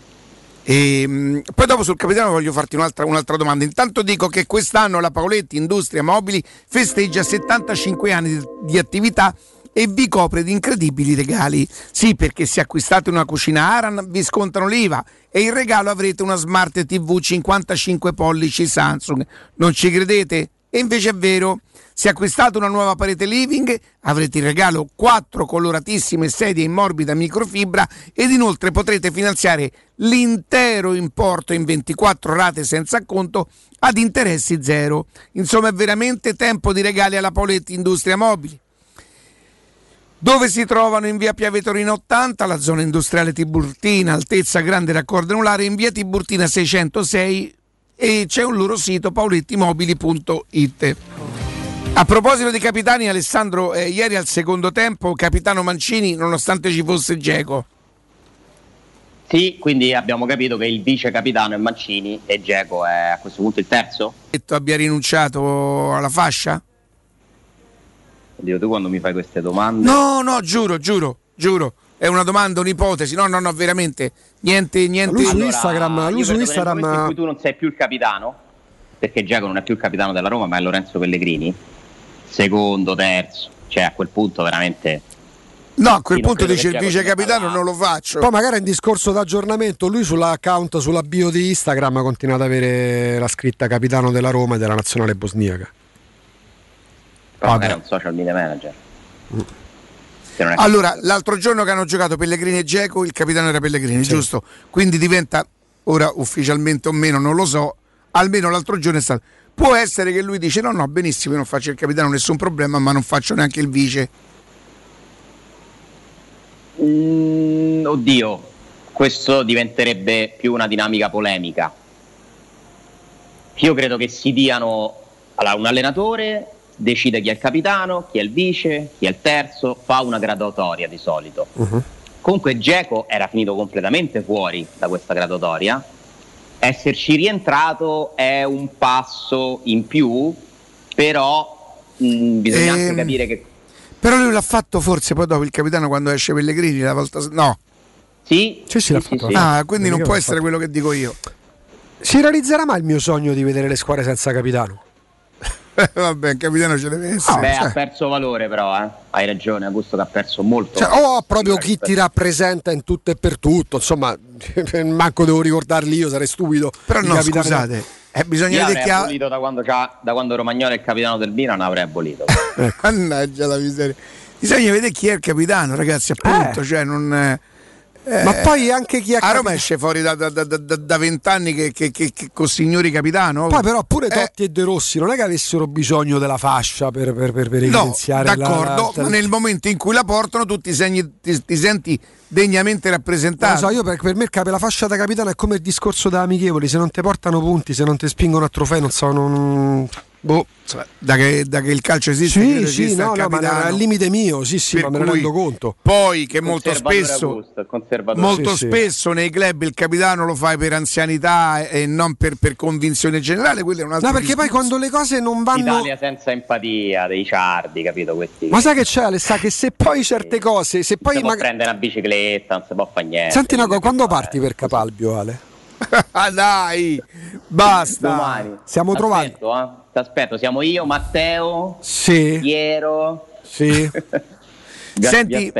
E, mh, poi dopo sul capitano voglio farti un'altra, un'altra domanda. Intanto dico che quest'anno la Paoletti Industria Mobili festeggia 75 anni di, di attività e vi copre di incredibili regali. Sì, perché se acquistate una cucina Aran vi scontano l'IVA e in regalo avrete una Smart TV 55 pollici Samsung. Non ci credete? E invece è vero. Se acquistate una nuova parete living avrete in regalo quattro coloratissime sedie in morbida microfibra ed inoltre potrete finanziare l'intero importo in 24 rate senza acconto ad interessi zero. Insomma è veramente tempo di regali alla Poletti Industria Mobili. Dove si trovano in via Piave Torino 80, la zona industriale Tiburtina, altezza grande raccordo anulare, in via Tiburtina 606 e c'è un loro sito paulettimobili.it. A proposito di capitani, Alessandro, eh, ieri al secondo tempo, capitano Mancini, nonostante ci fosse Geco. Sì, quindi abbiamo capito che il vice capitano è Mancini e Geco è a questo punto il terzo. detto abbia rinunciato alla fascia? Oddio, tu quando mi fai queste domande... No, no, giuro, giuro, giuro. È una domanda, un'ipotesi. No, no, no, veramente. Niente, niente. Lui su Allora, Instagram, lui io su Instagram- in cui tu non sei più il capitano, perché Giacomo non è più il capitano della Roma, ma è Lorenzo Pellegrini, secondo, terzo, cioè a quel punto veramente... No, a quel Sì, punto dice il vice capitano, non lo faccio. Poi magari in discorso d'aggiornamento lui sull'account, sulla bio di Instagram continua ad avere la scritta capitano della Roma e della nazionale bosniaca. Però magari è un social media manager. È- Allora, l'altro giorno che hanno giocato Pellegrini e Geco, il capitano era Pellegrini, giusto? Quindi diventa, ora ufficialmente o meno, non lo so, almeno l'altro giorno è stato. Può essere che lui dice no, no, benissimo, io non faccio il capitano, nessun problema, ma non faccio neanche il vice. Mm, oddio, questo diventerebbe più una dinamica polemica. Io credo che si diano allora, un allenatore decide chi è il capitano, chi è il vice, chi è il terzo, fa una graduatoria di solito. Comunque Geco era finito completamente fuori da questa graduatoria. Esserci rientrato è un passo in più, però mh, bisogna anche Ehm, capire che Però lui l'ha fatto forse poi dopo il capitano quando esce Pellegrini la volta no. Sì, Sì, sì, l'ha fatto. Ah, quindi non può essere fatto. quello che dico io. Si realizzerà mai il mio sogno di vedere le squadre senza capitano? <laughs> Vabbè, il capitano ce deve essere. Beh, cioè. ha perso valore però, eh. hai ragione, Augusto che ha perso molto. Cioè, valore. o ha proprio chi ti rappresenta in tutto e per tutto, insomma, <laughs> manco devo ricordarli io, sarei stupido. Però no, capitano- scusate, eh, bisogna avrei che ha... abolito da quando, da quando Romagnolo è il capitano del Milan, avrei abolito. <laughs> Mannaggia la miseria. Bisogna vedere chi è il capitano, ragazzi, appunto, cioè non... eh, Ma poi anche chi ha A Roma esce fuori da, da, da, da- da vent'anni che, che, che, che con signori capitano. Poi però pure Eh, Totti e De Rossi non è che avessero bisogno della fascia per, per, per, per No, evidenziare d'accordo, la- ma nel momento in cui la portano tu ti, segni- ti- ti senti degnamente Non lo rappresentato. so, io per, per me la fascia da capitano è come il discorso da amichevoli, se non ti portano punti, se non ti spingono a trofei, non so, non... Boh. da, che, da che il calcio esiste, Sì, credo sì, esista no, il no, ma al limite mio, sì, sì, ma me ne rendo conto. Poi che molto spesso, molto Sì, sì. spesso nei club il capitano lo fai per anzianità e non per, per convinzione generale, quello è un altro No, perché poi discorso. quando le cose non vanno... Italia senza empatia, dei ciardi, capito? Questi Ma sai che c'è, Alessà, che se poi certe cose, se non poi si può magari... prendere una bicicletta, non si può fare niente. Senti una cosa, quando parti per Capalbio, Ale? <laughs> ah, dai, basta. Domani. Siamo trovati. Aspetto, eh. Ti aspetto, siamo io, Matteo, Sì, Piero. sì. <laughs> Senti.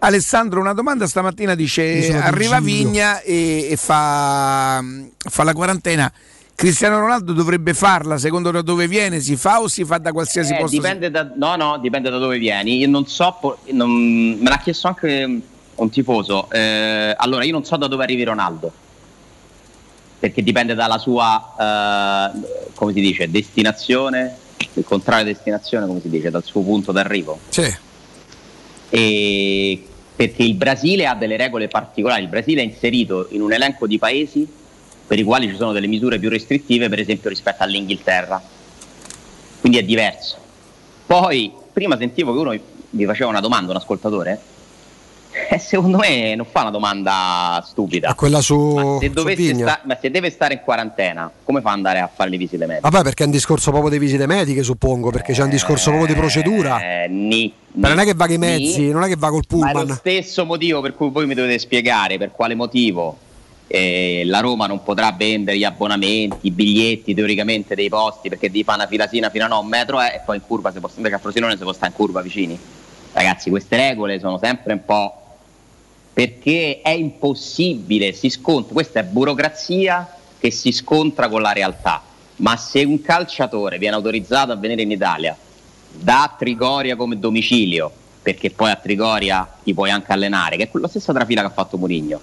Alessandro, una domanda stamattina dice: arriva. Vigna e, e fa, fa la quarantena. Cristiano Ronaldo dovrebbe farla, secondo da dove viene? Si fa o si fa da qualsiasi Eh, posto? dipende da, no, no, dipende da dove vieni. Io non so, non- me l'ha chiesto anche un tifoso. Eh, allora, io non so da dove arrivi Ronaldo, perché dipende dalla sua, eh, come si dice, destinazione, il contrario destinazione, come si dice, dal suo punto d'arrivo. Sì. E perché il Brasile ha delle regole particolari. Il Brasile è inserito in un elenco di paesi per i quali ci sono delle misure più restrittive, per esempio rispetto all'Inghilterra. Quindi è diverso. Poi, prima sentivo che uno mi faceva una domanda, un ascoltatore. <laughs> E secondo me non fa una domanda stupida. È quella su, Ma se, su sta- ma se deve stare in quarantena, come fa ad andare a fare le visite mediche? Vabbè, perché è un discorso proprio di visite mediche, suppongo, perché c'è un discorso proprio di procedura. Eh, ni, Ma non è che va con i mezzi, non è che va col Ma è lo pullman. stesso motivo per cui voi mi dovete spiegare per quale motivo eh, la Roma non potrà vendere gli abbonamenti, i biglietti teoricamente dei posti perché devi fare una filasina fino a un metro eh, e poi in curva, se può, invece a Frosinone si può stare in curva vicini. Ragazzi, queste regole sono sempre un po' perché è impossibile, si scontra, questa è burocrazia che si scontra con la realtà. Ma se un calciatore viene autorizzato a venire in Italia da Trigoria come domicilio, perché poi a Trigoria ti puoi anche allenare, che è quella stessa trafila che ha fatto Murigno,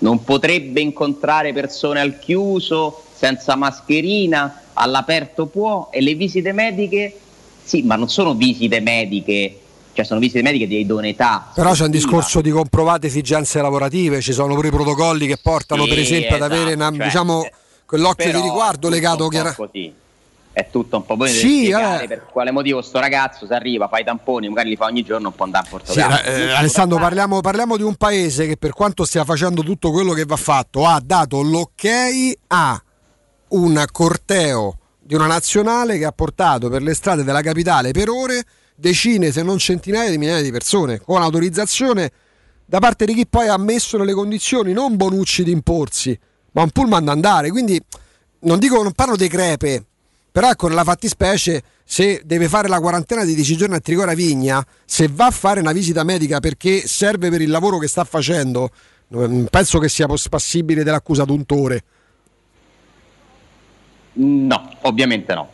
non potrebbe incontrare persone al chiuso, senza mascherina, all'aperto può, e le visite mediche, sì, ma non sono visite mediche, cioè sono visite mediche di idoneità. Però c'è un discorso di comprovate esigenze lavorative, ci sono pure i protocolli che portano, Sì, per esempio, ad esatto, avere una- cioè, diciamo, eh, quell'occhio di riguardo legato po' chiara- così. È tutto un po' voi Sì, eh. per quale motivo sto ragazzo se arriva, fa i tamponi, magari li fa ogni giorno, può andare a Sì, Portogallo. eh, Alessandro, parliamo, parliamo di un paese che per quanto stia facendo tutto quello che va fatto, ha dato l'ok a un corteo di una nazionale che ha portato per le strade della capitale per ore decine, se non centinaia di migliaia di persone, con autorizzazione da parte di chi poi ha messo nelle condizioni non Bonucci di imporsi, ma un pullman da andare. Quindi non dico, non parlo di crepe, però ecco, nella fattispecie, se deve fare la quarantena di 10 giorni a Trigora Vigna, se va a fare una visita medica perché serve per il lavoro che sta facendo, non penso che sia poss- passibile dell'accusa d'untore. No, ovviamente no.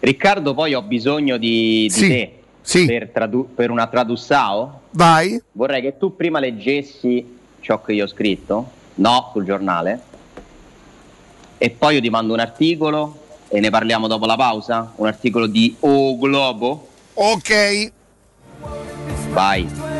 Riccardo, poi ho bisogno di, di Sì, te sì. Per, tradu- per una tradussao. Vai. Vorrei che tu prima leggessi ciò che io ho scritto, no, sul giornale, e poi io ti mando un articolo e ne parliamo dopo la pausa? Un articolo di O Globo? Ok. Vai.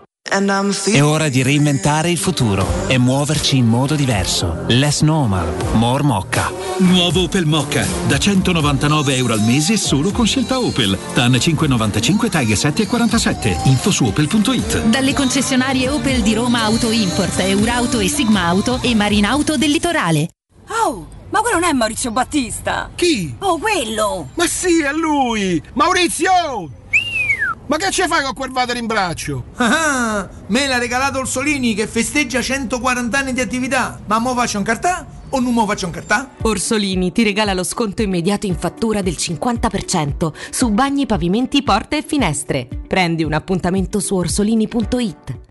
È ora di reinventare il futuro e muoverci in modo diverso. Less normal, more mocca. Nuovo Opel Mocca, da 199 euro al mese solo con scelta Opel. TAN 595 taglie 7 e 47. Info su opel.it. Dalle concessionarie Opel di Roma Auto Import, Eurauto e Sigma Auto e Marinauto del Litorale. Oh, ma quello non è Maurizio Battista! Chi? Oh, quello! Ma sì, è lui! Maurizio! Ma che ci fai con quel vader in braccio? Ah, me l'ha regalato Orsolini che festeggia 140 anni di attività. Ma mo faccio un cartà o non mo faccio un cartà? Orsolini ti regala lo sconto immediato in fattura del 50% su bagni, pavimenti, porte e finestre. Prendi un appuntamento su orsolini.it.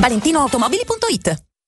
ValentinoAutomobili.it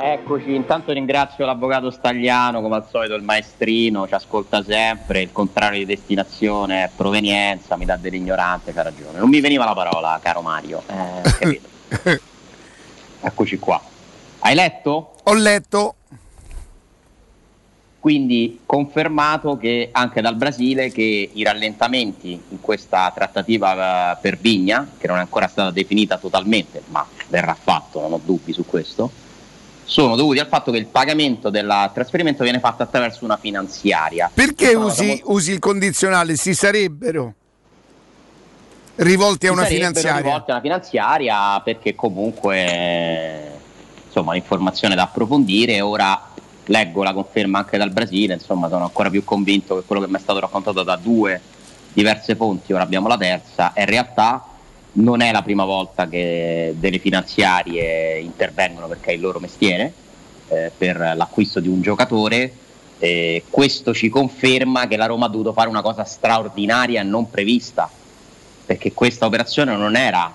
Eccoci, intanto ringrazio l'avvocato Stagliano, come al solito il maestrino, ci ascolta sempre, il contrario di destinazione è provenienza, mi dà dell'ignorante, c'ha ragione. Non mi veniva la parola, caro Mario. Eh? <laughs> Eccoci qua. Hai letto? Ho letto. Quindi confermato che anche dal Brasile che i rallentamenti in questa trattativa eh, per Vigna, che non è ancora stata definita totalmente, ma verrà fatto, non ho dubbi su questo, sono dovuti al fatto che il pagamento del trasferimento viene fatto attraverso una finanziaria. Perché usi, usi il condizionale? Si sarebbero rivolti a si una sarebbero finanziaria. rivolti a una finanziaria perché comunque insomma un'informazione da approfondire ora leggo la conferma anche dal Brasile insomma sono ancora più convinto che quello che mi è stato raccontato da due diverse fonti, ora abbiamo la terza, in realtà non è la prima volta che delle finanziarie intervengono perché è il loro mestiere eh, per l'acquisto di un giocatore. Eh, questo ci conferma che la Roma ha dovuto fare una cosa straordinaria e non prevista, perché questa operazione non era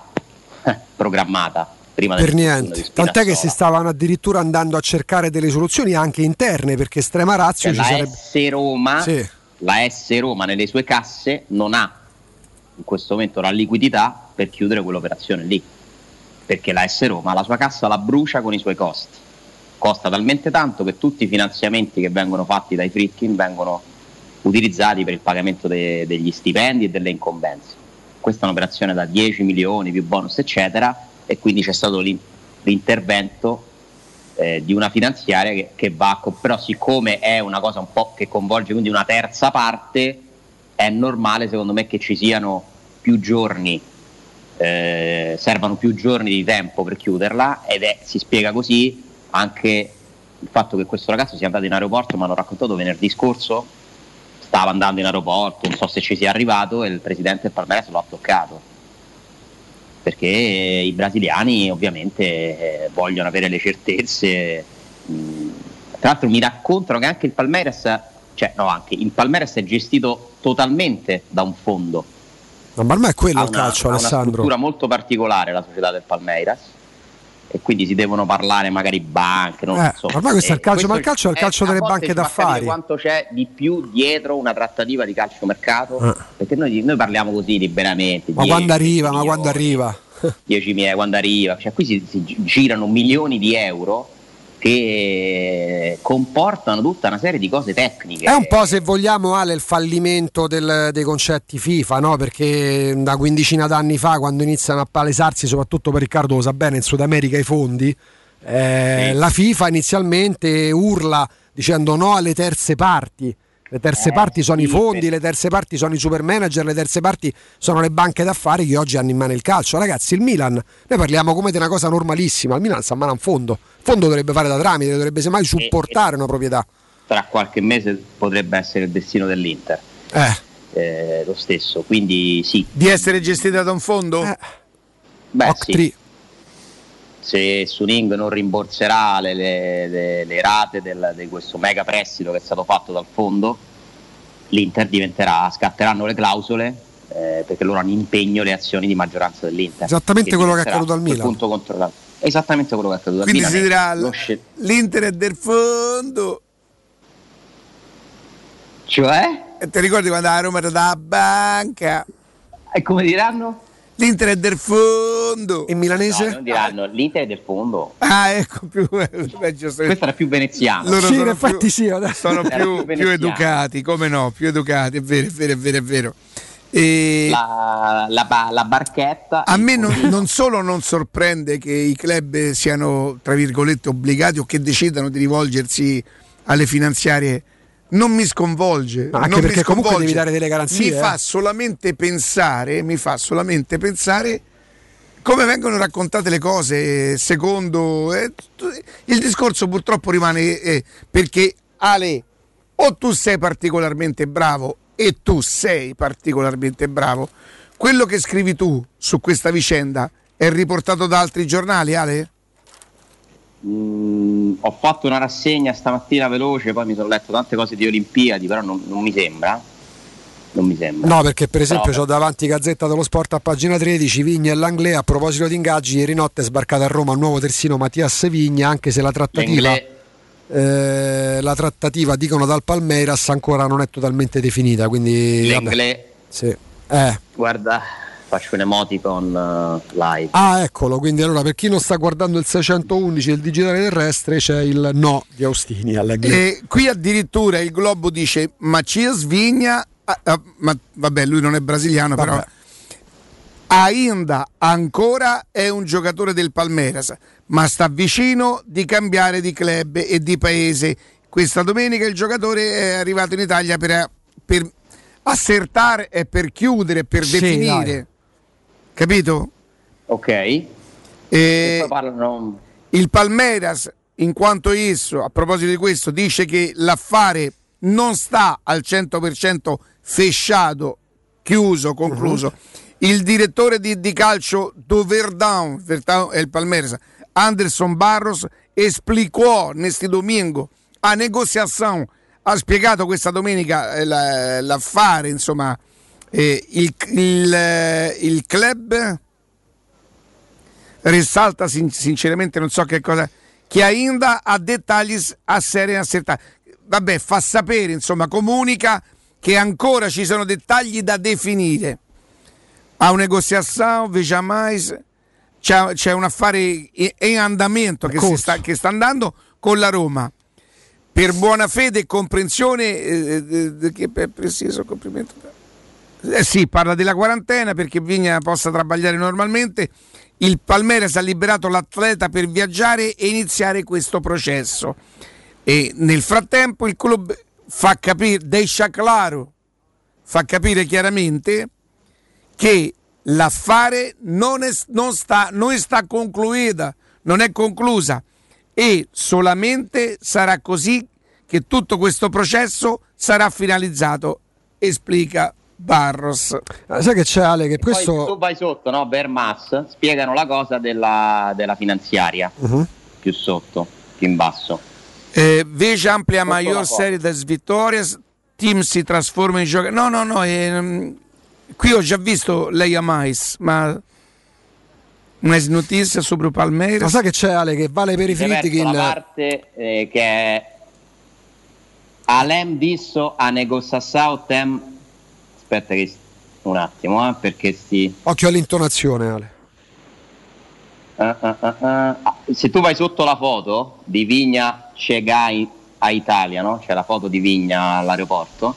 eh, programmata prima Per del niente, tant'è che si stavano addirittura andando a cercare delle soluzioni anche interne perché Strema Razio Cioè, ci la sarebbe... S Roma, Sì. la S Roma nelle sue casse non ha in questo momento la liquidità per chiudere quell'operazione lì. Perché la S Roma la sua cassa la brucia con i suoi costi. Costa talmente tanto che tutti i finanziamenti che vengono fatti dai Fritkin vengono utilizzati per il pagamento de- degli stipendi e delle incombenze. Questa è un'operazione da 10 milioni più bonus, eccetera, e quindi c'è stato l'in- l'intervento eh, di una finanziaria che, che va però siccome è una cosa un po' che coinvolge quindi una terza parte è normale secondo me che ci siano più giorni eh, servano più giorni di tempo per chiuderla ed è, si spiega così anche il fatto che questo ragazzo sia andato in aeroporto mi hanno raccontato venerdì scorso stava andando in aeroporto non so se ci sia arrivato e il presidente del Palmeiras lo ha toccato perché i brasiliani ovviamente eh, vogliono avere le certezze. Mm, Tra l'altro mi raccontano che anche il Palmeiras, cioè no, anche il Palmeiras è gestito totalmente da un fondo. No, ma ormai è quello Ha il una, calcio, una Alessandro. struttura molto particolare la società del Palmeiras e quindi si devono parlare magari banche. Non Eh, so. ormai questo è il E calcio, ma il calcio è il calcio a delle banche d'affari. Quanto c'è di più dietro una trattativa di calciomercato? Eh. Perché noi, noi parliamo così liberamente. Ma 10, quando arriva, ma quando arriva? 10.000 quando arriva, cioè qui si, si gi- girano milioni di euro che comportano tutta una serie di cose tecniche. È un po' se vogliamo Ale il fallimento del- dei concetti FIFA, no? Perché una quindicina d'anni fa, quando iniziano a palesarsi, soprattutto per Riccardo lo sa bene, in Sud America i fondi, eh, la FIFA inizialmente urla dicendo no alle terze parti. Le terze Eh, parti sono i sì, fondi, per- le terze parti sono i super manager, le terze parti sono le banche d'affari che oggi hanno in mano il calcio. Ragazzi, il Milan, noi parliamo come di una cosa normalissima, il Milan sta a mano a un fondo. Il fondo dovrebbe fare da tramite, dovrebbe semmai supportare una proprietà. Tra qualche mese potrebbe essere il destino dell'Inter. Eh. Eh, lo stesso, quindi sì. Di essere gestita da un fondo? Eh. Beh, sì. Se Suning non rimborserà le, le- le- le rate del- di questo mega prestito che è stato fatto dal fondo, l'Inter diventerà, scatteranno le clausole eh, perché loro hanno impegno le azioni di maggioranza dell'Inter. Esattamente quello che è accaduto al Milan. punto controllato. Esattamente quello che è accaduto al Quindi Milan. si dirà Lo scel- l'Inter è del fondo. Cioè? E ti ricordi quando la Roma era da banca? E come diranno? L'Inter è del fondo. In No, milanese? non diranno, l'Inter è del fondo. Ah, ecco più. <laughs> Questo era più veneziano. Loro Sì, in sono effetti più, sì, adesso. sono più, più più educati, come no, più educati, è vero, è vero, è vero, è vero. E La, la la barchetta. a me non, non solo non sorprende che i club siano, tra virgolette, obbligati o che decidano di rivolgersi alle finanziarie, non mi sconvolge. Ma anche non mi perché comunque sconvolge. devi dare delle garanzie, Mi eh. fa solamente pensare, mi fa solamente pensare come vengono raccontate le cose secondo eh, il discorso purtroppo rimane eh, perché Ale o tu sei particolarmente bravo e tu sei particolarmente bravo quello che scrivi tu su questa vicenda è riportato da altri giornali Ale? Mm, ho fatto una rassegna stamattina veloce, poi mi sono letto tante cose di Olimpiadi, però non, non mi sembra. Non mi sembra. No, perché per esempio Però- ho davanti Gazzetta dello Sport a pagina 13, Vigna e Langlais a proposito di ingaggi, ieri notte è sbarcato a Roma il nuovo terzino Mattias Vigna, anche se la trattativa, eh, la trattativa dicono dal Palmeiras ancora non è totalmente definita, quindi... L'Inglè, sì. Eh. guarda, faccio un emoticon eh, live. Ah, eccolo, quindi allora per chi non sta guardando il 611 del digitale terrestre c'è il no di Austini all'Inglais. E qui addirittura il Globo dice Macias Vigna, ah, ah, ma vabbè lui non è brasiliano però Vabbè. Ainda ancora è un giocatore del Palmeiras, ma sta vicino di cambiare di club e di paese. Questa domenica il giocatore è arrivato in Italia per, per assertare e per chiudere, per Sì, definire. dai. Capito? Ok. E E parlano. il Palmeiras, in quanto esso, a proposito di questo, dice che l'affare non sta al 100% fesciato chiuso, concluso. Il direttore di, di calcio do Verdão, Verdão è il Palmeiras, Anderson Barros, esplicò nesti domingo a negociazione, ha spiegato questa domenica eh, la- l'affare, insomma, eh, il, il, eh, il club risalta sin- sinceramente non so che cosa che ainda ha dettagli a serie accertati vabbè fa sapere insomma comunica che ancora ci sono dettagli da definire. A un negoziazione jamais c'è, c'è un affare in andamento che, sta, che sta andando con la Roma. Per buona fede e comprensione eh, eh, che per preciso complimento eh sì, parla della quarantena perché Vigna possa trabagliare normalmente. Il Palmeiras ha liberato l'atleta per viaggiare e iniziare questo processo. E nel frattempo il club fa capire, deixa claro, fa capire chiaramente che l'affare non, è, non sta, non sta concluita, non è conclusa e solamente sarà così che tutto questo processo sarà finalizzato, esplica Barros. Ah, sai che c'è Ale che Poi questo tu vai sotto, no? Vermas, spiegano la cosa della, della finanziaria, Mhm. più sotto, più in basso. Eh, veja amplia foto. serie de vittorias, team si trasforma in giocatori. No, no, no, ehm, qui ho già visto lei a mais, ma una notizia sobre o Palmeiras. Ma sai che c'è Ale che vale per i verso Friedkin la parte eh, che è Alem disso a negociação tem aspetta che un attimo eh, perché sti Occhio all'intonazione Ale ah, ah. Ah, se tu vai sotto la foto di Vigna Cegai a Italia no? c'è la foto di Vigna all'aeroporto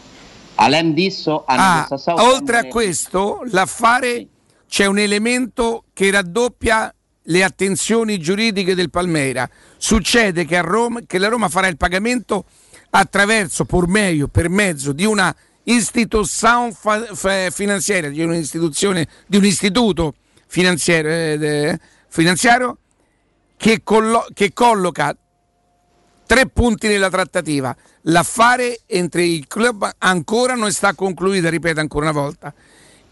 Alem disso Ah, oltre a questo, l'affare c'è un elemento che raddoppia le attenzioni giuridiche del Palmeira. Succede che, a Roma, che la Roma farà il pagamento attraverso, por meglio, per mezzo di una istituzione finanziaria, di un'istituzione, di un istituto finanziario, eh, finanziario che, collo- che colloca tre punti nella trattativa. L'affare entre i club ancora non sta concluita, ripeto ancora una volta.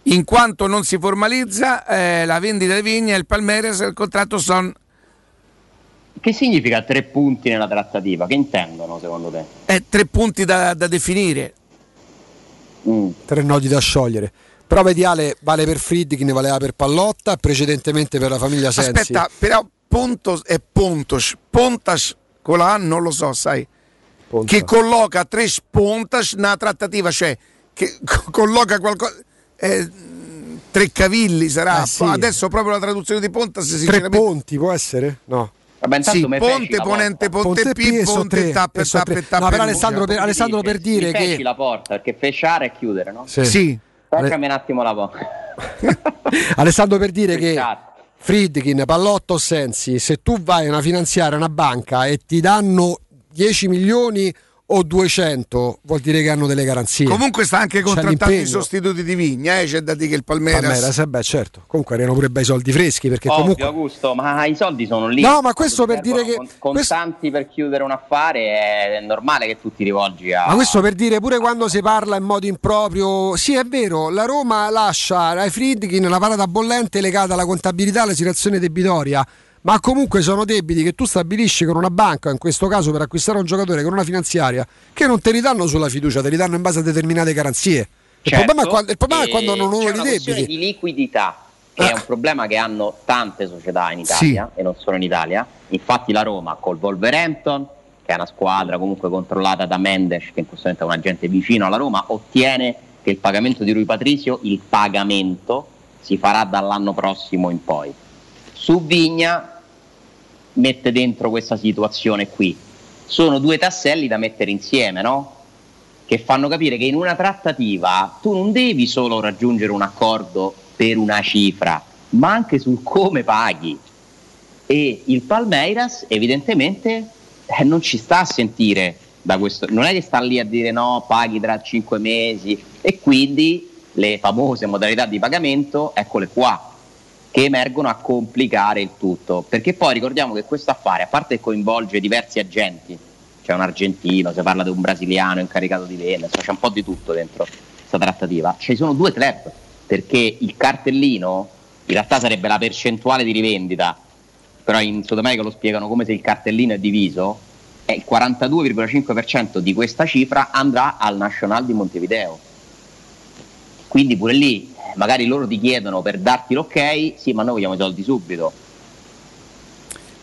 In quanto non si formalizza eh, la vendita di Vigna e il Palmeiras, il contratto sono che significa tre punti nella trattativa? che intendono secondo te? eh, tre punti da, da definire. Mm. tre nodi da sciogliere prova ideale vale per Friedkin valeva per Pallotta precedentemente per la famiglia Sensi Aspetta, però Pontos è Pontos. Pontas con la A non lo so, sai. Che colloca tre Pontas nella trattativa, cioè che co- colloca qualcosa. eh, tre cavilli sarà. Eh, sì. Adesso proprio la traduzione di Pontas tre ponti può essere? no Vabbè, intanto Sì, me feci ponte, la ponente, ponte, Ponte P P, e ponte tappe, e sono tappe, tappe. No, però. Alessandro per, Alessandro per dire feci che la porta perché fecciare e chiudere no? Sì. Sì. Toccami un attimo la porta <laughs> Alessandro per dire che Friedkin, Pallotto o Sensi, se tu vai a una finanziaria, una banca e ti danno 10 milioni o 200, vuol dire che hanno delle garanzie. Comunque sta anche contrattando i sostituti di Vigna, eh? c'è da dire che il Palmeiras. Palmeiras, eh beh, certo. Comunque erano pure bei soldi freschi perché Ovvio, comunque Augusto, ma i soldi sono lì. No, ma questo per dire che- con- contanti per chiudere un affare è normale che tu ti rivolgi a Ma questo per dire pure quando si parla in modo improprio, sì è vero, la Roma lascia ai Friedkin la parata bollente legata alla contabilità, alla situazione debitoria, ma comunque sono debiti che tu stabilisci con una banca, in questo caso per acquistare un giocatore con una finanziaria, che non te li danno sulla fiducia, te li danno in base a determinate garanzie. Il Certo, problema è quando, il problema è quando non li questione debiti. di liquidità che è un problema che hanno tante società in Italia e non solo in Italia. Infatti la Roma col Wolverhampton che è una squadra comunque controllata da Mendes che in questo momento è un agente vicino alla Roma ottiene che il pagamento di Rui Patrizio il pagamento si farà dall'anno prossimo in poi. Su Vigna mette dentro questa situazione qui sono due tasselli da mettere insieme no? che fanno capire che in una trattativa tu non devi solo raggiungere un accordo per una cifra, ma anche sul come paghi. E il Palmeiras evidentemente eh, non ci sta a sentire da questo, non è che sta lì a dire no, paghi tra cinque mesi e quindi le famose modalità di pagamento, eccole qua, che emergono a complicare il tutto. Perché poi ricordiamo che questo affare, a parte che coinvolge diversi agenti, c'è un argentino, si parla di un brasiliano incaricato di vendere, insomma, c'è un po' di tutto dentro. questa trattativa, ci sono due club, perché il cartellino in realtà sarebbe la percentuale di rivendita, però in Sud America lo spiegano come se il cartellino è diviso, e il 42,5% di questa cifra andrà al National di Montevideo. Quindi pure lì magari loro ti chiedono per darti l'ok, sì ma noi vogliamo i soldi subito.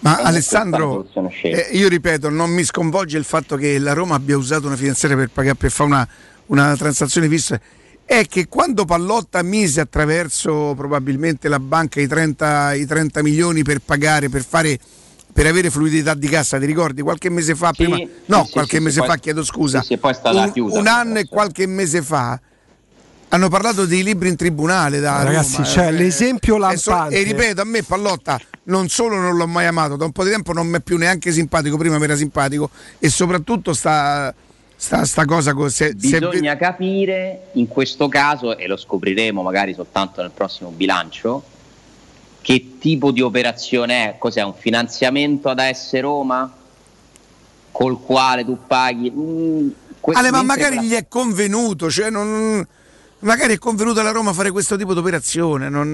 Ma Eh, Alessandro, eh, io ripeto, non mi sconvolge il fatto che la Roma abbia usato una finanziaria per, pagare, per fare una, una transazione fissa. È che quando Pallotta mise attraverso probabilmente la banca i 30, i 30 milioni per pagare, per fare per avere fluidità di cassa, ti ricordi? Qualche mese fa, Sì, prima, sì, no, sì, qualche mese fa, poi- chiedo scusa, un, un anno e qualche mese fa hanno parlato dei libri in tribunale da Ragazzi, Roma, cioè, eh, l'esempio e so- lampante. E, ripeto, a me Pallotta non solo non l'ho mai amato, da un po' di tempo non mi è più neanche simpatico, prima mi era simpatico e soprattutto sta, sta, sta cosa co- se, se- Bisogna capire in questo caso, e lo scopriremo magari soltanto nel prossimo bilancio, che tipo di operazione è. Cos'è un finanziamento ad AS Roma? Col quale tu paghi? Mm, que- Ale, ma magari la- gli è convenuto, cioè non- magari è convenuto alla Roma fare questo tipo di operazione. Non,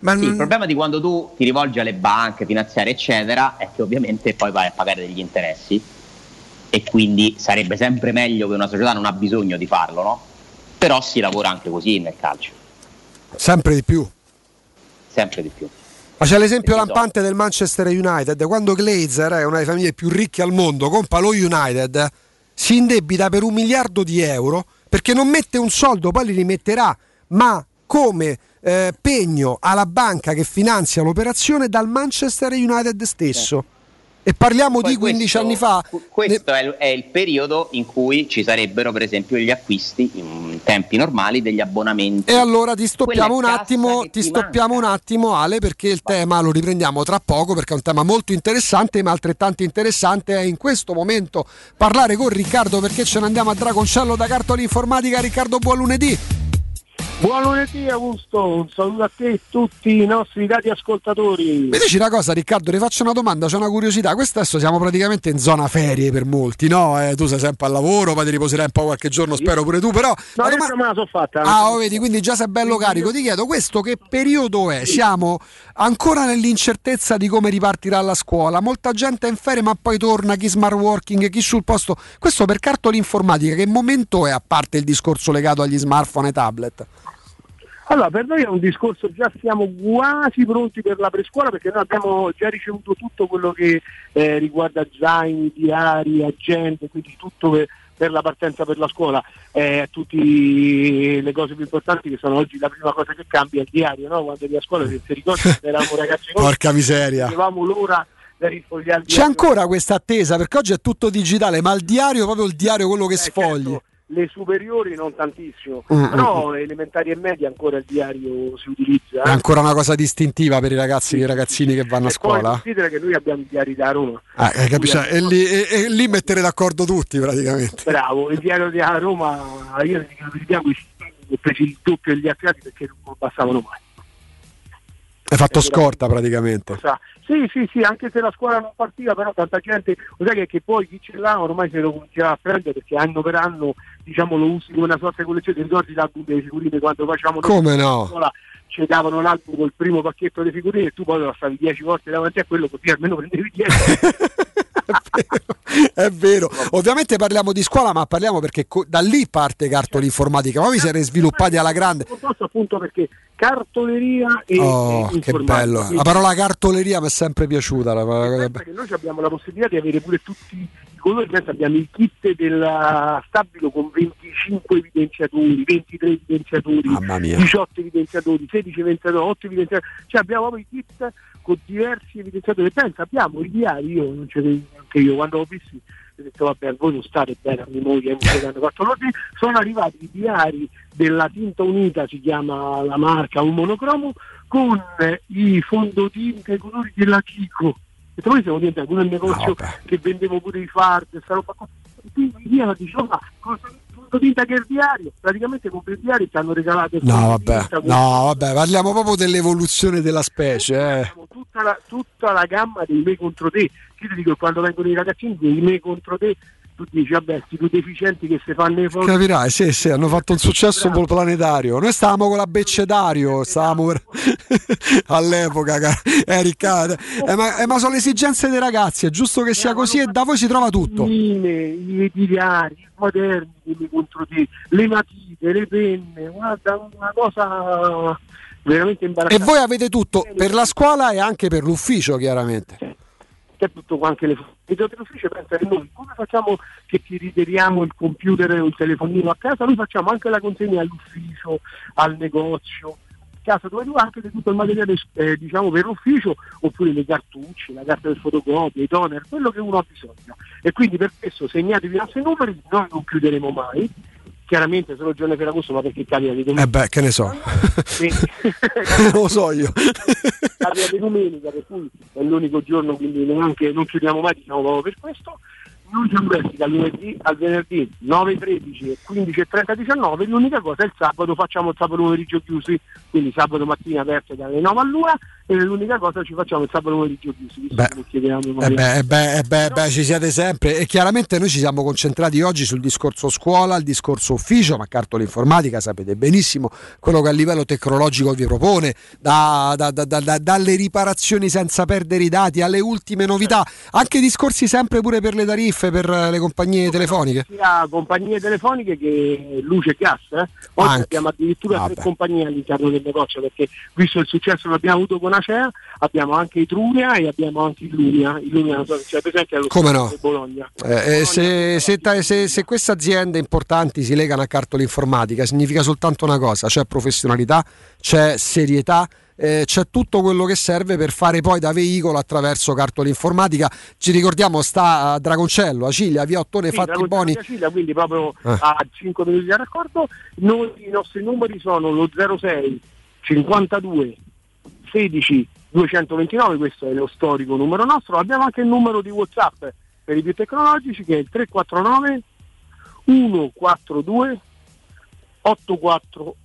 ma Sì, non- il problema di quando tu ti rivolgi alle banche finanziarie, eccetera, è che ovviamente poi vai a pagare degli interessi e quindi sarebbe sempre meglio che una società non ha bisogno di farlo, no? Però si lavora anche così nel calcio, Sempre di più. sempre di più. Ma c'è l'esempio lampante del Manchester United, quando Glazer è una delle famiglie più ricche al mondo, compra lo United, si indebita per un miliardo di euro perché non mette un soldo, poi li rimetterà, ma come eh, pegno alla banca che finanzia l'operazione dal Manchester United stesso. E parliamo Poi di 15 questo- anni fa. Questo è, il, è il periodo in cui ci sarebbero, per esempio, gli acquisti in tempi normali degli abbonamenti. E allora ti stoppiamo un attimo, ti ti stoppiamo un attimo Ale perché il tema lo riprendiamo tra poco perché è un tema molto interessante ma altrettanto interessante è in questo momento parlare con Riccardo perché ce ne andiamo a Dragoncello da Cartola Informatica Riccardo buon lunedì Buon lunedì Augusto, un saluto a te e tutti i nostri dati ascoltatori. Mi dici una cosa Riccardo, ti faccio una domanda, c'è una curiosità, questo adesso siamo praticamente in zona ferie per molti, no? Eh, tu sei sempre al lavoro, poi ti riposerai un po' qualche giorno, spero pure tu, però... No, la io doma- me la so fatta. Ah, oh, vedi, quindi già sei bello carico. Ti chiedo, questo che periodo è? Siamo ancora nell'incertezza di come ripartirà la scuola. Molta gente è in ferie, ma poi torna chi smart working, chi sul posto. Questo per cartola informatica, che momento è a parte il discorso legato agli smartphone e tablet? Allora, per noi è un discorso, già siamo quasi pronti per la prescuola perché noi abbiamo già ricevuto tutto quello che eh, riguarda zaini, diari, agende, quindi tutto per, per la partenza per la scuola. Eh, tutte le cose più importanti che sono oggi la prima cosa che cambia è il diario, no? quando eri a scuola, se ti ricordi, <laughs> eravamo ragazzi noi, Porca miseria. avevamo l'ora C'è ancora questa attesa, perché oggi è tutto digitale, ma il diario, proprio il diario, quello che sfogli. Le superiori non tantissimo, Mm, però elementari e medie ancora il diario si utilizza. È ancora una cosa distintiva per i ragazzi e i ragazzini che vanno a scuola. considera che noi abbiamo i diari da Roma. Ah, eh, capisci? E lì, e- e lì mettere d'accordo tutti praticamente. Bravo, il diario di Roma, io ho preso il doppio degli altri perché non passavano mai. Hai fatto scorta praticamente. Sì, sì, sì, anche se la scuola non partiva, però tanta gente, lo sai che, che poi chi ce l'ha ormai se lo cominciava a prendere perché anno per anno diciamo, lo usi come una sorta di collezione, ricordi l'album delle figurine quando facciamo Come no? scuola ci davano l'album col primo pacchetto di figurine e tu poi lo stavi 10 volte davanti a quello così almeno prendevi 10 <laughs> È vero. Ovviamente parliamo di scuola, ma parliamo perché co- da lì parte cartola informatica. Poi vi siete sviluppati alla grande. appunto perché cartoleria e, Oh, e che bello. La parola cartoleria mi è sempre piaciuta. la- che noi abbiamo la possibilità di avere pure tutti colori, pensa, abbiamo il kit del stabilo con 25 evidenziatori, 23 evidenziatori, Mamma mia. 18 evidenziatori, 16 evidenziatori, 8 evidenziatori, cioè abbiamo proprio i kit con diversi evidenziatori. Pensa, abbiamo i diari, io non ce anche io quando ho visto ho detto vabbè voi non state bene a memoria che hanno fatto loro, sono arrivati i diari della tinta unita si chiama la marca un monocromo con eh, i fondotinte i colori della Kiko e poi siamo diventati un negozio che vendevo pure i fard sta roba qua. Quindi via dicevo ma cosa fondotinta che il diario praticamente con il diario ci hanno regalato No, vabbè. No, vabbè, parliamo proprio dell'evoluzione della specie. Eh. tutta la, tutta la gamma dei me contro te. Io ti dico quando vengono i ragazzini dei me contro te, tu dici, vabbè, sti due deficienti che si fanno i foto. Capirai, sì, sì, hanno fatto un successo planetario. Noi stavamo con la Beccedario, stavamo per- <laughs> all'epoca, ca- eh, Riccardo. Eh, ma, eh, ma sono le esigenze dei ragazzi, è giusto che sia così e da voi si trova tutto. I ediliari, i moderni quelli contro te, le matite, le penne, guarda, una cosa veramente E imbarazzante. voi avete tutto per la scuola e anche per l'ufficio, chiaramente. C'è tutto anche le dell'ufficio pensa che noi. Come facciamo che ti ritiriamo il computer o il telefonino a casa? Noi facciamo anche la consegna all'ufficio al negozio a casa dove tu anche tutto il materiale eh, diciamo per l'ufficio oppure le cartucce la carta del fotocopia i toner quello che uno ha bisogno. E quindi per questo segnatevi i nostri numeri noi non chiuderemo mai chiaramente solo il giorno di Ferragosto ma perché capita di Eh domenica beh, che ne so. Sì. <laughs> Lo so io. capita di domenica per cui è l'unico giorno quindi neanche non chiudiamo mai diciamo proprio per questo siamo aperti dal lunedì al venerdì 9, 13 e 15 e 30 19 l'unica cosa è il sabato facciamo il sabato pomeriggio chiusi quindi sabato mattina aperto dalle 9 all'una e l'unica cosa ci facciamo il sabato pomeriggio chiusi Beh, Eh beh, eh beh, eh beh, eh beh, ci siete sempre. E chiaramente noi ci siamo concentrati oggi sul discorso scuola, il discorso ufficio, ma cartola informatica sapete benissimo quello che a livello tecnologico vi propone, da- da- da- dalle riparazioni senza perdere i dati alle ultime novità, anche discorsi sempre pure per le tariffe, per eh, le compagnie telefoniche. sia compagnie telefoniche che luce e gas. Eh? Oggi Anche. abbiamo addirittura Vabbè. tre compagnie all'interno del negozio perché visto il successo che abbiamo avuto con Acea abbiamo anche Etruria e abbiamo anche Illumia. Illumia non so se c'è presente allo Come no? Bologna. Eh, eh, se, se ta- se- se queste aziende importanti si legano a cartola informatica significa soltanto una cosa, c'è professionalità, c'è serietà, eh, c'è tutto quello che serve per fare poi da veicolo attraverso cartola informatica. Ci ricordiamo sta a Dragoncello, a Ciglia, via Ottone Sì, Fatti Boni. Sicilia, quindi proprio Eh. a 5 minuti di raccordo. Noi i nostri numeri sono lo 06 52 16 229, questo è lo storico numero nostro. Abbiamo anche il numero di WhatsApp per i più tecnologici che è il 349 142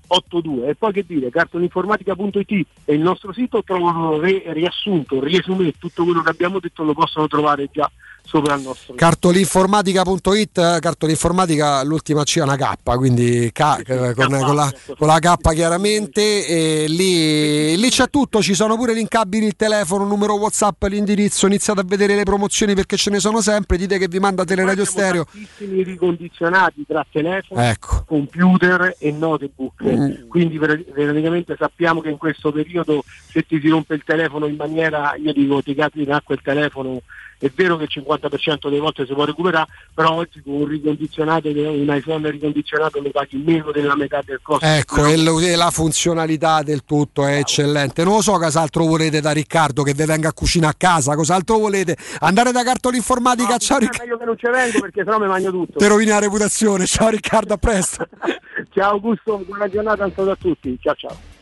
8482 e poi che dire cartolinformatica.it è il nostro sito trovano riassunto riesumé tutto quello che abbiamo detto lo possono trovare già sopra il nostro Cartolinformatica.it, cartolinformatica l'ultima C è una K, quindi K, eh, con, con la, con la K chiaramente, e lì, lì c'è tutto, ci sono pure gli incabili, il telefono, il numero Whatsapp, l'indirizzo, iniziate a vedere le promozioni perché ce ne sono sempre, dite che vi manda Teleradio Stereo. tantissimi ricondizionati tra telefono, Ecco. computer e notebook. Mm. Quindi veramente sappiamo che in questo periodo se ti si rompe il telefono in maniera, io dico ti cadi in acqua il telefono, è vero che il 50% delle volte si può recuperare, però oggi con un ricondizionato, un iPhone ricondizionato lo paghi meno della metà del costo. Ecco, e la funzionalità del tutto è eccellente. Non lo so cos'altro volete da Riccardo che vi venga a cucinare a casa, cos'altro volete? Andare da cartolinformatica, ciao È Riccardo, meglio che non ci vengo perché sennò mi mangio tutto. ti rovini la reputazione, ciao Riccardo, a presto. <laughs> Ciao Augusto, buona giornata a tutti. Ciao ciao.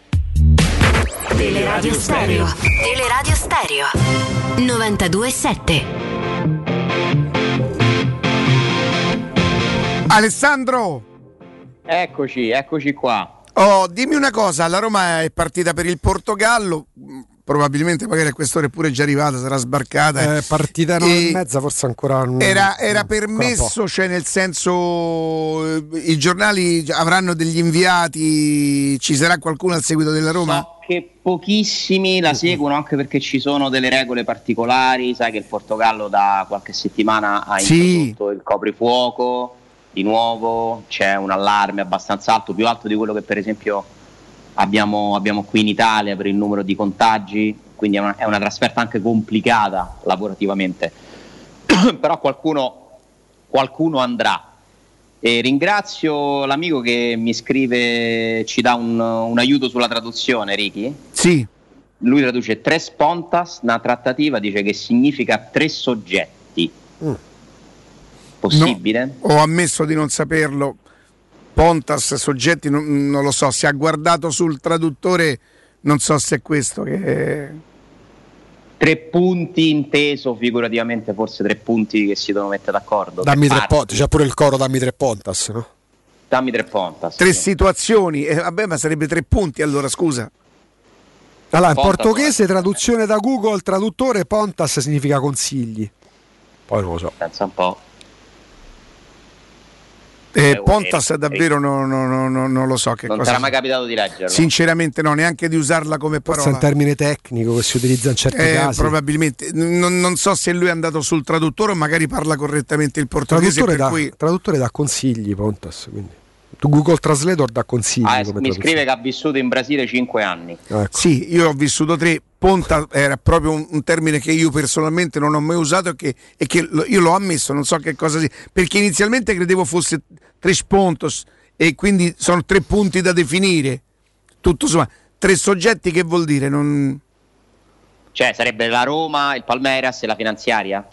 Teleradio Stereo. Teleradio Stereo. 92.7. Alessandro! Eccoci, eccoci qua. Oh, dimmi una cosa, la Roma è partita per il Portogallo, probabilmente magari a quest'ora è pure già arrivata, sarà sbarcata. Eh, partita 9 E e mezza, forse ancora non- Era, era ancora permesso, cioè nel senso eh, i giornali avranno degli inviati, ci sarà qualcuno al seguito della Roma? So che pochissimi la seguono anche perché ci sono delle regole particolari, sai che il Portogallo da qualche settimana ha Sì. introdotto il coprifuoco, di nuovo c'è un allarme abbastanza alto, più alto di quello che per esempio abbiamo, abbiamo qui in Italia per il numero di contagi, quindi è una, è una trasferta anche complicata lavorativamente, <coughs> però qualcuno, qualcuno andrà. E ringrazio l'amico che mi scrive, ci dà un, un aiuto sulla traduzione, Ricky. Sì. Lui traduce tre spontas, una trattativa dice che significa tre soggetti. Mm. Possibile? Ho ammesso di non saperlo. Pontas, soggetti, non, non lo so, se ha guardato sul traduttore, non so se è questo che... Tre punti inteso figurativamente, forse tre punti che si devono mettere d'accordo. Dammi tre pontas, c'è pure il coro Dammi tre pontas, no? Dammi tre pontas. Tre situazioni, eh, vabbè ma sarebbe tre punti allora, scusa. Allora, in Pontas, portoghese, traduzione da Google, traduttore, pontas significa consigli. Poi non lo so. Pensa un po'. Eh, Pontas davvero non, non- non- non lo so che Non cosa era mai capitato di leggerlo? Sinceramente no, neanche di usarla come Forse è parola. un termine tecnico che si utilizza in certi Eh, casi. probabilmente non, non so se lui è andato sul traduttore o magari parla correttamente il portoghese Traduttore per dà, cui traduttore dà consigli, Pontas. Quindi. Tu Google Translator dà consigli. Ah, come mi scrive che ha vissuto in Brasile 5 anni. Ecco. Sì, io ho vissuto tre. Ponta era proprio un, un termine che io personalmente non ho mai usato e che, e che lo- io l'ho ammesso, non so che cosa sia. Perché inizialmente credevo fosse tres pontos e quindi sono tre punti da definire. Tutto sommato, tre soggetti che vuol dire? Non... Cioè, sarebbe la Roma, il Palmeiras e la finanziaria?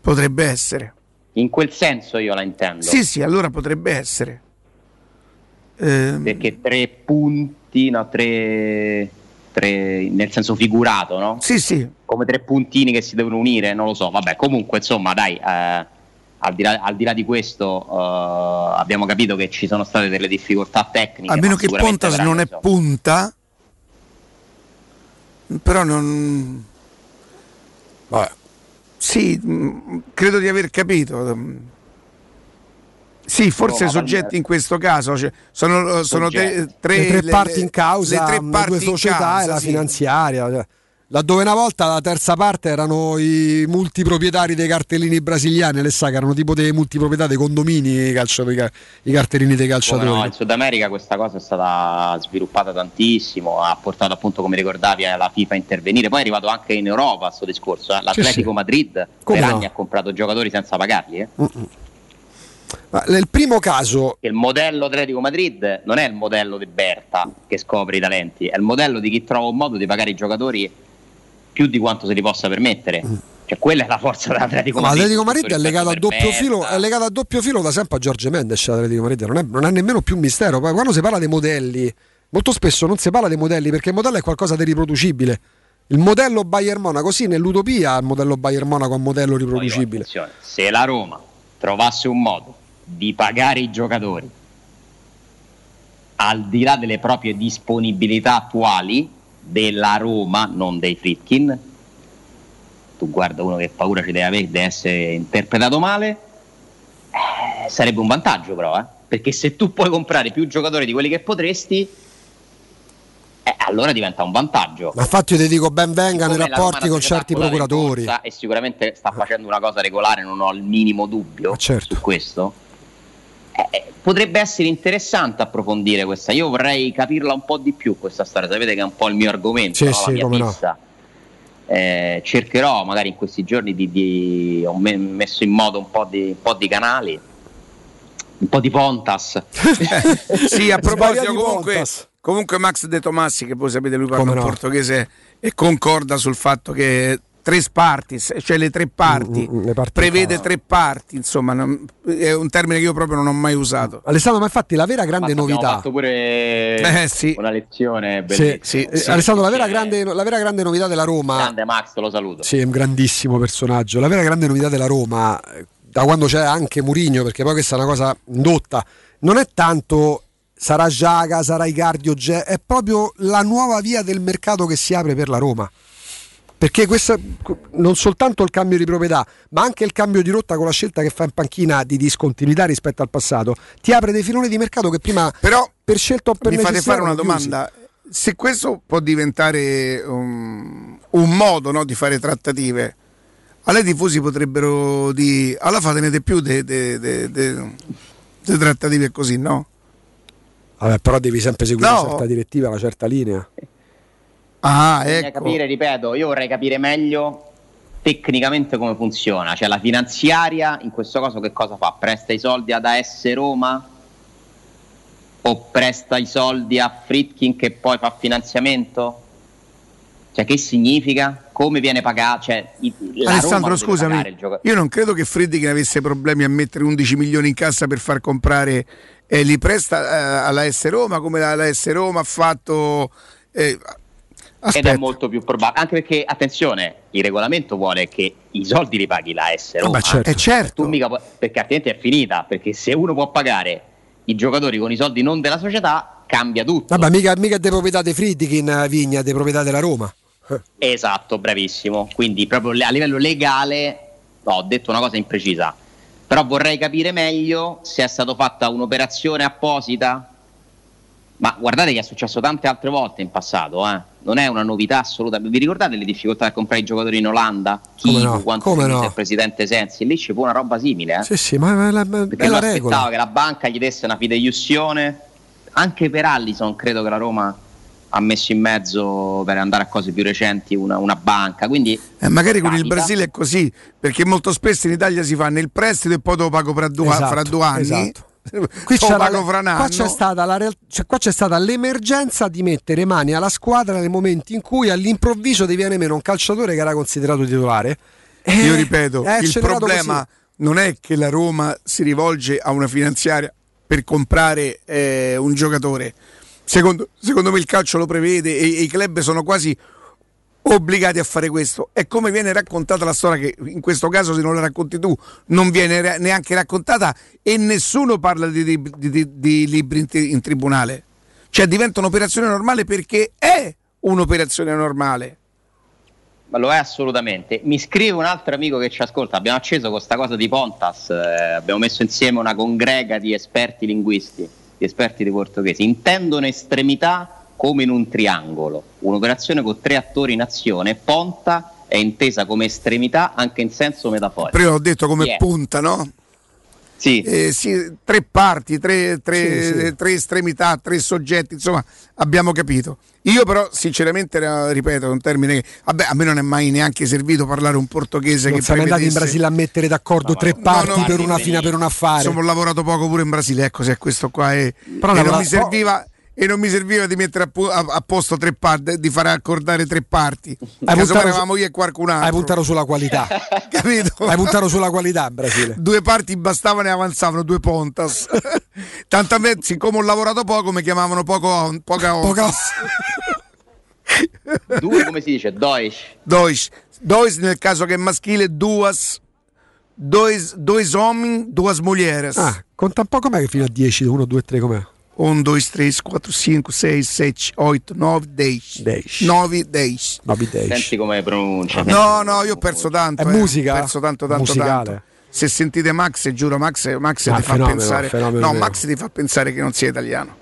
Potrebbe essere. In quel senso io la intendo. Sì, sì, allora potrebbe essere. Ehm, Perché tre punti, no, tre, tre nel senso figurato, no? Sì, sì. Come tre puntini che si devono unire, non lo so. Vabbè, comunque, insomma, dai, eh, al, di là, al di là di questo, eh, abbiamo capito che ci sono state delle difficoltà tecniche. a meno che Pontas non è punta, però non. Sì, mh, credo di aver capito. Sì, forse ma soggetti in questo caso cioè, sono, sono tre, Soggetti. tre- le tre le- parti in causa, le tre le parti due società causa, e la sì. finanziaria. cioè. Laddove una volta la terza parte erano i multiproprietari dei cartellini brasiliani, le sa che erano tipo dei multiproprietà dei condomini i, calciatori, i cartellini dei Come calciatori. no, in Sud America questa cosa è stata sviluppata tantissimo, ha portato appunto, come ricordavi, la FIFA a intervenire. Poi è arrivato anche in Europa questo discorso. eh. L'Atletico sì. Madrid Come per no? anni ha comprato giocatori senza pagarli. eh. Ma nel primo caso, Il modello Atletico Madrid non è il modello di Berta che scopre i talenti, è il modello di chi trova un modo di pagare i giocatori più di quanto se li possa permettere. Cioè, quella è la forza dell'Atletico ma Madrid. l'Atletico Madrid è legato, a doppio filo, è legato a doppio filo da sempre a Giorgio Mendes. L'Atletico Madrid non è, non è nemmeno più un mistero. Poi quando si parla dei modelli, molto spesso non si parla dei modelli perché il modello è qualcosa di riproducibile. Il modello Bayern Monaco, sì, nell'utopia il modello Bayern Monaco è un modello riproducibile. Se la Roma trovasse un modo di pagare i giocatori al di là delle proprie disponibilità attuali della Roma, non dei Fritkin, tu guarda uno che paura ci deve avere di essere interpretato male, eh, sarebbe un vantaggio però, eh? perché se tu puoi comprare più giocatori di quelli che potresti, eh, allora diventa un vantaggio. Ma infatti io ti dico ben venga nei rapporti con certi procuratori. E sicuramente sta facendo una cosa regolare, non ho il minimo dubbio certo. su questo. Eh, potrebbe essere interessante approfondire questa. Io vorrei capirla un po' di più questa storia. Sapete che è un po' il mio argomento, Sì, no? sì, la mia no. Eh, cercherò magari in questi giorni di, di- ho me- messo in modo un po' di, un po' di canali, un po' di Pontas. <laughs> sì, a proposito, comunque, Pontas. comunque Max De Tomassi, che voi sapete lui parla Come in no. portoghese e concorda sul fatto che tre parti, cioè le tre parti, Mm, le parti prevede tre parti, insomma, non- è un termine che io proprio non ho mai usato. Alessandro, ma infatti la vera grande Abbiamo novità. fatto pure Eh, sì. una lezione Sì, bellissima. eh, Alessandro, la vera, grande, la vera grande novità della Roma. Grande Max, lo saluto. Sì, è un grandissimo personaggio. La vera grande novità della Roma, da quando c'è anche Murigno, perché poi questa è una cosa indotta, non è tanto sarà Giaga, sarà Icardi o Ge, è proprio la nuova via del mercato che si apre per la Roma. Perché questa, non soltanto il cambio di proprietà, ma anche il cambio di rotta con la scelta che fa in panchina di discontinuità rispetto al passato, ti apre dei filoni di mercato che prima Però per scelta o per mi fate fare una domanda. Se questo può diventare um, un modo no, di fare trattative, a lei i tifosi potrebbero dire allora fatene più de- de- de trattative così, no? Vabbè, però devi sempre seguire No. una certa direttiva, una certa linea. Ah, ecco. capire, ripeto, io vorrei capire meglio tecnicamente come funziona. Cioè la finanziaria in questo caso che cosa fa? Presta i soldi ad AS Roma? O presta i soldi a Fritkin che poi fa finanziamento? Cioè che significa? Come viene pagato? Cioè, Alessandro, scusami, io non credo che Friedrich avesse problemi a mettere 11 milioni in cassa per far comprare, eh, li presta eh, alla S Roma come la, la S Roma ha fatto... eh, Ed è aspetta. molto più probabile, anche perché, attenzione, il regolamento vuole che i soldi li paghi la S Roma. ma certo. Eh, certo. Tu mica puoi- perché altrimenti è finita, perché se uno può pagare i giocatori con i soldi non della società, cambia tutto. Vabbè, mica, mica è di proprietà di Friedkin Vigna, è di proprietà della Roma. Esatto, bravissimo. Quindi proprio a livello legale, no, ho detto una cosa imprecisa. Però vorrei capire meglio se è stata fatta un'operazione apposita. Ma guardate che è successo tante altre volte in passato, eh. non è una novità assoluta. Vi ricordate le difficoltà a comprare i giocatori in Olanda? Chi, Come no, quanto come no. il presidente Sensi? Lì ci fu una roba simile. Eh? Sì, sì, ma, ma- ma- ma- Perché è la aspettava regola. che la banca gli desse una fideiussione. Anche per Allison credo che la Roma ha messo in mezzo per andare a cose più recenti una, una banca. Quindi Eh, magari con il capita. Brasile è così, perché molto spesso in Italia si fanno il prestito e poi te lo pago fra due, Esatto, fra due anni. esatto. Qui fra un qua c'è, stata la real- cioè, qua c'è stata l'emergenza di mettere mani alla squadra nel momento in cui all'improvviso ti viene meno un calciatore che era considerato titolare. Eh, Io ripeto, è il problema così. non è che la Roma si rivolge a una finanziaria per comprare eh, un giocatore. Secondo, secondo me il calcio lo prevede e, e i club sono quasi obbligati a fare questo. È come viene raccontata la storia che in questo caso se non la racconti tu non viene neanche raccontata e nessuno parla di, di- di- di libri in, in tribunale. Cioè diventa un'operazione normale perché è un'operazione normale. Ma lo è assolutamente. Mi scrive un altro amico che ci ascolta. Abbiamo acceso questa cosa di Pontas, eh, abbiamo messo insieme una congrega di esperti linguisti, di esperti di portoghese. Intendono estremità come in un triangolo. Un'operazione con tre attori in azione. Ponta è intesa come estremità anche in senso metaforico. Prima ho detto come Yeah. punta, no? Sì. Eh, sì, tre parti, tre, tre- Sì, sì. tre estremità, tre soggetti, insomma, abbiamo capito. Io però, sinceramente, ripeto, è un termine che vabbè, a me non è mai neanche servito parlare un portoghese Non che siamo andati in Brasile a mettere d'accordo tre parti per una fine per un affare. Insomma, ho lavorato poco pure in Brasile, ecco se è questo qua. E, Però e non, mi serviva, e non mi serviva di mettere a, pu- a- a posto tre parti, di fare accordare tre parti. Hai puntato su- io e qualcun altro. Hai puntato sulla qualità. <laughs> Capito? Hai puntato sulla qualità in Brasile. Due parti bastavano e avanzavano due pontas. <laughs> Tanto a me, siccome ho lavorato poco, mi chiamavano poco on, poca ontas. <laughs> Due, come si dice? Dois. Dois nel caso che è maschile, duas. Dois, dois homens, duas mulheres. Ah, conta un po' com'è che fino a 10, 1, 2, 3 com'è? 1, 2, 3, 4, 5, 6, 7, 8, 9, 10. 9, 10. Senti come pronuncia. No, no, io ho perso tanto. È eh. musica? Ho perso tanto, tanto, Musicale? tanto. Se sentite Max, giuro, Max, Max Ah, ti fa fenomeno, pensare. fenomeno No, vero. Max ti fa pensare che non sia italiano.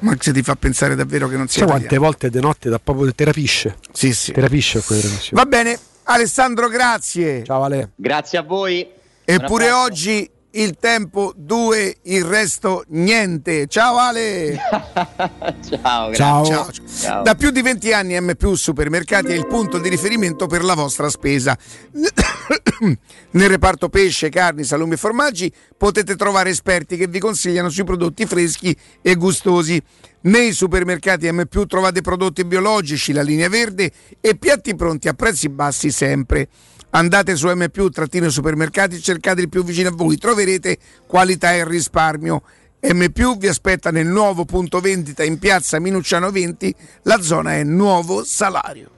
Max ti fa pensare davvero che non sia Sai quante italiano. volte di notte da proprio te rapisce? Sì, sì. Te rapisce quelle trasmissioni. Va bene, Alessandro, grazie. Ciao Ale. Grazie a voi. Eppure oggi il tempo 2, il resto niente. Ciao Ale. <laughs> Ciao, grazie. Ciao. Ciao. Da più di 20 anni M Supermercati è il punto di riferimento per la vostra spesa. <coughs> Nel reparto pesce, carni, salumi e formaggi potete trovare esperti che vi consigliano sui prodotti freschi e gustosi. Nei supermercati M trovate prodotti biologici, la linea verde e piatti pronti a prezzi bassi sempre. Andate su M supermercati, cercate il più vicino a voi, troverete qualità e risparmio. M vi aspetta nel nuovo punto vendita in piazza Minucciano 20, la zona è Nuovo Salario.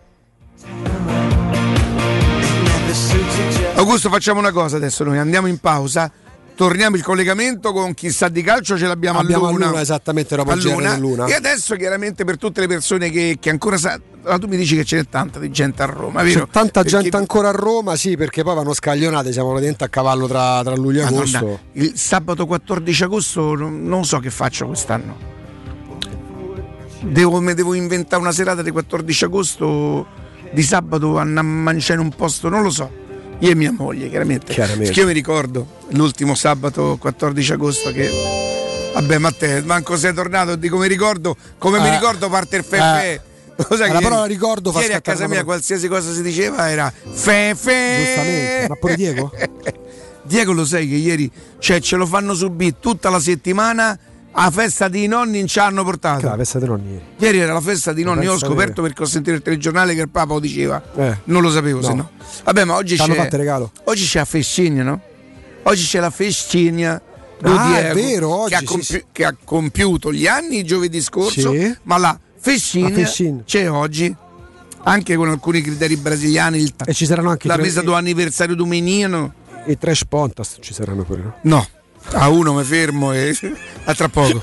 Augusto, facciamo una cosa adesso, noi andiamo in pausa, torniamo il collegamento con chissà di calcio, ce l'abbiamo Abbiamo a Luna. a Luna, esattamente, dopo a Luna. E adesso chiaramente per tutte le persone che, che ancora sa... allora, tu mi dici che ce n'è tanta di gente a Roma, vero? C'è tanta Perché- gente ancora a Roma, sì, perché poi vanno scaglionate, siamo praticamente a cavallo tra, tra luglio e Madonna, agosto. il sabato 14 agosto non so che faccio quest'anno. Devo, mi devo inventare una serata di 14 agosto di sabato a mangiare in un posto, non lo so. Io e mia moglie, chiaramente. Chiaramente. Io mi ricordo l'ultimo sabato 14 agosto che. Vabbè, ma te, manco sei tornato, dico mi ricordo, come mi Eh, ricordo parte il Fefe. <laughs> Lo sai la parola ricordo fa Ieri a casa mia qualsiasi cosa si diceva era Fefe. Giustamente, ma pure Diego? <laughs> Diego lo sai che ieri cioè, ce lo fanno subire tutta la settimana a festa di nonni non ci hanno portato. La festa dei nonni ieri. Ieri era la festa di nonni, io ho scoperto perché ho sentito il telegiornale che il Papa lo diceva. Eh. Non lo sapevo, No. se no. Vabbè, ma oggi c'è. fatto regalo. Oggi c'è la festigna, no? Oggi c'è la festigna. di Ah, è Diego, vero, oggi, che, ha sì, compi- sì. che ha compiuto gli anni giovedì scorso, Sì. ma la festigna. c'è oggi, anche con alcuni criteri brasiliani. Il E ci saranno anche la mesa do anniversario do menino. I trash pontas ci saranno pure, no? No, a uno mi fermo e <laughs> a tra poco.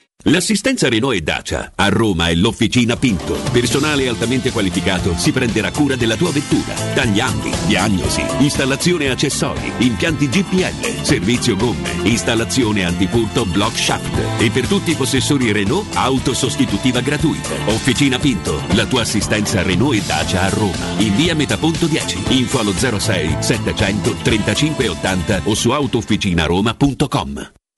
L'assistenza Renault e Dacia a Roma è l'Officina Pinto. Personale altamente qualificato si prenderà cura della tua vettura. Tagliandi, diagnosi, installazione accessori, impianti GPL, servizio gomme, installazione antipurto block shaft. E per tutti i possessori Renault, auto sostitutiva gratuita. Officina Pinto, la tua assistenza Renault e Dacia a Roma. In via Metaponto 10. Info allo 06 700 35 80 o su autofficinaroma.com.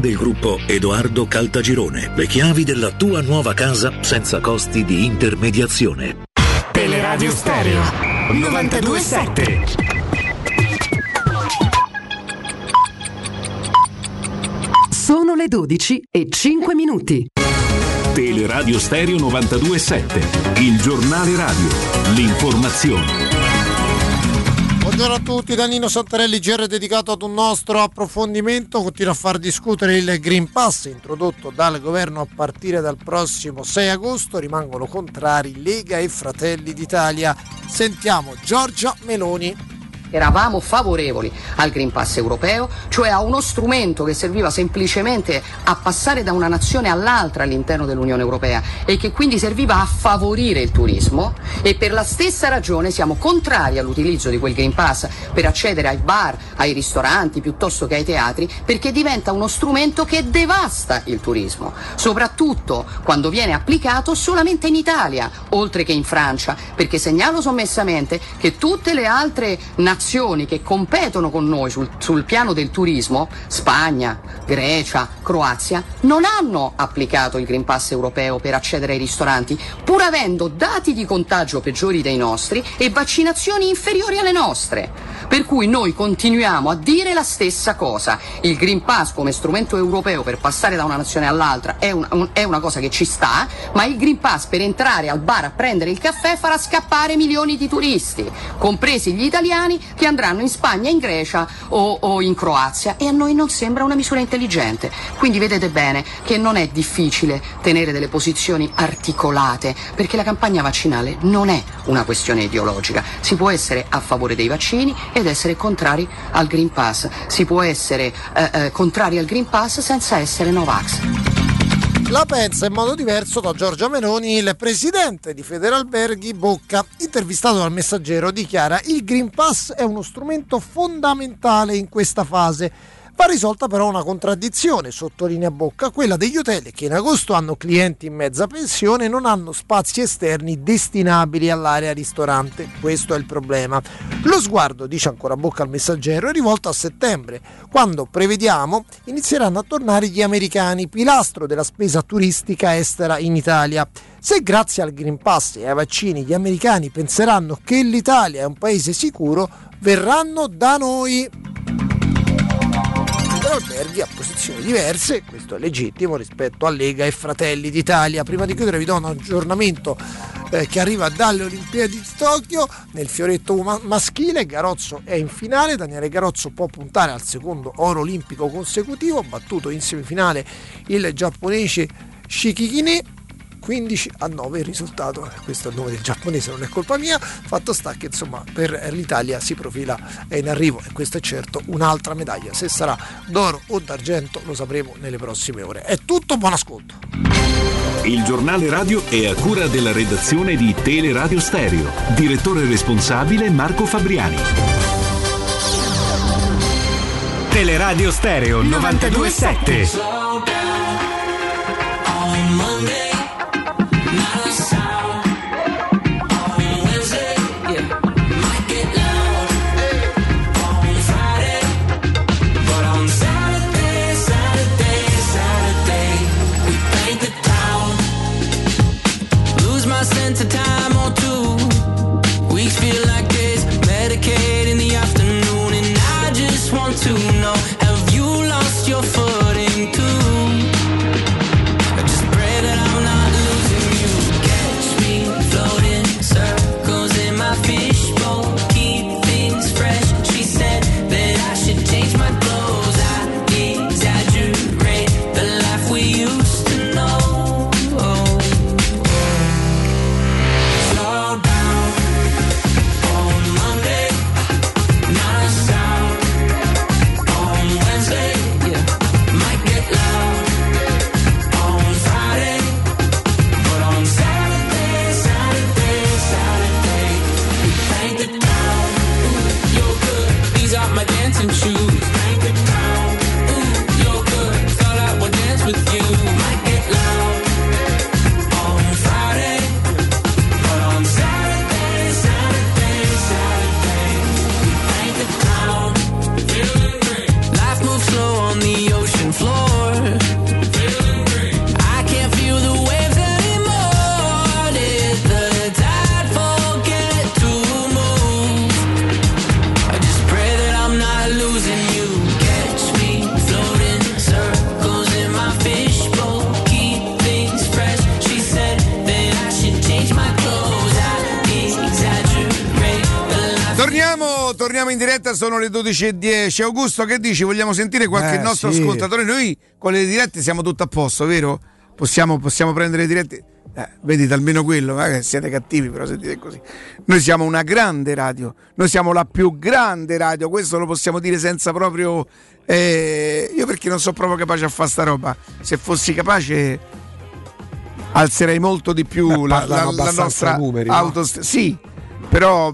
del gruppo Edoardo Caltagirone. Le chiavi della tua nuova casa senza costi di intermediazione. Teleradio Stereo 927. Sono le 12 e 5 minuti. Teleradio Stereo 927, il giornale radio, l'informazione. Buongiorno a tutti, Danilo Santarelli, GR dedicato ad un nostro approfondimento. Continua a far discutere il Green Pass introdotto dal governo a partire dal prossimo 6 agosto. Rimangono contrari Lega e Fratelli d'Italia. Sentiamo Giorgia Meloni. Eravamo favorevoli al Green Pass europeo, cioè a uno strumento che serviva semplicemente a passare da una nazione all'altra all'interno dell'Unione Europea e che quindi serviva a favorire il turismo e per la stessa ragione siamo contrari all'utilizzo di quel Green Pass per accedere ai bar, ai ristoranti piuttosto che ai teatri perché diventa uno strumento che devasta il turismo, soprattutto quando viene applicato solamente in Italia, oltre che in Francia, perché segnalo sommessamente che tutte le altre nazioni nazioni che competono con noi sul, sul piano del turismo, Spagna, Grecia, Croazia, non hanno applicato il Green Pass europeo per accedere ai ristoranti, pur avendo dati di contagio peggiori dei nostri e vaccinazioni inferiori alle nostre. Per cui noi continuiamo a dire la stessa cosa. Il Green Pass come strumento europeo per passare da una nazione all'altra è, un- un- è una cosa che ci sta, ma il Green Pass per entrare al bar a prendere il caffè farà scappare milioni di turisti, compresi gli italiani che andranno in Spagna, in Grecia o, o in Croazia e a noi non sembra una misura intelligente. Quindi vedete bene che non è difficile tenere delle posizioni articolate perché la campagna vaccinale non è una questione ideologica. Si può essere a favore dei vaccini ed essere contrari al Green Pass. Si può essere eh, eh, contrari al Green Pass senza essere Novax. La pensa in modo diverso da Giorgia Meloni, il presidente di Federalberghi Bocca, intervistato dal Messaggero, dichiara il Green Pass è uno strumento fondamentale in questa fase. Va risolta però una contraddizione, sottolinea Bocca, quella degli hotel che in agosto hanno clienti in mezza pensione e non hanno spazi esterni destinabili all'area ristorante. Questo è il problema. Lo sguardo, dice ancora Bocca al messaggero, è rivolto a settembre, quando prevediamo inizieranno a tornare gli americani, pilastro della spesa turistica estera in Italia. Se grazie al Green Pass e ai vaccini gli americani penseranno che l'Italia è un paese sicuro, verranno da noi. Alberghi ha posizioni diverse, questo è legittimo rispetto a Lega e Fratelli d'Italia. Prima di chiudere vi do un aggiornamento eh, che arriva dalle Olimpiadi di Tokyo. Nel fioretto ma- maschile, Garozzo è in finale, Daniele Garozzo può puntare al secondo oro olimpico consecutivo, battuto in semifinale il giapponese Shikikine 15 a 9 il risultato, questo è il nome del giapponese, non è colpa mia, fatto sta che insomma per l'Italia si profila è in arrivo e questo è certo un'altra medaglia, se sarà d'oro o d'argento lo sapremo nelle prossime ore. È tutto, buon ascolto. Il giornale radio è a cura della redazione di Teleradio Stereo. Direttore responsabile Marco Fabriani. Teleradio Stereo 927. Torniamo, in diretta, sono le 12.10. Augusto, che dici? Vogliamo sentire qualche Eh, nostro sì. ascoltatore? Noi con le dirette siamo tutto a posto, vero? Possiamo, possiamo prendere dirette. Eh, vedete almeno quello, eh, siete cattivi però se dite così. Noi siamo una grande radio, noi siamo la più grande radio, questo lo possiamo dire senza proprio... eh, io perché non sono proprio capace a fare sta roba, se fossi capace alzerei molto di più Beh, la, la- la nostra numeri, no? autost- Sì, però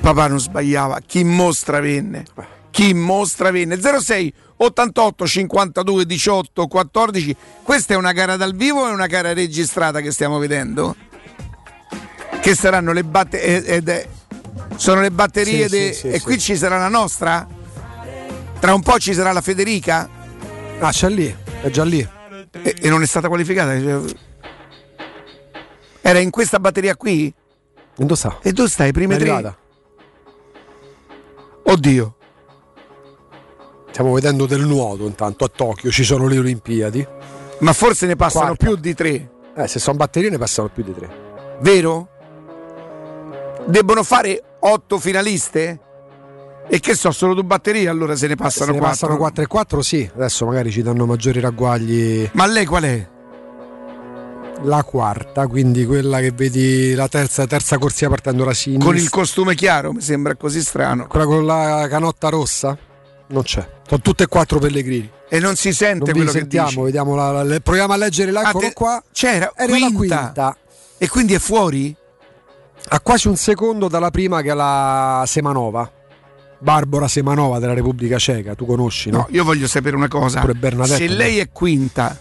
papà non sbagliava, chi mostra venne. Chi mostra venne 06 88 52 18 14 questa è una gara dal vivo o è una gara registrata che stiamo vedendo? che saranno le batte ed è Sono le batterie Sì, de- sì, sì, e qui ci sarà la nostra? Tra un po' ci sarà la Federica? Ah, c'è lì, è già lì. E, e non è stata qualificata? Era in questa batteria qui? Dove sta? E tu stai, prime tre? Oddio. Stiamo vedendo del nuoto intanto a Tokyo, ci sono le Olimpiadi. Ma forse ne passano Quarta. più di tre. Eh, se sono batterie ne passano più di tre. Vero? Debbono fare otto finaliste? E che so, solo due batterie allora se ne passano se ne quattro. passano 4 e 4 sì, adesso magari ci danno maggiori ragguagli. Ma lei qual è? La quarta, quindi quella che vedi la terza, terza corsia partendo da sinistra. Con il costume chiaro, mi sembra così strano. Quella con la canotta rossa? Non c'è. Sono tutte e quattro pellegrini. E non si sente Non quello che sentiamo, dici. vediamo la- la- le- proviamo a leggere Ah, l'eccolo te- qua. C'era Era la quinta. quinta. E quindi è fuori? A quasi un secondo dalla prima che è la Semanova. Barbara Semanova della Repubblica Ceca, tu conosci, no? No, io voglio sapere una cosa. Se lei è quinta,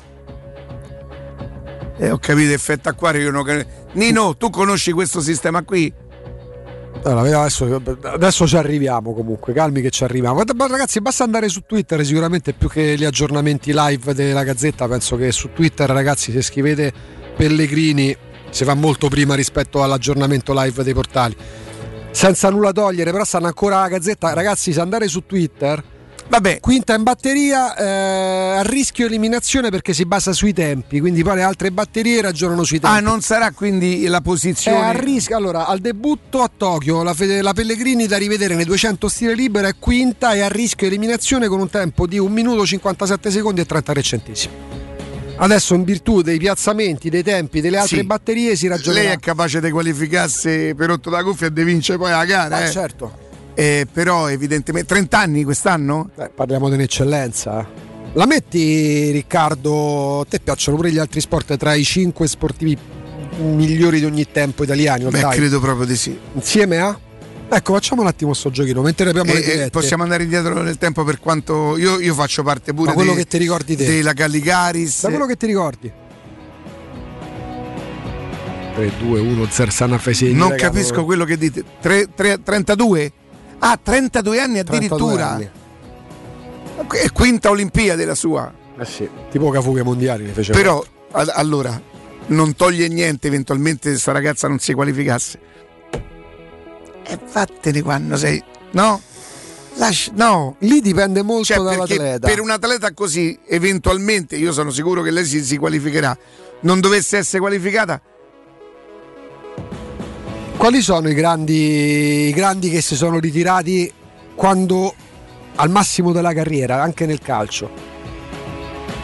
e ho capito effetto acquario, io non Nino, tu conosci questo sistema qui? Allora, adesso, adesso ci arriviamo comunque, calmi che ci arriviamo. Ragazzi, basta andare su Twitter, sicuramente più che gli aggiornamenti live della Gazzetta, penso che su Twitter, ragazzi, se scrivete Pellegrini si fa molto prima rispetto all'aggiornamento live dei portali. Senza nulla togliere, però stanno ancora la Gazzetta. Ragazzi, se andare su Twitter, Vabbè, quinta in batteria eh, a rischio eliminazione perché si basa sui tempi, quindi poi le altre batterie ragionano sui tempi. ah, non sarà quindi la È a posizione. rischio. Allora, al debutto a Tokyo, la, Fede- la Pellegrini da rivedere nei 200 stile libero è quinta e a rischio eliminazione con un tempo di 1 minuto 57 secondi e 33 centesimi. Adesso, in virtù dei piazzamenti, dei tempi delle altre Sì. batterie, si ragionerà. Lei è capace di qualificarsi per rotto da cuffia e di vincere poi la gara. Ah, eh. certo. Eh, però evidentemente 30 anni quest'anno? Eh, parliamo di un'eccellenza. eh. La metti, Riccardo? A te piacciono pure gli altri sport tra i 5 sportivi migliori di ogni tempo italiani? Beh, dai? credo proprio di sì. Insieme a? Ecco, facciamo un attimo sto giochino, mentre abbiamo le E- e dirette. possiamo andare indietro nel tempo per quanto io, io faccio parte pure Ma quello de- che ti ricordi te. della Galligaris. Da quello che ti ricordi. 3, 2, 1, 0, stanno a fare segni, non raga, capisco quello che dite. Tre- tre- 32? Ah, 32 anni 32 addirittura. anni. È quinta Olimpiade la sua. Eh sì, tipo Cafughe mondiali ne fece. Però, a- allora, non toglie niente eventualmente se sta ragazza non si qualificasse. E vattene quando sei. No? Lascia- no. Lì dipende molto Cioè, dall'atleta. per un atleta così, eventualmente, io sono sicuro che lei si, si qualificherà. Non dovesse essere qualificata, Quali sono i grandi, i grandi che si sono ritirati quando al massimo della carriera, anche nel calcio?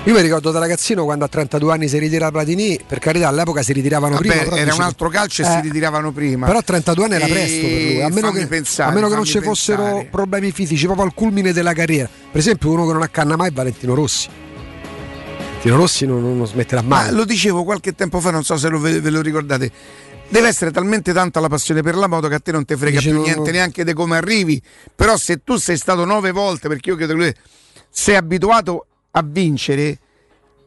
Io mi ricordo da ragazzino quando a 32 anni si ritira Platini, per carità all'epoca si ritiravano vabbè, prima. era un altro calcio e Eh, si ritiravano prima. Però a 32 anni era E presto per lui, a meno fammi che, pensare, a meno che non ci fossero pensare. problemi fisici, proprio al culmine della carriera. Per esempio uno che non accanna mai è Valentino Rossi. Valentino Rossi non, non- non smetterà mai. Ma lo dicevo qualche tempo fa, non so se lo ve, ve lo ricordate. Deve essere talmente tanta la passione per la moto che a te non ti frega Dici, più niente neanche di come arrivi. Però se tu sei stato nove volte, perché io credo che lui sei abituato a vincere,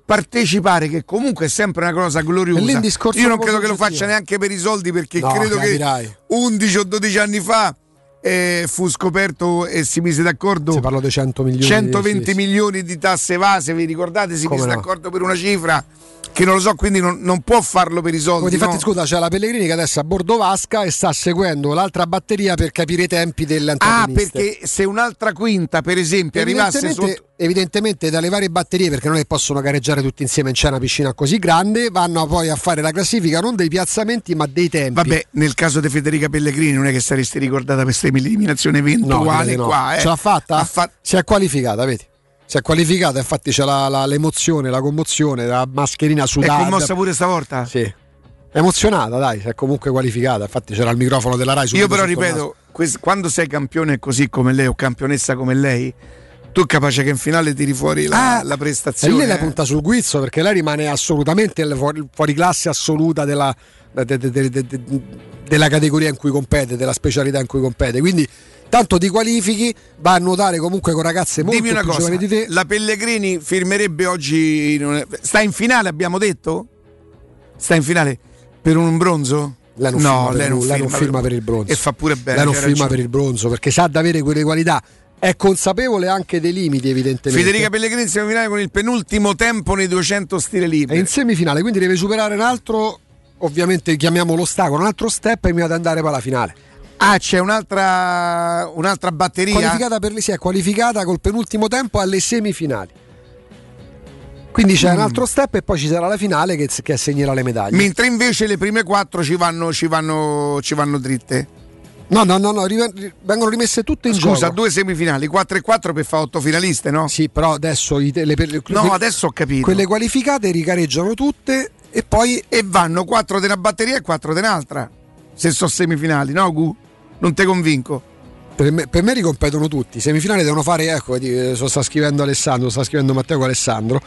partecipare che comunque è sempre una cosa gloriosa. Io non credo che lo faccia neanche per i soldi perché No, credo capirai. che 11 o 12 anni fa eh, fu scoperto e si mise d'accordo Si parla di 100 milioni. 120 sì, sì. milioni di tasse evase, vi ricordate? Si Come mise no. d'accordo per una cifra che non lo so, quindi non, non può farlo per i soldi. Come difatti, no? scusa, c'è la Pellegrini che adesso è a bordo vasca e sta seguendo l'altra batteria per capire i tempi Ah, antagoniste. perché se un'altra quinta, per esempio, arrivasse Evidentemente, sotto. evidentemente dalle varie batterie, perché non è che possono gareggiare tutti insieme in c'è una piscina così grande, vanno poi a fare la classifica non dei piazzamenti ma dei tempi. Vabbè, nel caso di Federica Pellegrini non è che saresti ricordata per questa eliminazione No, eventuale no. qua. Eh. Ce l'ha fatta? Ha fa- Si è qualificata, vedi? Si è qualificata, infatti c'è la- la- l'emozione, la commozione, la mascherina È sudata. commossa pure stavolta? Sì. Emozionata, dai, si è comunque qualificata. Infatti c'era il microfono della Rai Io però ripeto, quest- quando sei campione così come lei o campionessa come lei, tu è capace che in finale tiri fuori la, Ah, la E prestazione. lei la eh. punta sul guizzo perché lei rimane assolutamente fuori, fuori classe assoluta della, de- de- de- de- de- della categoria in cui compete, della specialità in cui compete. Quindi tanto ti qualifichi, va a nuotare comunque con ragazze molto Dimmi una più cosa, di te. la Pellegrini firmerebbe oggi. Sta in finale, abbiamo detto? Sta in finale per un bronzo? Lei non, No, firma, per, lei non lei non firma firma per- per il bronzo. e fa pure bene, Lei non firma ragione. per il bronzo perché sa di avere quelle qualità. È consapevole anche dei limiti, evidentemente. Federica Pellegrini in semifinale con il penultimo tempo nei 200 stile È liberi. in semifinale, quindi deve superare un altro, ovviamente chiamiamolo ostacolo, un altro step prima di andare poi alla finale. Ah, c'è un'altra, un'altra batteria? Qualificata per le, si è qualificata col penultimo tempo alle semifinali. Quindi c'è Mm. un altro step e poi ci sarà la finale che, che assegnerà le medaglie. Mentre invece le prime quattro ci vanno, ci vanno, ci vanno dritte. No, no, no, no, vengono rimesse tutte in Scusa, gioco. due semifinali, 4 e 4 per fare 8 finaliste, no? Sì, però adesso te- le, le- No, que- adesso ho capito. quelle qualificate rigareggiano tutte e poi E vanno 4 di una batteria e 4 di un'altra. Se sono semifinali, no, Gu? Non te convinco. per me, per me ricompetono tutti. Semifinali devono fare, ecco, eh, sta scrivendo Alessandro, sta scrivendo Matteo con Alessandro.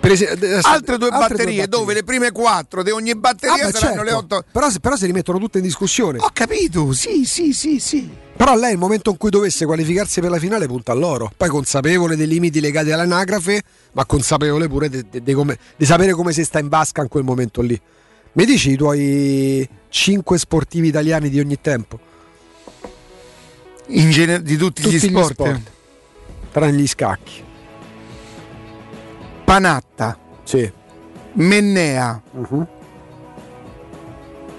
Ese- adesso- Altre due batterie, dove le prime 4 di ogni batteria Ah, saranno certo. le 8. Però, se- però si rimettono tutte in discussione. Ho capito, sì, sì, sì, sì. Però lei, il momento in cui dovesse qualificarsi per la finale, punta all'oro. Poi consapevole dei limiti legati all'anagrafe, ma consapevole pure di, sapere come si sta in vasca in quel momento lì. Mi dici i tuoi 5 sportivi italiani di ogni tempo? In genere di tutti, Tutti gli sport. Tranne gli scacchi. Panatta, Sì. Mennea.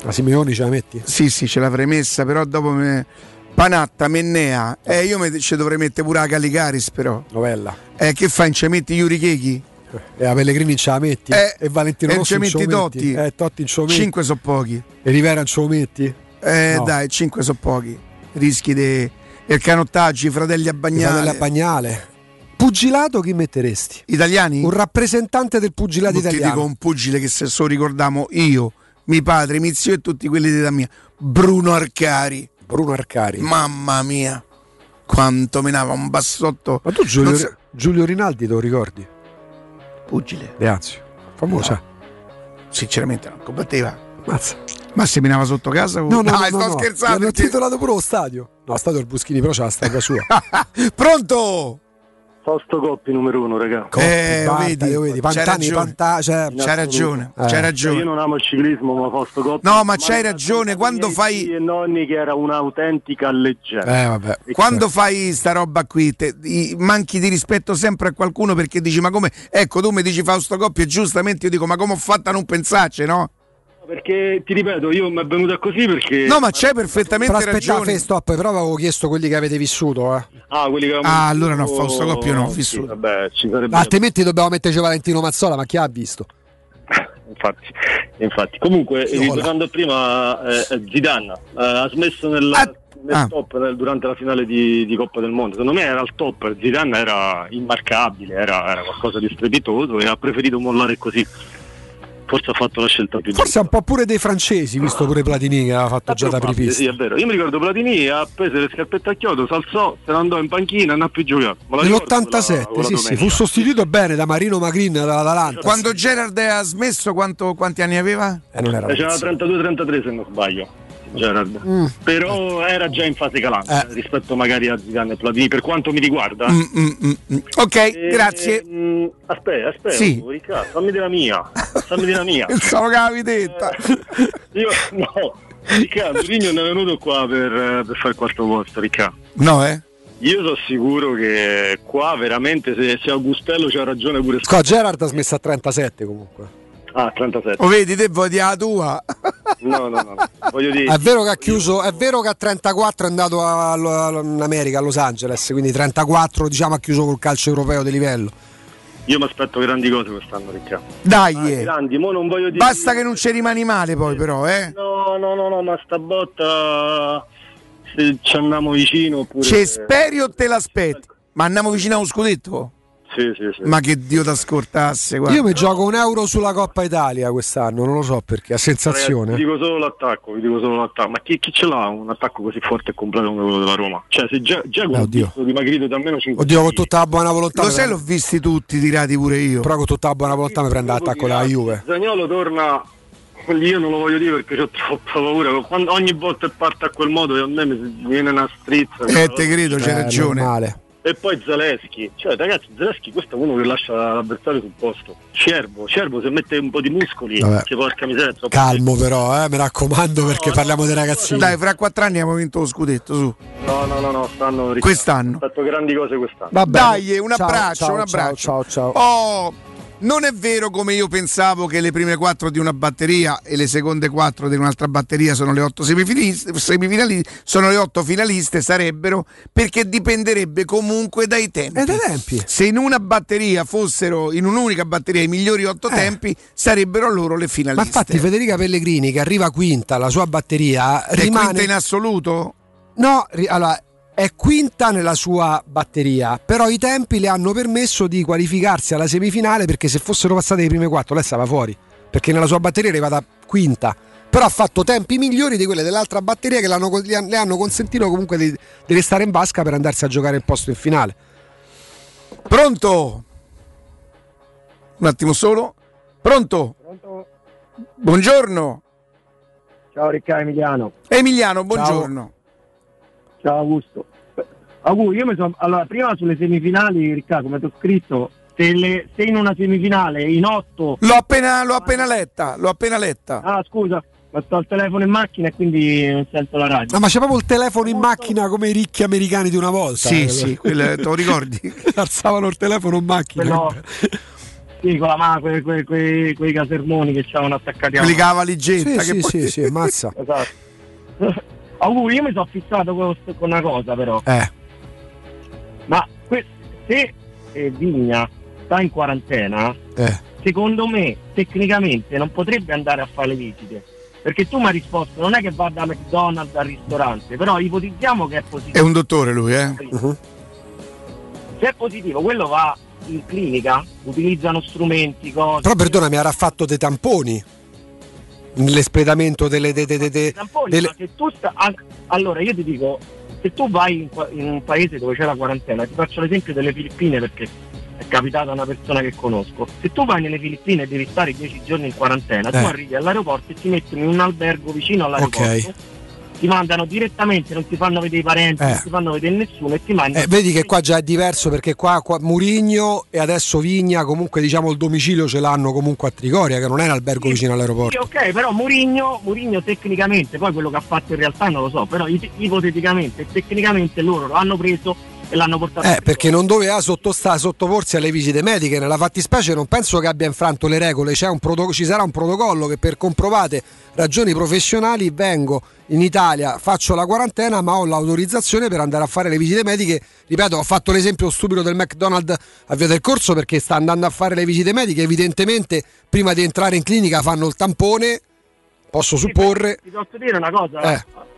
La Simeoni ce la metti? Sì, sì, ce l'avrei messa, però dopo me... Panatta, Mennea. Eh, io me- ci dovrei mettere pure la Calicaris, però. Novella. Eh, che fai? Ce metti Yuri Kechi? E la Pellegrini ce la metti? Eh, e Valentino e Rossi ce metti? Totti? Eh, Totti ce lo metti? 5 sono pochi. E Rivera ce lo metti? Eh, No. dai, 5 sono pochi. Rischi di... Il canottaggi, i fratelli a Bagnale. fratelli a Bagnale. Pugilato chi metteresti? Italiani? Un rappresentante del pugilato Non ti italiano. dico un pugile che se so ricordiamo io, mio padre, mio zio e tutti quelli età mia. Bruno Arcari. Bruno Arcari. Mamma mia. Quanto menava un bassotto. Ma tu Giulio, so- Giulio Rinaldi te lo ricordi? Pugile. Leazio. Famosa. Sinceramente non combatteva. Mazza. Ma seminava sotto casa? No, no, Dai, no, sto no. scherzando. Hanno titolato pure lo stadio. No, stadio il Buschini, però c'ha la statua sua. <laughs> Pronto? Fausto Coppi numero uno, raga. Eh, Basta, vedi, lo vedi. c'hai Pantani, ragione. Panta- cioè, C'hai ragione, Eh. c'hai ragione. Io non amo il ciclismo, ma Fausto Coppi. No, ma c'hai ragione, quando fai- E nonni che era un'autentica leggenda. Eh, vabbè. E Quando fai sta roba qui, te- i- manchi di rispetto sempre a qualcuno perché dici: Ma come? Ecco, tu mi dici Fausto Coppi, e giustamente io dico: Ma come ho fatto a non pensarci, no? Perché ti ripeto, io mi è venuta così perché. No, ma c'hai perfettamente Però aspetta, ragione. stop, però avevo chiesto quelli che avete vissuto. Eh. Ah, quelli che Ah, allora no, Fausto Coppi io non ho Sì, vissuto. vabbè, ci sarebbe. Altrimenti dobbiamo metterci Valentino Mazzola, ma chi ha visto? <laughs> Infatti, infatti. Comunque, ritornando a prima, eh, eh, Zidane eh, ha smesso nel, nel ah. top nel- durante la finale di, di Coppa del Mondo. Secondo me era al top, Zidane era immarcabile, era, era qualcosa di strepitoso e ha preferito mollare così. Forse ha fatto la scelta più Forse un po' pure dei francesi, visto pure Platini che aveva fatto già da apripista. Sì, è vero. Io mi ricordo Platini ha preso le scarpette a chiodo, s'alzò, se ne andò in panchina e non ha più giocato. Me la ricordo Nell'87, quella- quella sì, sì, fu sostituito bene da Marino Magrin dall'Atalanta. Quando Gerard ha smesso, quanto- quanti anni aveva? Eh, non era Eh, C'era ragazzo. 32-33 se non sbaglio. Gerard. Mm. Però era già in fase calante Eh. rispetto magari a Zidane e Platini per quanto mi riguarda. Mm, mm, mm, mm. Ok, Eh, grazie. mm, aspetta, aspetta, Sì. Riccardo, fammi della mia. Fammi della mia. <laughs> Pensavo che l'avevi detta. Io no. Riccardo, Rigno non è venuto qua per, eh, per fare il quarto posto, Riccardo. No, eh? Io sono sicuro che qua veramente se, se Augustello c'ha ragione pure Qua Gerard ha smesso a 37 comunque. Ah, 37. O vedi, te voti la tua. No, no, no. Voglio dire È vero che ha chiuso, è vero che a 34 è andato a- a- in America, a Los Angeles, quindi 34 diciamo ha chiuso col calcio europeo di livello. Io mi aspetto grandi cose quest'anno, Riccardo. Dai, Ah, eh. grandi, mo non voglio dire basta che non ci rimani male poi però, eh. No, no, no, no, ma sta botta se ci andiamo vicino oppure Ci speri o te l'aspetti? Ma andiamo vicino a un scudetto? Sì, sì, sì. Ma che Dio t'ascoltasse, guarda. Io mi gioco un euro sulla Coppa Italia quest'anno, non lo so perché, a sensazione. Ragazzi, vi dico solo l'attacco, vi dico solo l'attacco. Ma chi, chi ce l'ha un attacco così forte e completo come quello della Roma? Cioè, se già, già con Eh, oddio. visto dimagrito da almeno 5 Oddio, con tutta la buona volontà. Lo sai, l'ho visti tutti tirati pure io. Però con tutta la buona volontà mi prende l'attacco della Juve. Zagnolo torna io non lo voglio dire perché ho troppa paura. Quando ogni volta che parte a quel modo a me mi viene una strizza. Eh, te credo, c'hai Eh, ragione. normale. E poi Zaleschi, cioè ragazzi Zaleschi questo è uno che lascia l'avversario sul posto. Cervo, Cervo se mette un po' di muscoli, Vabbè. che porca miseria. troppo- Calmo però, eh, mi raccomando perché parliamo dei ragazzini. Dai, fra quattro anni abbiamo vinto lo scudetto, su. No, no, no, no, stanno Quest'anno. Ha fatto grandi cose quest'anno. Va bene. Dai, un Ciao, abbraccio, ciao, un abbraccio. Ciao, ciao, ciao. Oh, non è vero come io pensavo che le prime quattro di una batteria e le seconde quattro di un'altra batteria sono le otto semifinaliste, semifinali- sono le otto finaliste, sarebbero perché dipenderebbe comunque dai tempi. E dai tempi. Se in una batteria fossero, in un'unica batteria, i migliori otto tempi, sarebbero loro le Ma finaliste. infatti Federica Pellegrini che arriva quinta, la sua batteria È rimane quinta in assoluto? No, allora è quinta nella sua batteria, però i tempi le hanno permesso di qualificarsi alla semifinale perché se fossero passate le prime quattro lei stava fuori, perché nella sua batteria è arrivata quinta, però ha fatto tempi migliori di quelle dell'altra batteria che le hanno consentito comunque di, di restare in vasca per andarsi a giocare il posto in finale. Pronto? Un attimo solo. Pronto? Buongiorno. Ciao Riccardo Emiliano. Emiliano, buongiorno. Ciao Augusto. Augusto, io mi sono. Allora, prima sulle semifinali, Riccardo, come ti ho scritto, se, le- se in una semifinale in otto. L'ho appena, l'ho appena letta, l'ho appena letta. Ah, scusa, ma sto al telefono in macchina e quindi non sento la radio. No, ma c'è proprio il telefono in macchina come i ricchi americani di una volta. Sì, eh. sì, quelle- te lo ricordi? <laughs> Alzavano il telefono in macchina. Quello- Sì, con la mano, quei, quei, quei, quei casermoni che c'avevano attaccati a Quelli che la valigetta. Sì, che sì, poi- sì, sì, mazza. Esatto. <laughs> Augusto, io mi sono fissato con, con una cosa però. Eh. Ma que- se eh, Vigna sta in quarantena, Eh. secondo me tecnicamente non potrebbe andare a fare le visite. Perché tu mi hai risposto, non è che va da McDonald's al ristorante, però ipotizziamo che è positivo. È un dottore lui, eh? Se è positivo, quello va in clinica, utilizzano strumenti, cose. Però perdonami, avrà fatto dei tamponi nell'espletamento delle, de- de- de- de- tamponi, delle- ma se tu sta- allora io ti dico se tu vai in, in un paese dove c'è la quarantena ti faccio l'esempio delle Filippine perché è capitata a una persona che conosco se tu vai nelle Filippine e devi stare 10 giorni in quarantena tu Eh. arrivi all'aeroporto e ti mettono in un albergo vicino all'aeroporto Ok. Ti mandano direttamente non ti fanno vedere i parenti Eh. non ti fanno vedere nessuno e ti mandano Eh, vedi che qua già è diverso perché qua, qua Murigno e adesso Vigna comunque diciamo il domicilio ce l'hanno comunque a Trigoria che non è un albergo vicino Sì, all'aeroporto. ok, però Murigno, Murigno tecnicamente, poi quello che ha fatto in realtà non lo so, però ip- ipoteticamente e tecnicamente loro lo hanno preso e l'hanno portato Eh, perché non doveva sottostare, sottoporsi alle visite mediche. Nella fattispecie non penso che abbia infranto le regole, C'è un proto- ci sarà un protocollo che per comprovate ragioni professionali vengo in Italia, faccio la quarantena ma ho l'autorizzazione per andare a fare le visite mediche. Ripeto, ho fatto l'esempio stupido del McDonald's a via del corso perché sta andando a fare le visite mediche, evidentemente prima di entrare in clinica fanno il tampone, posso supporre. Ti posso dire una cosa? Eh.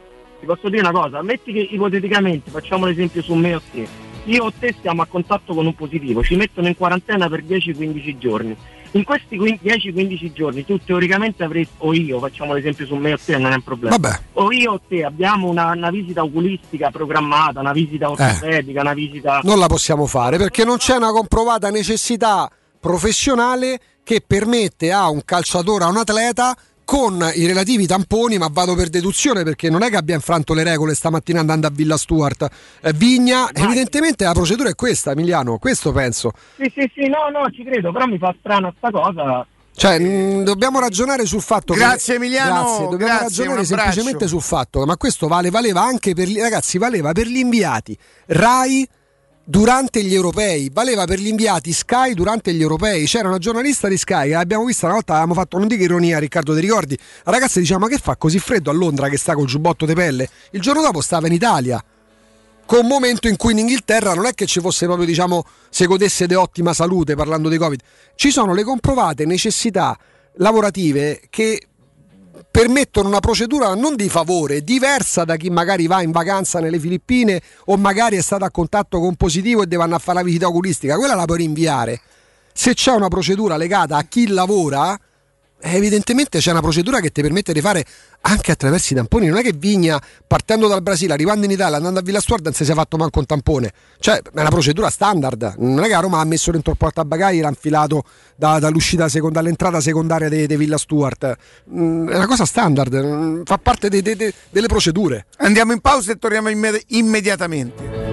Ti posso dire una cosa? Metti che ipoteticamente, facciamo l'esempio su me o te, io o te stiamo a contatto con un positivo, ci mettono in quarantena per 10-15 giorni. In questi quin- 10-15 giorni tu teoricamente avresti, o io, facciamo l'esempio su me o te, non è un problema. Vabbè. O io o te abbiamo una, una visita oculistica programmata, una visita ortopedica, una visita... non la possiamo fare perché non c'è una comprovata necessità professionale che permette a un calciatore, a un atleta con i relativi tamponi, ma vado per deduzione perché non è che abbia infranto le regole stamattina andando a Villa Stuart. Eh, Vigna, evidentemente la procedura è questa, Emiliano, questo penso. Sì, sì, sì, no, no, ci credo, però mi fa strana sta cosa. Cioè, mh, dobbiamo ragionare sul fatto Grazie, che. Emiliano, Grazie, dobbiamo grazie, ragionare semplicemente sul fatto, ma questo vale, valeva anche per ragazzi, valeva per gli inviati Rai durante gli europei, valeva per gli inviati Sky durante gli europei. C'era una giornalista di Sky che abbiamo vista una volta, avevamo fatto, non dico ironia, Riccardo, ti ricordi? La ragazza diceva: Ma che fa così freddo a Londra che sta col giubbotto di pelle? Il giorno dopo stava in Italia. Con un momento in cui in Inghilterra non è che ci fosse proprio, diciamo, se godesse di ottima salute parlando di Covid, ci sono le comprovate necessità lavorative che permettono una procedura non di favore, diversa da chi magari va in vacanza nelle Filippine o magari è stato a contatto con positivo e deve andare a fare la visita oculistica, quella la puoi rinviare. Se c'è una procedura legata a chi lavora, evidentemente c'è una procedura che ti permette di fare anche attraverso i tamponi. Non è che Vigna, partendo dal Brasile, arrivando in Italia, andando a Villa Stuart, non si sia fatto manco un tampone. Cioè, è una procedura standard. Non è che a Roma ha messo dentro il portabagagli l'ha infilato da- dall'uscita seconda, dall'entrata secondaria di Villa Stuart. Mm, è una cosa standard, mm, fa parte dei- dei- dei- delle procedure. Andiamo in pausa e torniamo imme- immediatamente.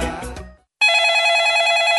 Bye.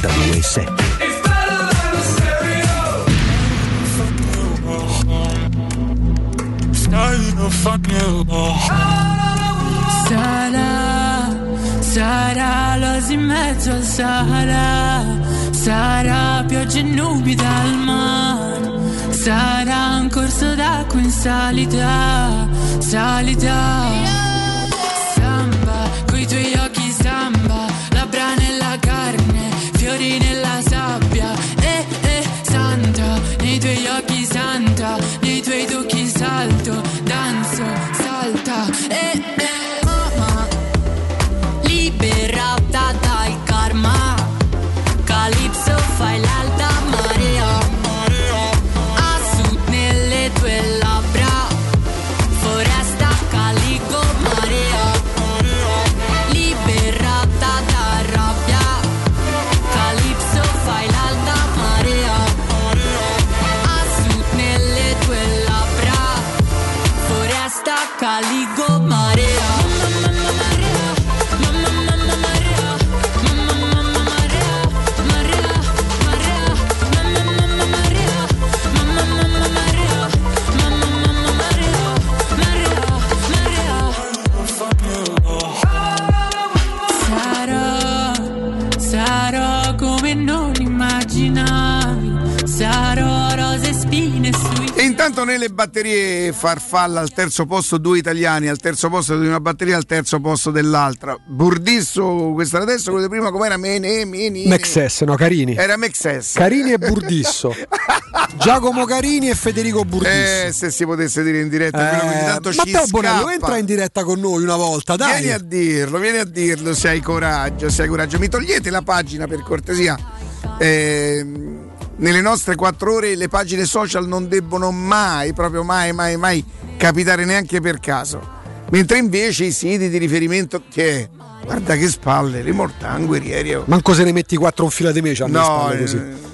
92.7 Sarà, sarà l'osi in mezzo al Sahara, sarà pioggia nubi dal mare, sarà un corso d'acqua in salita, salita. Samba, coi tuoi fiori nella sabbia, eh eh, santa, nei tuoi occhi santa, nei tuoi tocchi salto, nelle batterie farfalla al terzo posto due italiani, al terzo posto di una batteria, al terzo posto dell'altra. Burdisso, questa adesso, quello di prima com'era? Mene, meni. Mexes, no, Carini. Era Mexes. Carini e Burdisso. <laughs> Giacomo Carini e Federico Burdisso. Eh, se si potesse dire in diretta, quello che ogni tanto ci Matteo Bonello, entra in diretta con noi una volta, dai. Vieni a dirlo, vieni a dirlo se hai coraggio, se hai coraggio. Mi togliete la pagina per cortesia. Ehm, nelle nostre quattro ore le pagine social non debbono mai, proprio mai, mai, mai capitare neanche per caso. Mentre invece i siti di riferimento che guarda che spalle, rimortan, guerrieri. oh. Manco se ne metti quattro in fila di me, c'hanno le No, spalle così. eh,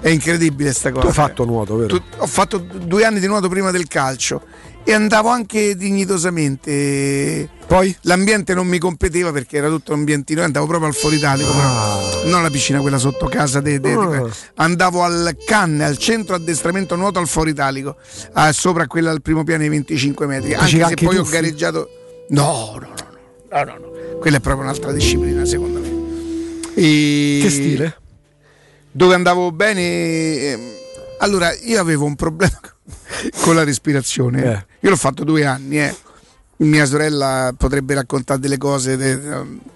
è incredibile sta cosa. Tu hai fatto nuoto, vero? Tu- ho fatto due anni di nuoto prima del calcio e andavo anche dignitosamente. Poi? L'ambiente non mi competeva perché era tutto ambientino, andavo proprio al Foro Italico, però non la piscina quella sotto casa. de- de- de- Ah. andavo al Canne, al centro addestramento nuoto al Foro Italico, ah, sopra quella al primo piano ai 25 metri. Anche Facevi se anche poi ho gareggiato. No, no, no, no, no, no, no. Quella è proprio un'altra disciplina, secondo me. E- Che stile? dove andavo bene. ehm, Allora, io avevo un problema <laughs> con la respirazione. Eh. Io l'ho fatto due anni, eh. Mia sorella potrebbe raccontare delle cose, de-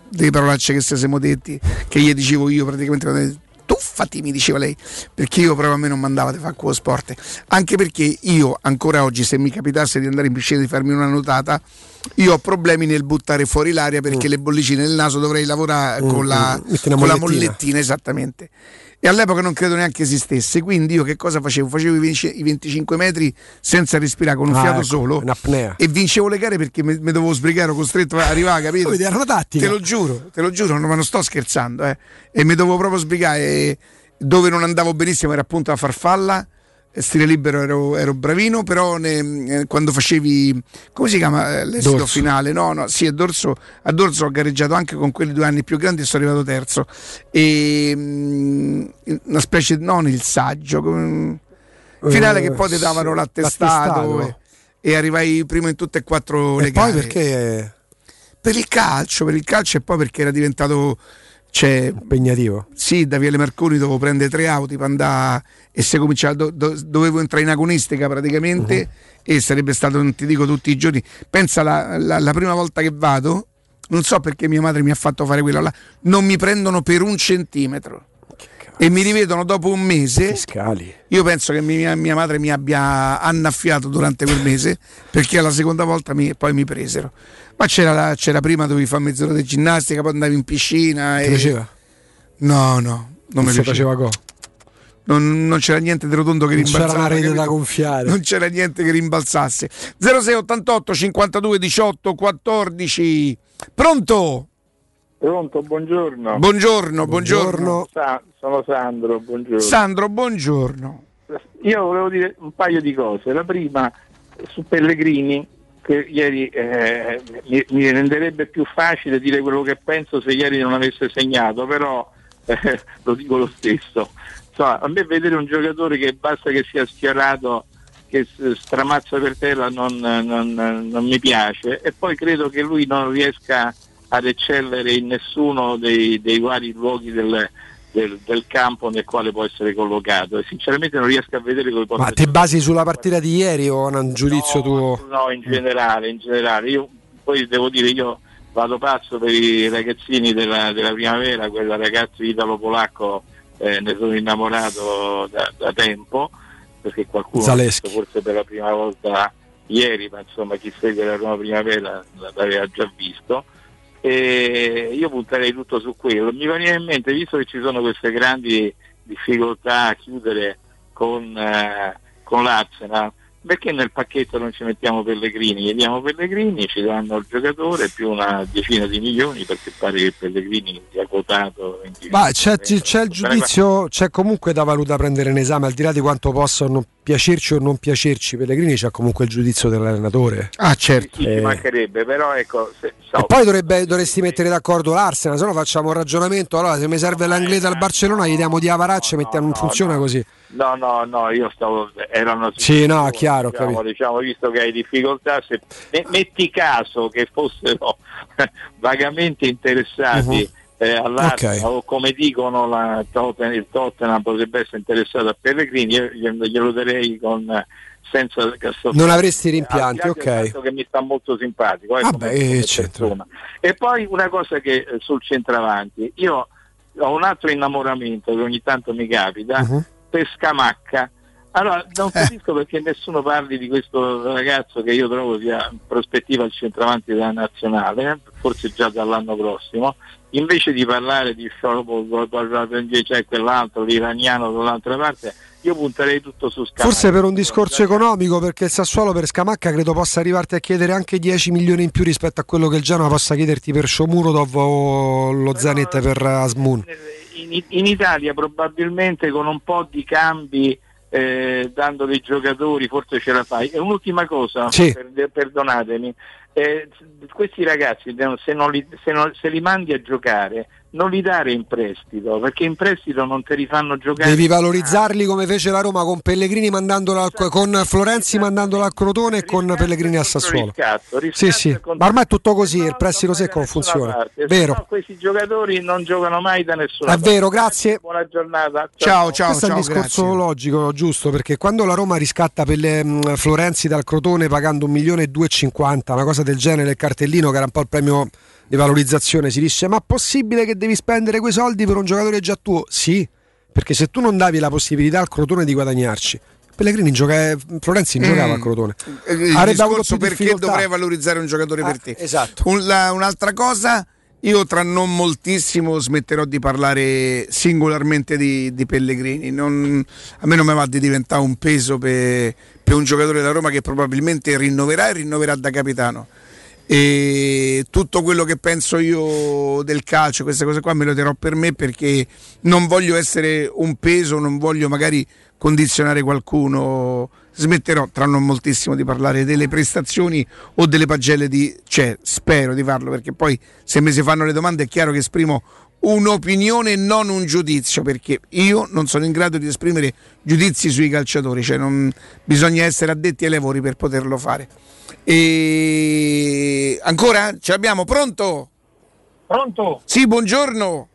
delle parolacce che siamo detti, che gli dicevo io praticamente. Tuffati, mi diceva lei, perché io proprio a me non mandava di fare quello sport. Anche perché io, ancora oggi, se mi capitasse di andare in piscina e di farmi una nuotata, io ho problemi nel buttare fuori l'aria perché le bollicine nel naso dovrei lavorare Mm, con, la, mm, una con la mollettina. mollettina, esattamente. E all'epoca non credo neanche esistesse, quindi io che cosa facevo? Facevo i 20 i 25 metri senza respirare, con un Ah, fiato ecco, solo e vincevo le gare perché mi, mi dovevo sbrigare, ero costretto a arrivare, capito? Vedi, era una tattica. Te lo giuro, te lo giuro, non, ma non sto scherzando, eh. E mi dovevo proprio sbrigare. E dove non andavo benissimo era appunto la farfalla. Stile libero ero, ero bravino, però ne- eh, quando facevi come si chiama eh, l'esito Dorso. finale? No, no, sì, a dorso, a dorso ho gareggiato anche con quelli due anni più grandi e sono arrivato terzo. E mm, una specie non il saggio, come- finale Eh, che poi ti davano l'attestato, l'attestato. e, e arrivai primo in tutte e quattro le E poi gare perché per il calcio, per il calcio e poi perché era diventato cioè, impegnativo. sì, da Viale Marconi dovevo prendere tre auti per andare e se cominciava do- do- dovevo entrare in agonistica praticamente e sarebbe stato, non ti dico tutti i giorni. Pensa la, la- la prima volta che vado, non so perché mia madre mi ha fatto fare quello là, non mi prendono per un centimetro. E mi rivedono dopo un mese. Scali. Io penso che mia, mia madre mi abbia annaffiato durante quel mese perché alla seconda volta mi- poi mi presero. Ma c'era, la- c'era prima dovevi fare mezz'ora di ginnastica, poi andavi in piscina. Ti e... piaceva? No, no, non mi piaceva. faceva go. Non, non c'era niente di rotondo che Non c'era una rete da gonfiare. Non c'era niente che rimbalzasse. 0688 52 18 14. Pronto? Pronto, buongiorno. Buongiorno, buongiorno. Sa- sono Sandro, buongiorno. Sandro, buongiorno. Io volevo dire un paio di cose. La prima su Pellegrini, che ieri eh, mi, mi renderebbe più facile dire quello che penso se ieri non avesse segnato, però eh, <laughs> lo dico lo stesso. Insomma, a me vedere un giocatore che basta che sia schierato, che stramazza per terra non, non- non mi piace e poi credo che lui non riesca ad eccellere in nessuno dei, dei vari luoghi del, del- del campo nel quale può essere collocato e sinceramente non riesco a vedere come possa Ma ti basi sulla partita di ieri o un giudizio tuo? No, in generale, in generale. Io poi devo dire, io vado pazzo per i ragazzini della, della primavera, quella ragazzo italo-polacco, eh, ne sono innamorato da, da tempo, perché qualcuno forse per la prima volta ieri, ma insomma chi segue la Roma Primavera l'aveva già visto. E io punterei tutto su quello. Mi veniva in mente, visto che ci sono queste grandi difficoltà a chiudere con, eh, con l'Arsenal, perché nel pacchetto non ci mettiamo Pellegrini? Gli diamo Pellegrini, ci danno il giocatore più una decina di milioni perché pare che Pellegrini sia quotato 20 Ma c'è, c'è il giudizio, c'è comunque da valutare prendere in esame, al di là di quanto possa non piacerci o non piacerci Pellegrini, c'è comunque il giudizio dell'allenatore. Ah, certo. Sì, ci mancherebbe, però ecco, se, so, E poi dovrebbe- dovresti mettere d'accordo l'Arsenal, se no facciamo un ragionamento. Allora, se mi serve l'Anglese al Barcellona, gli diamo di Avaracce e mettiamo, non funziona così. No, no, no, io stavo. Era una Sì, no, chiaro, diciamo, capito. diciamo, visto che hai difficoltà, se me- metti caso che fossero <laughs> vagamente interessati Mhm. Eh, all'Arsenal Ok. o come dicono la il Tottenham potrebbe essere interessato a Pellegrini, io glielo darei con eh, senza Castor- Non avresti rimpianti, ok. che mi sta molto simpatico eh, Vabbè, come- eh, e poi una cosa che eh, sul centravanti io ho un altro innamoramento che ogni tanto mi capita Mhm. per Scamacca allora Eh. non capisco perché nessuno parli di questo ragazzo che io trovo sia in prospettiva al centravanti della nazionale eh, forse già dall'anno prossimo invece di parlare di Sciolopo c'è quell'altro l'iraniano dall'altra parte io punterei tutto su Scamacca Forse per un discorso economico, perché il Sassuolo per Scamacca credo possa arrivarti a chiedere anche 10 milioni in più rispetto a quello che il Genoa possa chiederti per Shomurodov o lo Zenit per Asmun. in, in Italia probabilmente con un po' di cambi eh, dando dei giocatori forse ce la fai. E un'ultima cosa, Sì. per- perdonatemi, eh, questi ragazzi se, non li, se, non- se li mandi a giocare non li dare in prestito perché in prestito non te li fanno giocare. Devi valorizzarli come fece la Roma con Pellegrini mandandolo al, con Florenzi mandandolo al Crotone e con Pellegrini al Sassuolo. riscatto, Sì, riscatto sì, e ma ormai è tutto così, il prestito secco non funziona. parte. Vero. no, questi giocatori non giocano mai da nessuna È parte. vero, grazie. Buona giornata. Questo è un discorso logico, giusto, perché quando la Roma riscatta per le, mh, Florenzi dal Crotone pagando un milione e 250, una cosa del genere, il cartellino che era un po' il premio di valorizzazione, si dice ma possibile che devi spendere quei soldi per un giocatore già tuo? Sì, perché se tu non davi la possibilità al Crotone di guadagnarci, Pellegrini gioca, Florenzi Mm. giocava al Crotone. Eh, Il Avrebbe avuto perché difficoltà. dovrei valorizzare un giocatore Ah, per te. esatto. Un- la- un'altra cosa, io tra non moltissimo smetterò di parlare singolarmente di, di Pellegrini. Non- a me non mi va di diventare un peso per, per un giocatore della Roma che probabilmente rinnoverà e rinnoverà da capitano. E tutto quello che penso io del calcio, queste cose qua me lo terrò per me perché non voglio essere un peso, non voglio magari condizionare qualcuno. Smetterò tra non moltissimo di parlare delle prestazioni o delle pagelle di. cioè, spero di farlo perché poi se mi si fanno le domande è chiaro che esprimo un'opinione e non un giudizio perché io non sono in grado di esprimere giudizi sui calciatori, cioè non, bisogna essere addetti ai lavori per poterlo fare. E ancora? Ce l'abbiamo pronto? Pronto? Sì, buongiorno.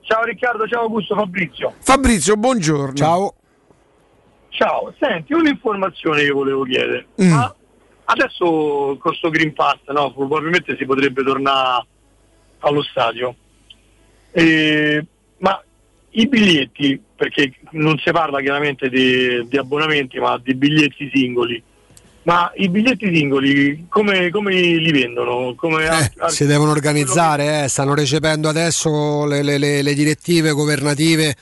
Ciao Riccardo, ciao Augusto, Fabrizio. Fabrizio, buongiorno. Ciao. Ciao, senti, un'informazione che volevo chiedere. Mm. Ma adesso con sto Green Pass, no, probabilmente si potrebbe tornare allo stadio. E- ma i biglietti, perché non si parla chiaramente di, di abbonamenti, ma di biglietti singoli. Ma i biglietti singoli come, come li vendono? Come Si devono organizzare, eh, stanno recependo adesso le, le- le- le direttive governative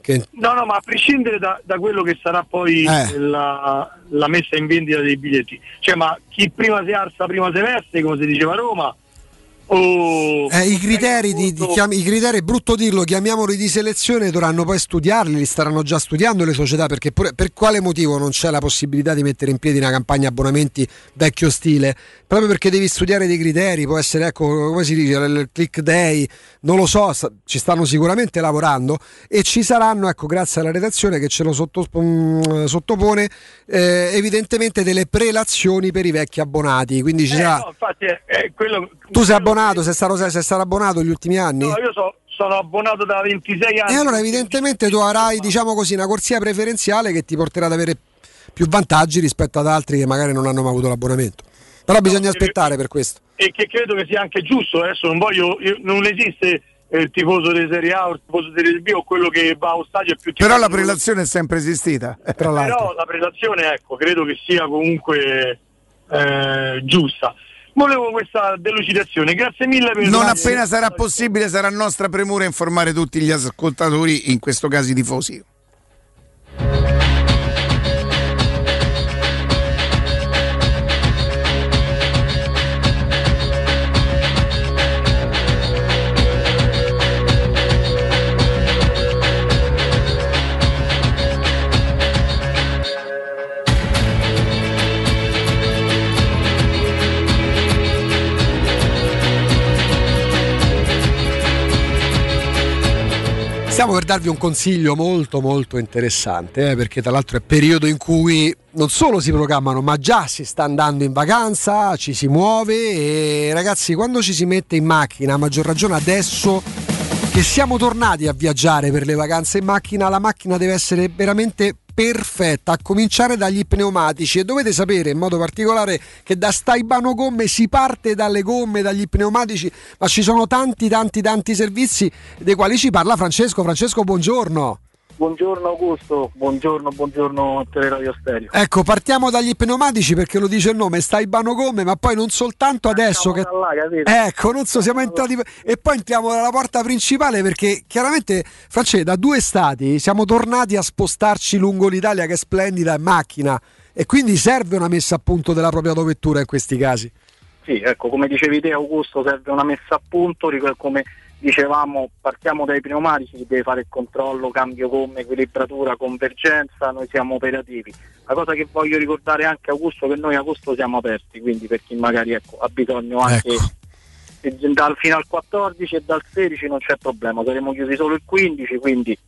che No, no, ma a prescindere da, da quello che sarà poi Eh. la, la messa in vendita dei biglietti, cioè ma chi prima si alza prima si veste, come si diceva a Roma, o... Eh, i, criteri di, di chiam- I criteri, è brutto dirlo, chiamiamoli di selezione, dovranno poi studiarli, li staranno già studiando le società, perché pure- per quale motivo non c'è la possibilità di mettere in piedi una campagna abbonamenti vecchio stile? Proprio perché devi studiare dei criteri, può essere, ecco, come si dice, il click day, non lo so, sta- ci stanno sicuramente lavorando e ci saranno, ecco, grazie alla redazione che ce lo sotto- mm, sottopone, eh, evidentemente delle prelazioni per i vecchi abbonati, quindi ci Eh, sarà... no, infatti è quello... Tu sei abbonato, sei stato, sei stato abbonato gli ultimi anni? No, io so- sono abbonato da 26 anni. E allora evidentemente tu avrai, diciamo così, una corsia preferenziale che ti porterà ad avere più vantaggi rispetto ad altri che magari non hanno mai avuto l'abbonamento. Però bisogna aspettare per questo. E che credo che sia anche giusto, adesso non voglio, io- non esiste eh, il tifoso di Serie A o il tifoso di Serie B o quello che va allo stadio è più tifoso Però la prelazione è sempre esistita. eh, Tra Però la prelazione, ecco, credo che sia comunque eh, giusta. Volevo questa delucidazione, grazie mille per Non appena sarà possibile sarà nostra premura informare tutti gli ascoltatori, in questo caso i tifosi. Stiamo per darvi un consiglio molto molto interessante, eh, perché tra l'altro è periodo in cui non solo si programmano, ma già si sta andando in vacanza, ci si muove e ragazzi quando ci si mette in macchina, a maggior ragione adesso che siamo tornati a viaggiare per le vacanze in macchina, la macchina deve essere veramente perfetta, a cominciare dagli pneumatici e dovete sapere in modo particolare che da Staibano Gomme si parte dalle gomme, dagli pneumatici, ma ci sono tanti tanti tanti servizi dei quali ci parla Francesco. Francesco, buongiorno. Buongiorno Augusto, buongiorno, buongiorno Teleradio Stereo. Ecco, partiamo dagli pneumatici perché lo dice il nome, Staibano Gomme, ma poi non soltanto adesso che... là? Ecco, non so, siamo entrati e poi entriamo dalla porta principale perché chiaramente, Francesco, da due stati siamo tornati a spostarci lungo l'Italia che è splendida in macchina e quindi serve una messa a punto della propria autovettura in questi casi. Sì, ecco, come dicevi te Augusto, serve una messa a punto, come dicevamo partiamo dai pneumatici, si deve fare il controllo, cambio gomme, equilibratura, convergenza, noi siamo operativi. La cosa che voglio ricordare anche Augusto è che noi a agosto siamo aperti, quindi per chi magari ecco, ha bisogno anche e dal, fino al 14 e dal 16 non c'è problema, saremo chiusi solo il 15, quindi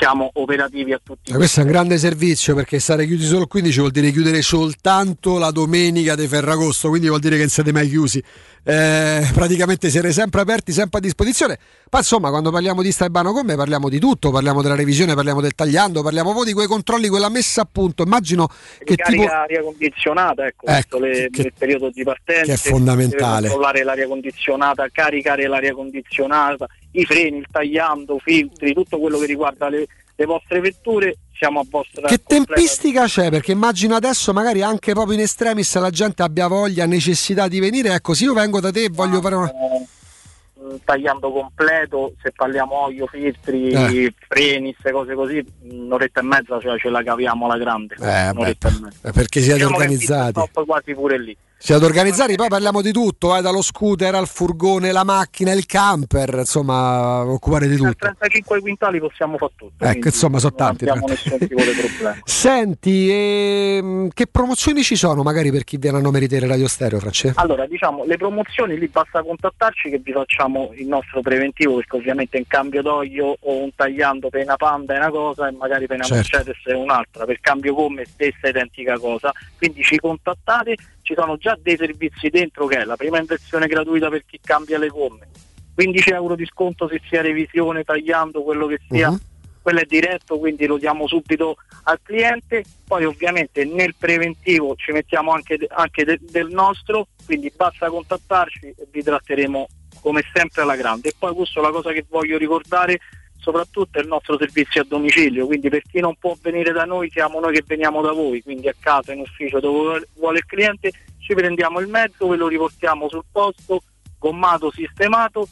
siamo operativi a tutti. Ma questo è un grande servizio perché stare chiusi solo il 15 vuol dire chiudere soltanto la domenica di Ferragosto, quindi vuol dire che non siete mai chiusi. Eh, praticamente siete sempre aperti, sempre a disposizione. Ma insomma, quando parliamo di Staibano Come parliamo di tutto, parliamo della revisione, parliamo del tagliando, parliamo proprio di quei controlli, quella messa a punto. Immagino che tipo aria condizionata, ecco, Ecco, le- che- il periodo di partenza, che è fondamentale. controllare l'aria condizionata, caricare l'aria condizionata, i freni, il tagliando, filtri, tutto quello che riguarda le, le vostre vetture, siamo a vostra Che tempistica c'è? Perché immagino adesso magari anche proprio in estremis la gente abbia voglia, necessità di venire. Ecco, se io vengo da te e voglio fare una... eh, tagliando completo, se parliamo olio, filtri, Eh. freni, queste cose così, un'oretta e mezza cioè, ce la caviamo alla grande. Eh, un'oretta e mezza. Perché siete Diciamo organizzati. quasi pure lì. Siete organizzati, poi parliamo di tutto, eh, dallo scooter al furgone, la macchina, il camper, insomma, occupare di tutto. 35 quintali possiamo fare tutto. Ecco, insomma, sono non tanti. abbiamo nessun tipo di problema. <laughs> Senti, ehm, che promozioni ci sono magari per chi viene a nome di Tele Radio Stereo, Francesco? Allora, diciamo, le promozioni lì basta contattarci che vi facciamo il nostro preventivo, perché ovviamente in cambio d'olio o un tagliando per una Panda è una cosa e magari per una Certo. Mercedes è un'altra, per cambio gomme stessa identica cosa, quindi ci contattate, ci sono già dei servizi dentro che è la prima inversione gratuita per chi cambia le gomme, 15 euro di sconto se sia revisione, tagliando, quello che sia. Mhm. Quello è diretto, quindi lo diamo subito al cliente. Poi ovviamente nel preventivo ci mettiamo anche, anche de- del nostro, quindi basta contattarci e vi tratteremo come sempre alla grande. E poi questo la cosa che voglio ricordare soprattutto è il nostro servizio a domicilio, quindi per chi non può venire da noi siamo noi che veniamo da voi, quindi a casa, in ufficio, dove vuole- il cliente, ci prendiamo il mezzo, ve lo riportiamo sul posto, gommato, sistemato,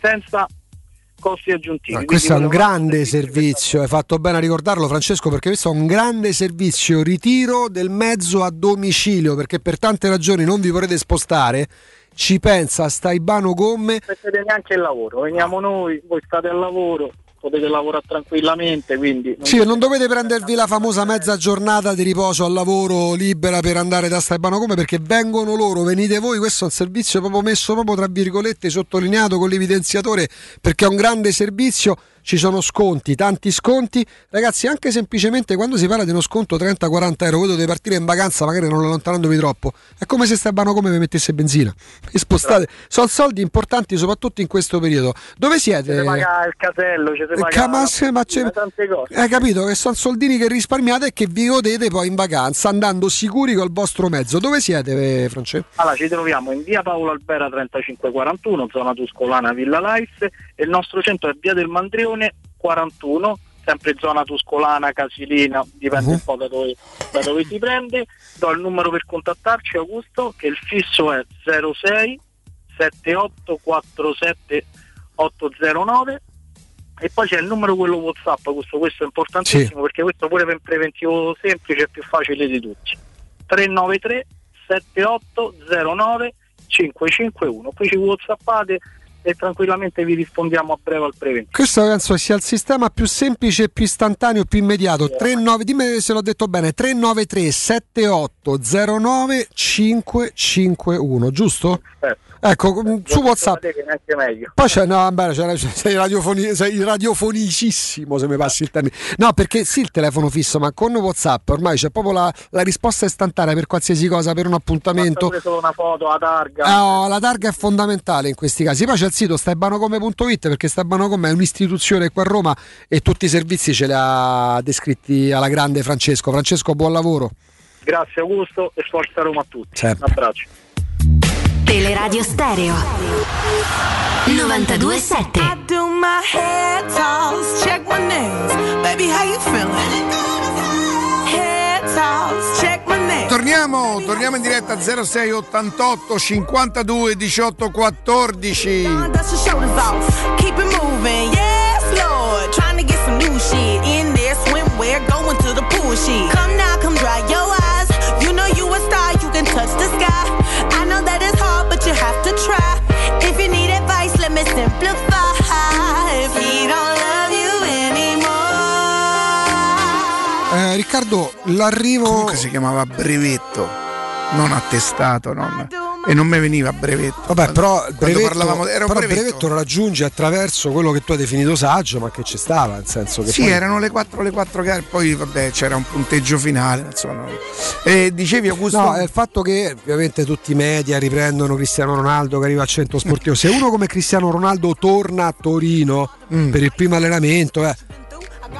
senza costi aggiuntivi. Ah, questo è un grande servizio, hai fatto bene a ricordarlo Francesco perché questo è un grande servizio, ritiro del mezzo a domicilio perché per tante ragioni non vi vorrete spostare, ci pensa Staibano Gomme, non siete neanche il lavoro, veniamo noi, voi state al lavoro, potete lavorare tranquillamente, quindi non Sì, non dovete prendervi la famosa mezza giornata di riposo al lavoro libera per andare da Staibano come perché vengono loro, venite voi, questo è un servizio proprio messo proprio tra virgolette, sottolineato con l'evidenziatore perché è un grande servizio, ci sono sconti, tanti sconti, ragazzi anche semplicemente quando si parla di uno sconto 30-40 euro, voi dovete partire in vacanza magari non allontanandovi troppo, è come se Staibano come vi mettesse benzina, <laughs> e spostate, sono soldi importanti soprattutto in questo periodo, dove siete? ci si paga il casello, ci si Eh, paga ma c'è- tante cose. Hai capito che sono soldini che risparmiate e che vi godete poi in vacanza andando sicuri col vostro mezzo. Dove siete, Francesco? Allora, ci troviamo in via Paolo Albera 3541, zona Tuscolana Villa Life, e il nostro centro è via del Mandrione 41, sempre zona Tuscolana, Casilina, dipende un po' da dove, da dove si prende. Do il numero per contattarci, Augusto, che il fisso è 06 7847 809 e poi c'è il numero quello Whatsapp, questo, questo è importantissimo perché questo pure per un preventivo semplice è più facile di tutti. 393 7809 551. Qui ci whatsappate e tranquillamente vi rispondiamo a breve al preventivo. Questo penso sia il sistema più semplice, più istantaneo, più immediato. 39, dimmi se l'ho detto bene, 393 7809 551, giusto? Perfetto. Ecco, mm, su WhatsApp. Poi c'è, no, vabbè, c'è- sei, radiofoni- sei radiofonicissimo se mi passi il termine. No, perché sì, il telefono fisso, ma con WhatsApp ormai c'è proprio la, la risposta istantanea per qualsiasi cosa, per un appuntamento. Solo una foto, la targa. Ah, oh, la targa è fondamentale in questi casi. Poi c'è il sito stebanocome.it perché Stebanocome è un'istituzione qua a Roma e tutti i servizi ce li ha descritti alla grande Francesco. Francesco, buon lavoro. Grazie Augusto e forza Roma a tutti. Sempre. Un abbraccio. Teleradio Stereo 927 I do my head toss, check my nails. Baby, how you feeling? Head toss, check my nails. Torniamo, torniamo in diretta 06 88 52 18 14. Dust your shoulders off, keep it moving. Yes, Lord. Trying to get some new shit in there. Swimwear, going to the pool shit. Come Riccardo, l'arrivo. Comunque si chiamava brevetto, non attestato, non- e non mi veniva brevetto. Vabbè, però brevetto, parlavamo era un però brevetto. brevetto lo raggiungi attraverso quello che tu hai definito saggio, ma che ci stava, nel senso che Sì, poi- erano le 4 le 4 gare, poi vabbè c'era un punteggio finale, insomma. E dicevi Augusto? No, il fatto che ovviamente tutti i media riprendono Cristiano Ronaldo che arriva al centro sportivo. Se uno come Cristiano Ronaldo torna a Torino Mm. per il primo allenamento, eh,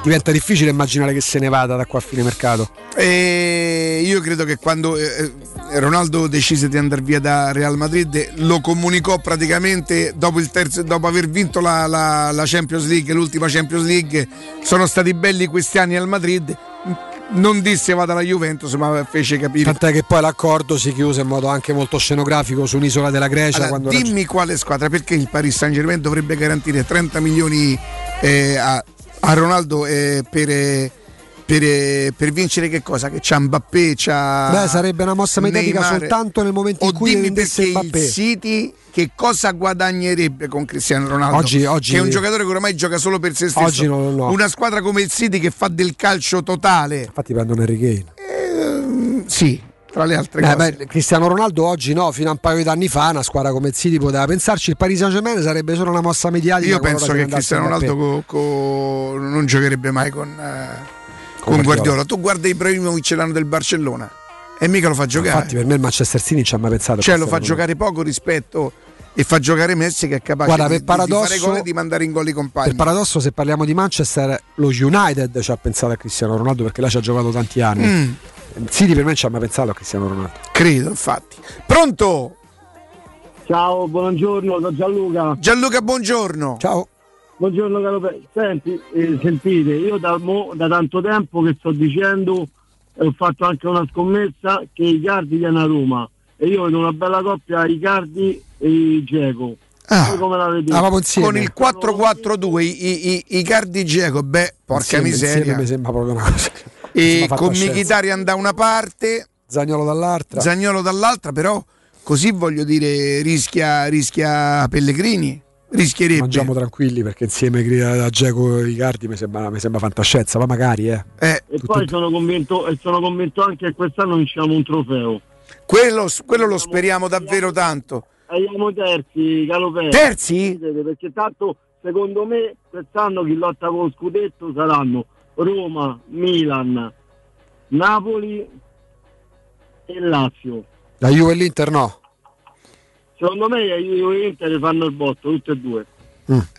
diventa difficile immaginare che se ne vada da qua a fine mercato. E io credo che quando eh, Ronaldo decise di andare via da Real Madrid lo comunicò praticamente dopo, il terzo, dopo aver vinto la, la- la Champions League, l'ultima Champions League, sono stati belli questi anni al Madrid. Non disse vada alla Juventus, ma fece capire. Tant'è che poi l'accordo si chiuse in modo anche molto scenografico su un'isola della Grecia. Allora, dimmi quale squadra, perché il Paris Saint Germain dovrebbe garantire 30 milioni eh, a, a Ronaldo eh, per, eh, per, eh, per vincere che cosa? Che c'ha Mbappé, c'ha Beh, sarebbe una mossa mediatica Neymar. soltanto nel momento O in cui dimmi vendesse Mbappé. il City che cosa guadagnerebbe con Cristiano Ronaldo? Oggi- oggi- che è un giocatore che ormai gioca solo per se stesso. Oggi no, no. Una squadra come il City che fa del calcio totale. Infatti prendono Harry Kane. Ehm, sì, tra le altre Eh, cose. beh, Cristiano Ronaldo oggi no, fino a un paio di anni fa una squadra come il City poteva pensarci, il Paris Saint Germain sarebbe solo una mossa mediatica. Io penso che Cristiano. Ronaldo co- co- non giocherebbe mai con, eh, con Guardiola. Guardiola. Tu guarda Ibrahimovic l'anno del Barcellona e mica lo fa giocare. Infatti per me il Manchester City non ci ha mai pensato. cioè lo fa giocare poco rispetto e fa giocare Messi che è capace Guarda, di, per di- fare paradosso- gol e di mandare in gol i compagni. Per paradosso, se parliamo di Manchester, lo United ci ha pensato a Cristiano Ronaldo perché là ci ha giocato tanti anni. Mm. City per me non ci ha mai pensato a Cristiano Ronaldo. Credo, infatti. Pronto? Ciao, buongiorno, da Gianluca. Gianluca, buongiorno. Ciao. Buongiorno caro Pe- Senti, eh, sentite, io da, mo- da tanto tempo che sto dicendo e ho fatto anche una scommessa che Icardi viene a Roma e io vedo una bella coppia Icardi e Geco. Ah. come la vedete? Con il 4-4-2 i, i, i, cardi Geco, beh, porca Insieme- miseria. insieme mi sembra proprio una cosa. <laughs> E con. Mkhitaryan da una parte, Zagnolo dall'altra. Zagnolo dall'altra, però così voglio dire rischia, rischia Pellegrini. Rischierebbe. Mangiamo tranquilli perché insieme a Geco e Icardi mi sembra, mi sembra fantascienza, ma magari eh. E poi sono convinto, e sono convinto anche che quest'anno vinciamo un trofeo. Quello, quello lo speriamo davvero tanto. Siamo terzi, Calopè. Terzi? Perché tanto secondo me quest'anno chi lotta con lo scudetto saranno Roma, Milan, Napoli e Lazio. La Juve e l'Inter no. Secondo me i Juve e Inter fanno il botto, tutte e due.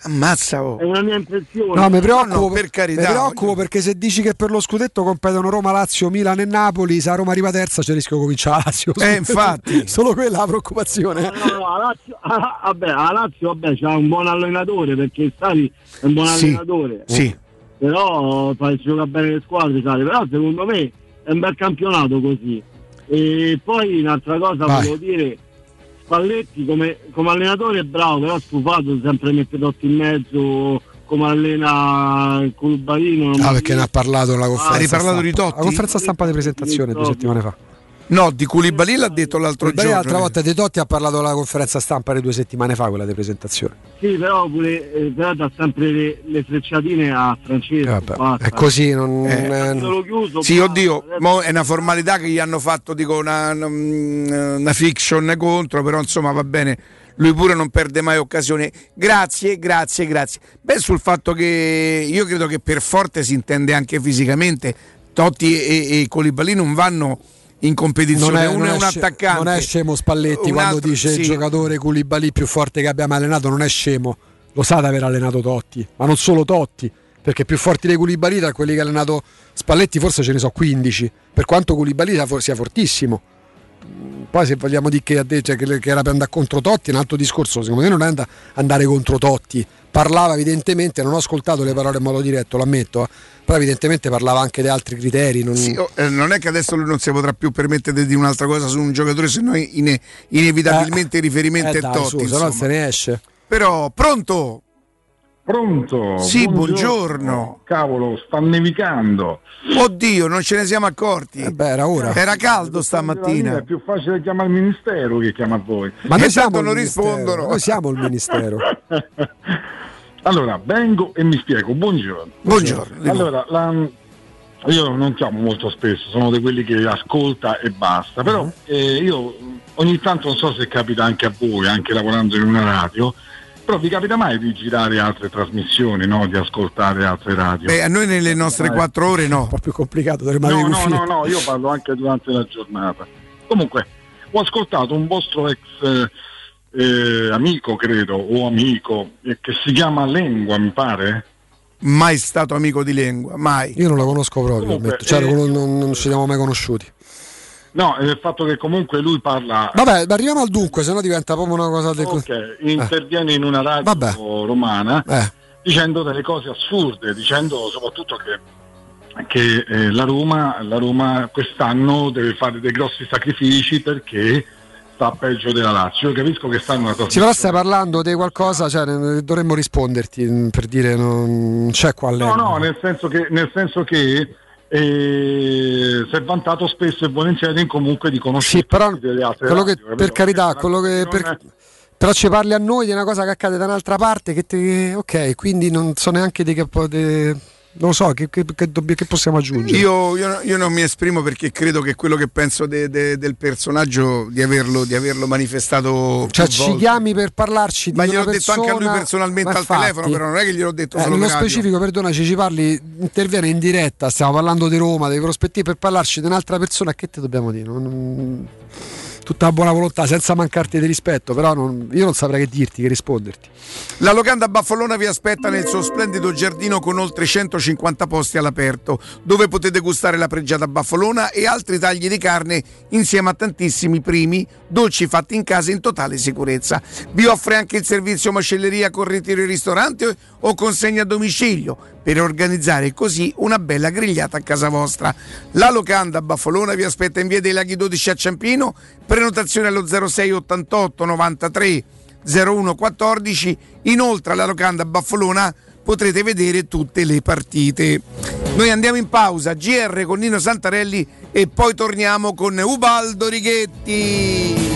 Ammazza oh. È una mia impressione. No, mi preoccupo, no, per carità, mi preoccupo perché se dici che per lo scudetto competono Roma, Lazio, Milan e Napoli, se a Roma arriva terza c'è il rischio che comincia la Lazio. Eh, infatti. <laughs> Solo quella la preoccupazione. No, no, no, la Lazio, ah, vabbè, la Lazio vabbè, c'ha un buon allenatore perché Sari è un buon Sì, allenatore. sì. Però fa, gioca bene le squadre, Sari. Però secondo me è un bel campionato così. E poi un'altra cosa Vai. volevo dire, Spalletti come, come allenatore è bravo, però stufato sempre mette Dotti in mezzo come allena il Curubarino. Ah, perché ne ha parlato nella conferenza. Hai riparlato di stampa. Totti? La conferenza stampa di presentazione due settimane fa. No, di Koulibaly l'ha detto l'altro Beh, giorno. l'altra volta De Totti ha parlato alla conferenza stampa di due settimane fa, quella di presentazione. Sì, però pure eh, però dà sempre le, le frecciatine a Francesco. Vabbè, basta. è così, non Eh, Solo chiuso, Sì, basta. oddio, mo è una formalità che gli hanno fatto, dico, una, una fiction contro, però insomma va bene. lui pure non perde mai occasione. Grazie, grazie, grazie. Beh, sul fatto che io credo che per forte si intende anche fisicamente. Totti e, e Colibali non vanno in competizione, uno non è un attaccante. Non è scemo Spalletti un quando altro- dice sì. il giocatore Koulibaly più forte che abbiamo allenato, non è scemo. Lo sa di aver allenato Totti, ma non solo Totti, perché più forti dei Koulibaly tra quelli che ha allenato Spalletti forse ce ne so 15, per quanto Koulibaly for- sia fortissimo. Poi se vogliamo dire che, ha detto- cioè, che- che era per andare contro Totti è un altro discorso, secondo me non è and- andare contro Totti. Parlava evidentemente, non ho ascoltato le parole in modo diretto, lo ammetto, eh, però evidentemente parlava anche di altri criteri. Non... Sì, oh, eh, non è che adesso lui non si potrà più permettere di dire un'altra cosa su un giocatore, se no ine- inevitabilmente il riferimento Eh è dai, Totti. su, se no se ne esce. Però, pronto? Pronto? Sì, buongiorno. Cavolo, sta nevicando. Oddio, non ce ne siamo accorti. Eh beh, era ora. Era caldo stamattina. È più facile chiamare il ministero che chiamare voi. Ma noi E il non ministero, rispondono. Noi siamo il ministero. <laughs> Allora, vengo e mi spiego. Buongiorno. Buongiorno. Allora, la- io non chiamo molto spesso, sono di quelli che ascolta e basta, però Mhm. eh, io ogni tanto non so se capita anche a voi, anche lavorando in una radio, però vi capita mai di girare altre trasmissioni, no? di ascoltare altre radio? Beh, a noi nelle nostre quattro ore no. Un po' più complicato, dovremmo No, no, no, no, io parlo anche durante la giornata. Comunque, ho ascoltato un vostro ex eh, eh, amico, credo, o amico, eh, che si chiama Lengua, mi pare. Mai stato amico di lingua, mai. Io non la conosco proprio, Comunque, ammetto. Cioè, eh, non, non- non ci siamo mai conosciuti. No, è il fatto che comunque lui parla... Vabbè, arriviamo al dunque, sennò diventa proprio una cosa del... Ok, interviene in una radio Vabbè. romana Eh. dicendo delle cose assurde, dicendo soprattutto che, che, eh, la, Roma, la Roma quest'anno deve fare dei grossi sacrifici perché sta peggio della Lazio. Io capisco che sta in una Sì, però stai parlando di qualcosa, cioè, dovremmo risponderti mm, per dire non c'è qua No, all'epoca. no, nel senso che, nel senso che eh, si è vantato spesso e volentieri comunque di conoscere Sì, però delle altre quello che, radio, capito? per carità, quello che per- però ci parli a noi di una cosa che accade da un'altra parte che te- ok, quindi non so neanche di che de- non so, che, che- che che possiamo aggiungere. Io, io- io non mi esprimo perché credo che quello che penso de- de- del personaggio di averlo, di averlo manifestato Cioè, ci volte. chiami per parlarci di Ma gliel'ho detto anche a lui persona- personalmente al infatti, telefono, però non è che gliel'ho detto eh, solo nello specifico, perdonaci, ci parli, interviene in diretta, stiamo parlando di Roma, dei prospettivi per parlarci di un'altra persona, che te dobbiamo dire? Non- non- tutta buona volontà, senza mancarti di rispetto, però non- io non saprei che dirti, che risponderti. La locanda Baffolona vi aspetta nel suo splendido giardino con oltre 150 posti all'aperto, dove potete gustare la pregiata baffolona e altri tagli di carne insieme a tantissimi primi, dolci fatti in casa in totale sicurezza. Vi offre anche il servizio macelleria con ritiro in ristorante o consegna a domicilio per organizzare così una bella grigliata a casa vostra. La locanda Baffolona vi aspetta in via dei Laghi 12 a Ciampino, prenotazione allo 06 88 93 0114. Inoltre alla locanda Baffolona potrete vedere tutte le partite. Noi andiamo in pausa, GR con Nino Santarelli e poi torniamo con Ubaldo Righetti.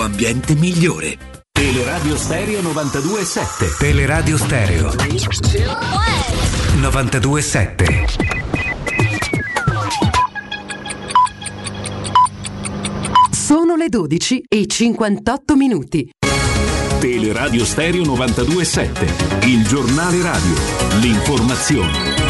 ambiente migliore. Teleradio Stereo 92.7 Teleradio Stereo 92.7 Sono le 12 e 58 minuti. Teleradio Stereo 92.7, il giornale radio, l'informazione.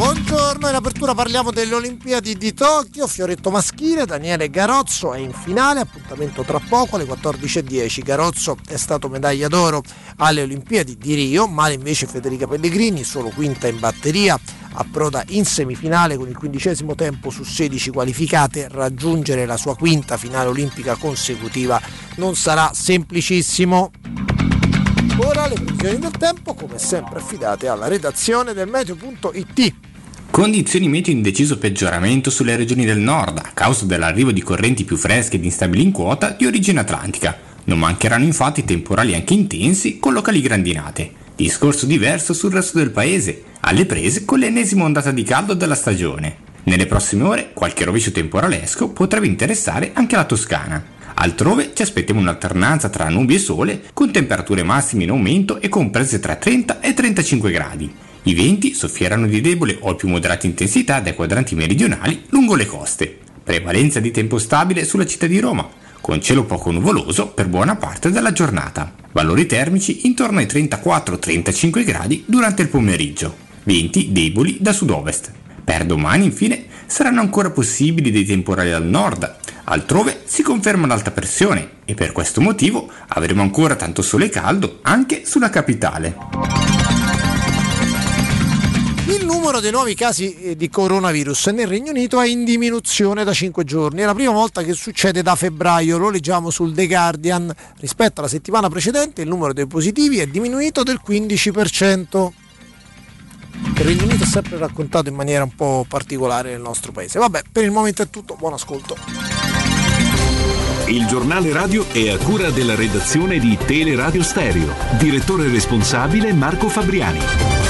Buongiorno, in apertura parliamo delle Olimpiadi di Tokyo, fioretto maschile, Daniele Garozzo è in finale, appuntamento tra poco alle 14.10. Garozzo è stato medaglia d'oro alle Olimpiadi di Rio, male invece Federica Pellegrini, solo quinta in batteria, approda in semifinale con il quindicesimo tempo su 16 qualificate, raggiungere la sua quinta finale olimpica consecutiva non sarà semplicissimo. Ora le previsioni del tempo, come sempre affidate alla redazione del meteo.it. Condizioni meteo in deciso peggioramento sulle regioni del nord a causa dell'arrivo di correnti più fresche ed instabili in quota di origine atlantica. Non mancheranno infatti temporali anche intensi con locali grandinate. Discorso diverso sul resto del paese, alle prese con l'ennesima ondata di caldo della stagione. Nelle prossime ore qualche rovescio temporalesco potrebbe interessare anche la Toscana. Altrove ci aspettiamo un'alternanza tra nubi e sole con temperature massime in aumento e comprese tra 30 e 35 gradi. I venti soffieranno di debole o più moderata intensità dai quadranti meridionali lungo le coste. Prevalenza di tempo stabile sulla città di Roma, con cielo poco nuvoloso per buona parte della giornata. Valori termici intorno ai 34-35 gradi durante il pomeriggio. Venti deboli da sud-ovest. Per domani, infine, saranno ancora possibili dei temporali al nord. Altrove si conferma l'alta pressione e per questo motivo avremo ancora tanto sole caldo anche sulla capitale. Il numero dei nuovi casi eh, di coronavirus nel Regno Unito è in diminuzione da 5 giorni. È la prima volta che succede da febbraio, lo leggiamo sul The Guardian. Rispetto alla settimana precedente il numero dei positivi è diminuito del 15%. Il Regno Unito è sempre raccontato in maniera un po' particolare nel nostro paese. Vabbè, per il momento è tutto, buon ascolto. Il giornale radio è a cura della redazione di Teleradio Stereo. Direttore responsabile Marco Fabriani.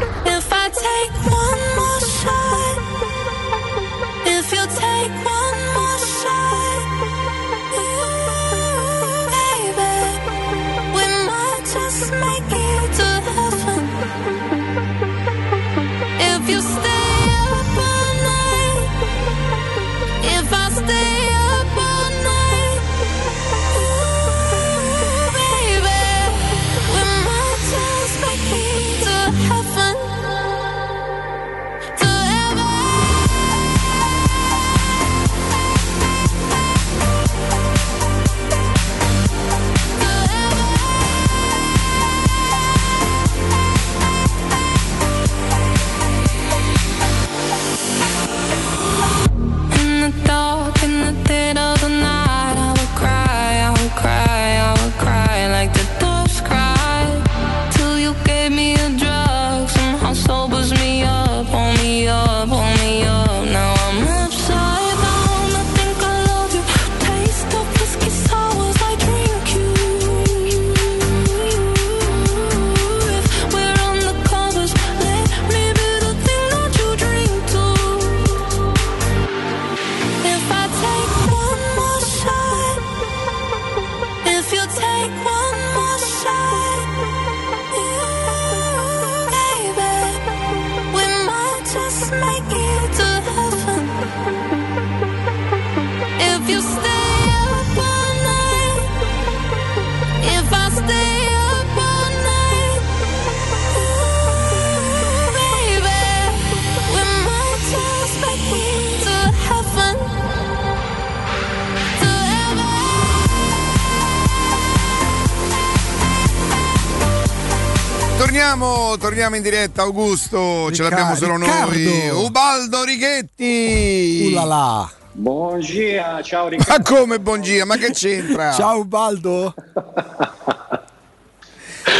Torniamo, torniamo in diretta, Augusto. Ce l'abbiamo solo noi. Ubaldo Righetti. Ullala. Buongiorno, ciao <laughs> Riccardo. Ma come buongiorno? Ma che c'entra? <laughs> Ciao Ubaldo.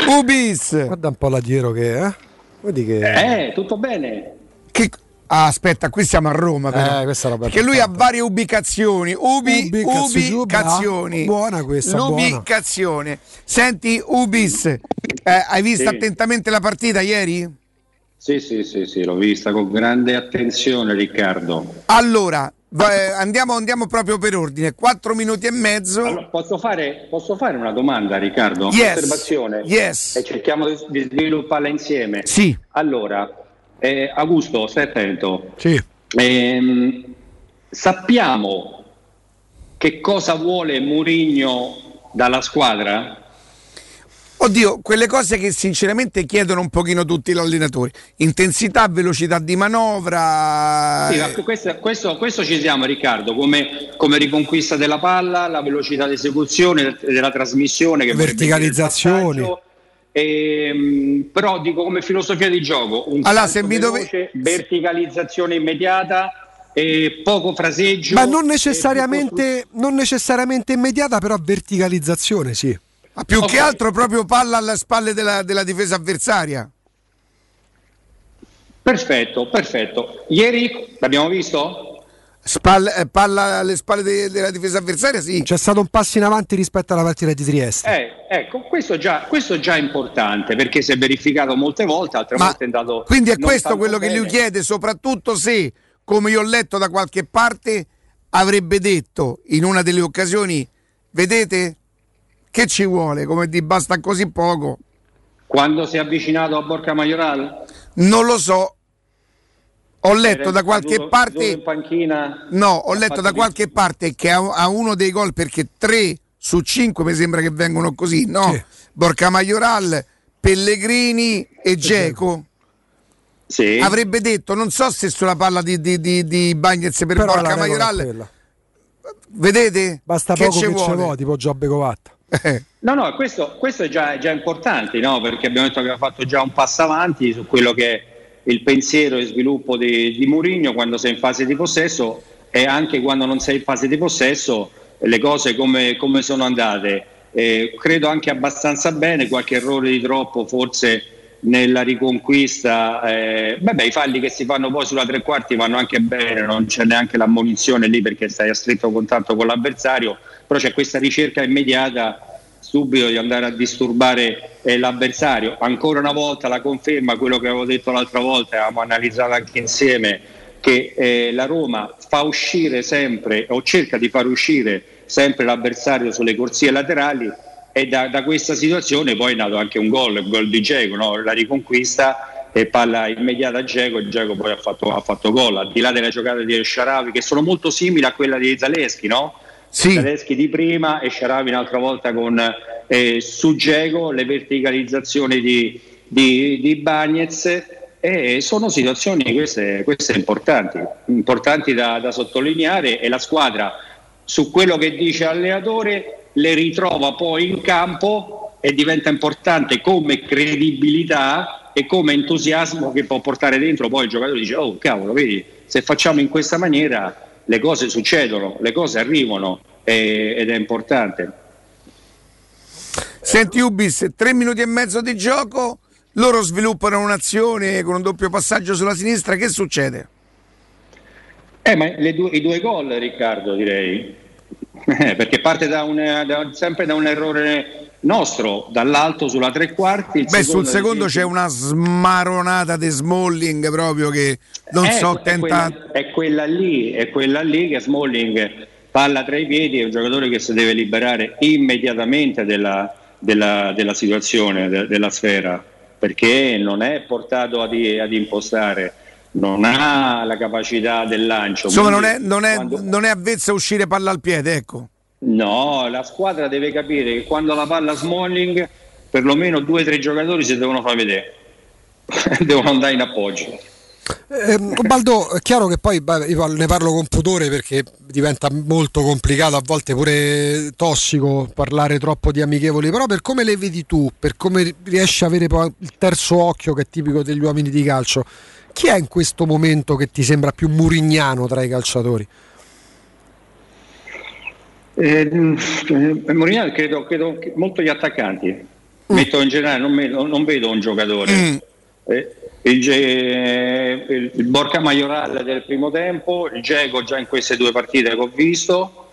Ubis. Guarda un po' l'adiero che è. Eh? Vedi che... Eh, tutto bene. Ah, aspetta, qui siamo a Roma. Però. Eh, questa roba è Perché lui ha varie ubicazioni. Ubi, Ubicazioni, ubicazioni. buona questa, buona. L'ubicazione. Senti, Ubis, eh, hai visto Sì. attentamente la partita ieri? Sì, sì, sì, sì, l'ho vista con grande attenzione Riccardo. Allora, eh, andiamo, andiamo proprio per ordine. 4 minuti e mezzo. Allora, posso, fare, posso fare una domanda Riccardo? Yes. Osservazione? Yes. E cerchiamo di, di svilupparla insieme. Sì. Allora, eh, Augusto, stai attento. Sì. Ehm, sappiamo che cosa vuole Murigno dalla squadra? Oddio, quelle cose che sinceramente chiedono un pochino tutti gli allenatori. Intensità, velocità di manovra. Sì, eh, questo, questo- questo ci siamo Riccardo, come, come riconquista della palla, la velocità di esecuzione della trasmissione, che vorrebbe Ehm, però dico come filosofia di gioco, un Allora, se mi dove- veloce, verticalizzazione immediata, e poco fraseggio. Ma non necessariamente, non necessariamente immediata, però verticalizzazione, sì. Ma più che Ok. altro proprio palla alle spalle della, della difesa avversaria. Perfetto, perfetto. Ieri l'abbiamo visto? Spalle- eh, palla alle spalle de- della difesa avversaria, sì. C'è stato un passo in avanti rispetto alla partita di Trieste. Eh, ecco, questo già, questo già è importante perché si è verificato molte volte, altre Ma volte è andato. Quindi è questo quello che lui bene. chiede, soprattutto se, come io ho letto da qualche parte, avrebbe detto in una delle occasioni, vedete, che ci vuole, come di basta così poco. Quando si è avvicinato a Borca Majoral? Non lo so. Ho letto da qualche seduto- parte... in panchina? No, ho letto da di- qualche parte che ha, ha uno dei gol perché 3 su 5 mi sembra che vengono così, no? Borca Majoral, Pellegrini e Geco. Sì. Avrebbe detto, non so se sulla palla di, di, di, di Bagnez per Però Borca Majoral, quella. vedete? Basta che poco ci che ce vuole? vuole, tipo Giobbe Covatta. No, no, questo, questo è, già, è già importante, no? perché abbiamo detto che ha fatto già un passo avanti su quello che è il pensiero e sviluppo di, di Mourinho quando sei in fase di possesso e anche quando non sei in fase di possesso le cose come, come sono andate. Eh, credo anche abbastanza bene, qualche errore di troppo forse nella riconquista, eh, vabbè i falli che si fanno poi sulla tre quarti vanno anche bene, non c'è neanche l'ammonizione lì perché stai a stretto contatto con l'avversario, però c'è questa ricerca immediata subito di andare a disturbare eh, l'avversario. Ancora una volta la conferma quello che avevo detto l'altra volta, avevamo analizzato anche insieme, che eh, la Roma fa uscire sempre o cerca di far uscire sempre l'avversario sulle corsie laterali e da, da questa situazione poi è nato anche un gol, il gol di Geco, no? la riconquista e palla immediata a Geco e Geco poi ha fatto, ha fatto gol, al di là delle giocate di Sharavi che sono molto simili a quella di Zaleschi, no? Sì. Zaleschi di prima e Sharavi un'altra volta con eh, su Geco, le verticalizzazioni di, di, di Bagnez e sono situazioni queste, queste importanti, importanti da, da sottolineare. E la squadra su quello che dice l'allenatore le ritrova poi in campo e diventa importante come credibilità e come entusiasmo che può portare dentro poi il giocatore. Dice oh cavolo vedi se facciamo in questa maniera le cose succedono, le cose arrivano eh, ed è importante. Senti Ubis, 3 minuti e mezzo di gioco, loro sviluppano un'azione con un doppio passaggio sulla sinistra, che succede? Eh, due- i due gol, Riccardo, direi. <laughs> Eh, perché parte da un, da- sempre da un errore nostro, dall'alto sulla tre quarti. Beh, sul secondo c'è una smaronata di Smalling proprio che non Eh, so, è tenta... quella, è quella lì, è quella lì che Smalling palla tra i piedi, è un giocatore che si deve liberare immediatamente della, della- della situazione, de- della sfera, perché non è portato ad, ad impostare, non ha la capacità del lancio. Insomma, non è, non, è, quando- non è avvezza a uscire palla al piede, ecco. No, la squadra deve capire che quando la palla Smalling, perlomeno due o tre giocatori si devono far vedere, <laughs> devono andare in appoggio. Ehm, Baldo, è chiaro che poi ne parlo con pudore perché diventa molto complicato, a volte pure tossico parlare troppo di amichevoli, però per come le vedi tu, per come riesci a avere il terzo occhio che è tipico degli uomini di calcio, chi è in questo momento che ti sembra più murignano tra i calciatori? Eh, eh, Mourinho credo, credo molto gli attaccanti. Metto in generale, non, me- non vedo un giocatore. Eh, il, il, il Borca Majoral del primo tempo, il Gego già in queste due partite che ho visto.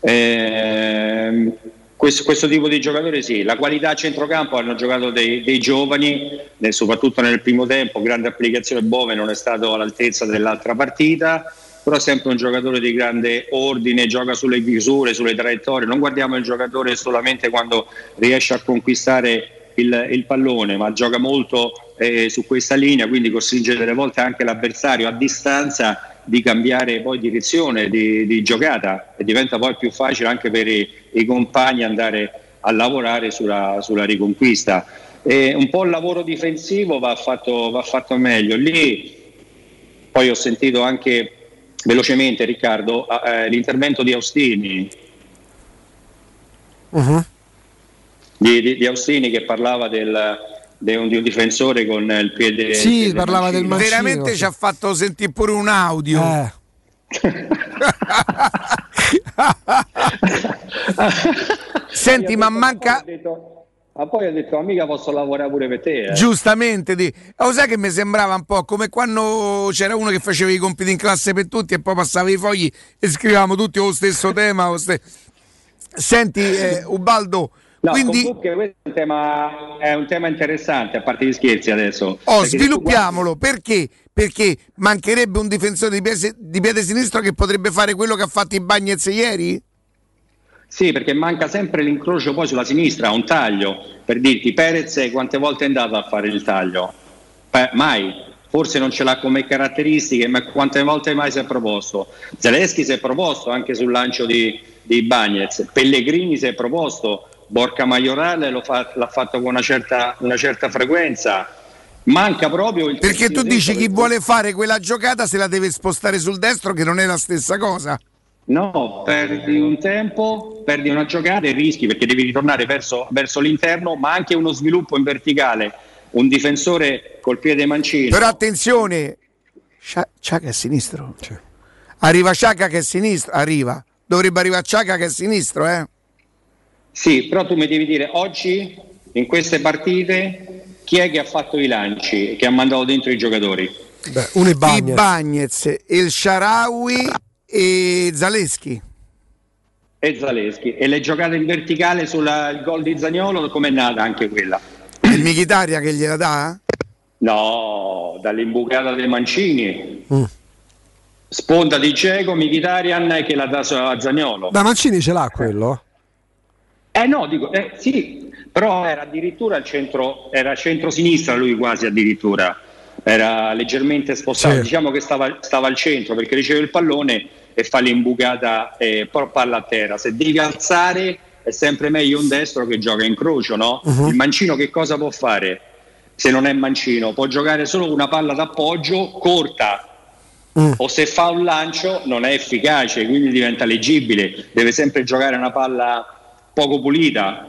Ehm, questo, questo tipo di giocatore sì, la qualità a centrocampo hanno giocato dei, dei giovani, soprattutto nel primo tempo, grande applicazione Bove non è stato all'altezza dell'altra partita, però è sempre un giocatore di grande ordine, gioca sulle chiusure, sulle traiettorie, non guardiamo il giocatore solamente quando riesce a conquistare il, il pallone, ma gioca molto eh, su questa linea, quindi costringe delle volte anche l'avversario a distanza di cambiare poi direzione di, di giocata e diventa poi più facile anche per i, i compagni andare a lavorare sulla, sulla riconquista. E un po' il lavoro difensivo va fatto, va fatto meglio. Lì poi ho sentito anche velocemente Riccardo eh, l'intervento di Austini di, di- di Austini che parlava del, de un- di un difensore con il piede Sì, piede parlava del mancino. Veramente ci ha fatto sentire pure un audio. Eh. <laughs> <laughs> Senti, ma manca. Ma poi ho detto amica posso lavorare pure per te eh." Giustamente, di... lo sai che mi sembrava un po' come quando c'era uno che faceva i compiti in classe per tutti e poi passava i fogli e scrivevamo tutti lo stesso tema. lo ste- Senti, eh, Ubaldo, No, quindi comunque questo è un, tema, è un tema interessante, a parte gli scherzi adesso. oh, sviluppiamolo perché? Perché mancherebbe un difensore di piede, di piede sinistro che potrebbe fare quello che ha fatto i Bagnets ieri? Sì, perché manca sempre l'incrocio poi sulla sinistra, un taglio. Per dirti, Perez quante volte è andato a fare il taglio? Beh, mai. Forse non ce l'ha come caratteristiche, ma quante volte mai si è proposto? Zelensky si è proposto anche sul lancio di, di Bagnez, Pellegrini si è proposto, Borca Maiorale fa- l'ha fatto con una certa, una certa frequenza. Manca proprio il Perché tu dici chi vuole fare quella giocata se la deve spostare sul destro, che non è la stessa cosa. No, perdi un tempo, perdi una giocata e rischi perché devi ritornare verso, verso l'interno, ma anche uno sviluppo in verticale. Un difensore col piede mancino. Però attenzione, Sciacca è a sinistro. Arriva Sciacca che è sinistro, arriva. Dovrebbe arrivare Sciacca che è sinistro, eh? Sì, però tu mi devi dire oggi, in queste partite, chi è che ha fatto i lanci, che ha mandato dentro i giocatori? uno è I Bagnez. Bagnez, il Sharawi e Zaleschi. E Zaleschi. E le giocate in verticale sul gol di Zagnolo, com'è nata anche quella? Il Michitaria che gliela dà? No, dall'imbucata dei Mancini. Mm. Sponda di Cieco, Mkhitaryan che la dà a Zagnolo. Da Mancini ce l'ha quello? Eh no, dico, eh, sì, però era addirittura al centro, era centro-sinistra lui quasi addirittura, era leggermente spostato, Sì. diciamo che stava, stava al centro perché riceve il pallone e fa l'imbucata e poi palla a terra. Se devi alzare è sempre meglio un destro che gioca in crocio, no? Mhm. Il mancino che cosa può fare se non è mancino? Può giocare solo una palla d'appoggio corta, o se fa un lancio non è efficace, quindi diventa leggibile, deve sempre giocare una palla poco pulita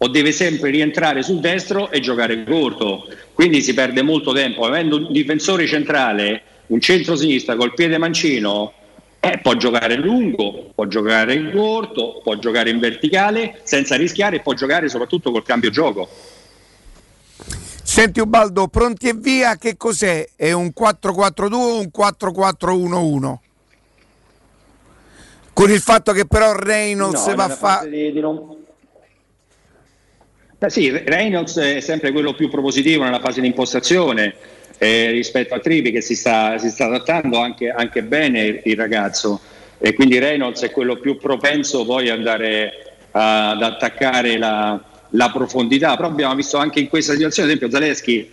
o deve sempre rientrare sul destro e giocare corto, quindi si perde molto tempo. Avendo un difensore centrale, un centro-sinistra col piede mancino, eh, può giocare lungo, può giocare in corto, può giocare in verticale senza rischiare e può giocare soprattutto col cambio gioco. Senti Ubaldo, pronti e via, che cos'è? È un 4-4-2 o un 4-4-1-1? Con il fatto che però Reynolds No, va a fare... fase di- di non- Beh, sì, Reynolds è sempre quello più propositivo nella fase di impostazione eh, rispetto a Tripi che si sta, si sta adattando anche, anche bene il, ragazzo e quindi Reynolds è quello più propenso poi ad andare a- ad attaccare la, la profondità però abbiamo visto anche in questa situazione ad esempio Zaleschi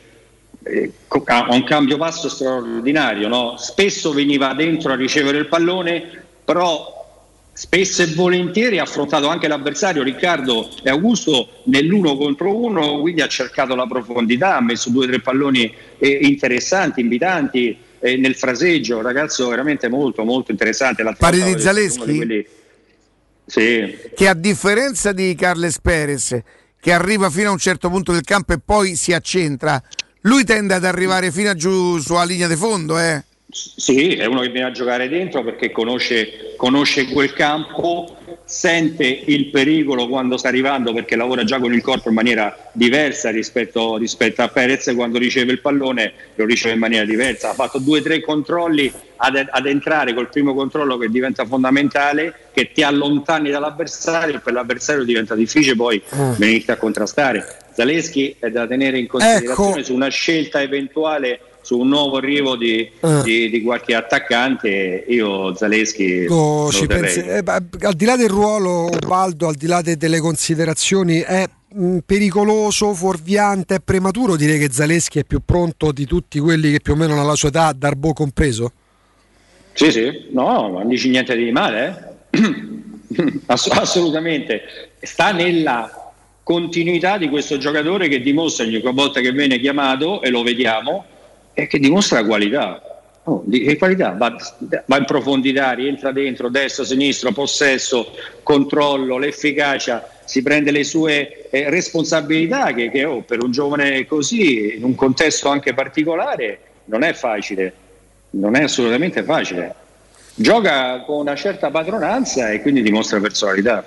eh, ha un cambio passo straordinario no? spesso veniva dentro a ricevere il pallone però spesso e volentieri ha affrontato anche l'avversario Riccardo e Augusto nell'uno contro uno, quindi ha cercato la profondità, ha messo due o tre palloni eh, interessanti, invitanti eh, nel fraseggio, ragazzo veramente molto molto interessante. Pari di Zaleschi? quelli- Sì, che a differenza di Carles Perez che arriva fino a un certo punto del campo e poi si accentra lui tende ad arrivare fino a giù sulla linea di fondo eh. Sì, è uno che viene a giocare dentro perché conosce, conosce quel campo, sente il pericolo quando sta arrivando perché lavora già con il corpo in maniera diversa rispetto, rispetto a Perez quando riceve il pallone lo riceve in maniera diversa. Ha fatto due o tre controlli ad, ad entrare col primo controllo che diventa fondamentale, che ti allontani dall'avversario e per l'avversario diventa difficile poi Mm. venirti a contrastare. Zaleschi è da tenere in considerazione Ecco. su una scelta eventuale su un nuovo arrivo di, Eh. di- di qualche attaccante, io Zaleschi Oh, pensi- eh, al di là del ruolo, Baldo, al di là de- delle considerazioni, è mh, pericoloso, fuorviante, è prematuro dire che Zaleschi è più pronto di tutti quelli che più o meno hanno la sua età, Darbo compreso? Sì, sì, no, non dici niente di male, eh? <clears throat> Ass- assolutamente. Sta nella continuità di questo giocatore che dimostra ogni volta che viene chiamato, e lo vediamo, e che dimostra qualità. Oh, di qualità? Va, va in profondità, rientra dentro, destro, sinistro, possesso, controllo, l'efficacia, si prende le sue eh, responsabilità che, che, oh, per un giovane così, in un contesto anche particolare, non è facile, non è assolutamente facile. Gioca con una certa padronanza e quindi dimostra personalità.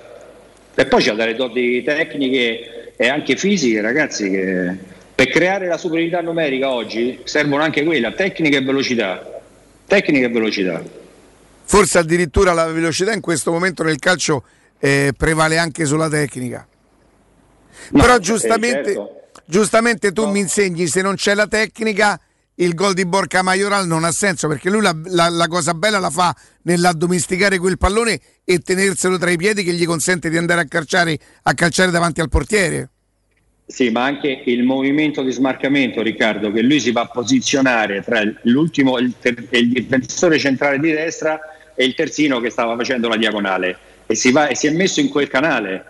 E poi c'ha delle doti tecniche e anche fisiche, ragazzi, che per creare la superiorità numerica oggi servono anche quella, tecnica e velocità. Tecnica e velocità. forse addirittura la velocità in questo momento nel calcio eh, prevale anche sulla tecnica No, però eh, giustamente, certo. giustamente tu mi insegni se non c'è la tecnica il gol di Borca Majoral non ha senso perché lui la, la- la cosa bella la fa nell'addomesticare quel pallone e tenerselo tra i piedi che gli consente di andare a calciare, a calciare davanti al portiere. Sì, ma anche il movimento di smarcamento, Riccardo, che lui si va a posizionare tra l'ultimo, il, ter- il difensore centrale di destra e il terzino che stava facendo la diagonale e si, va, e si è messo in quel canale.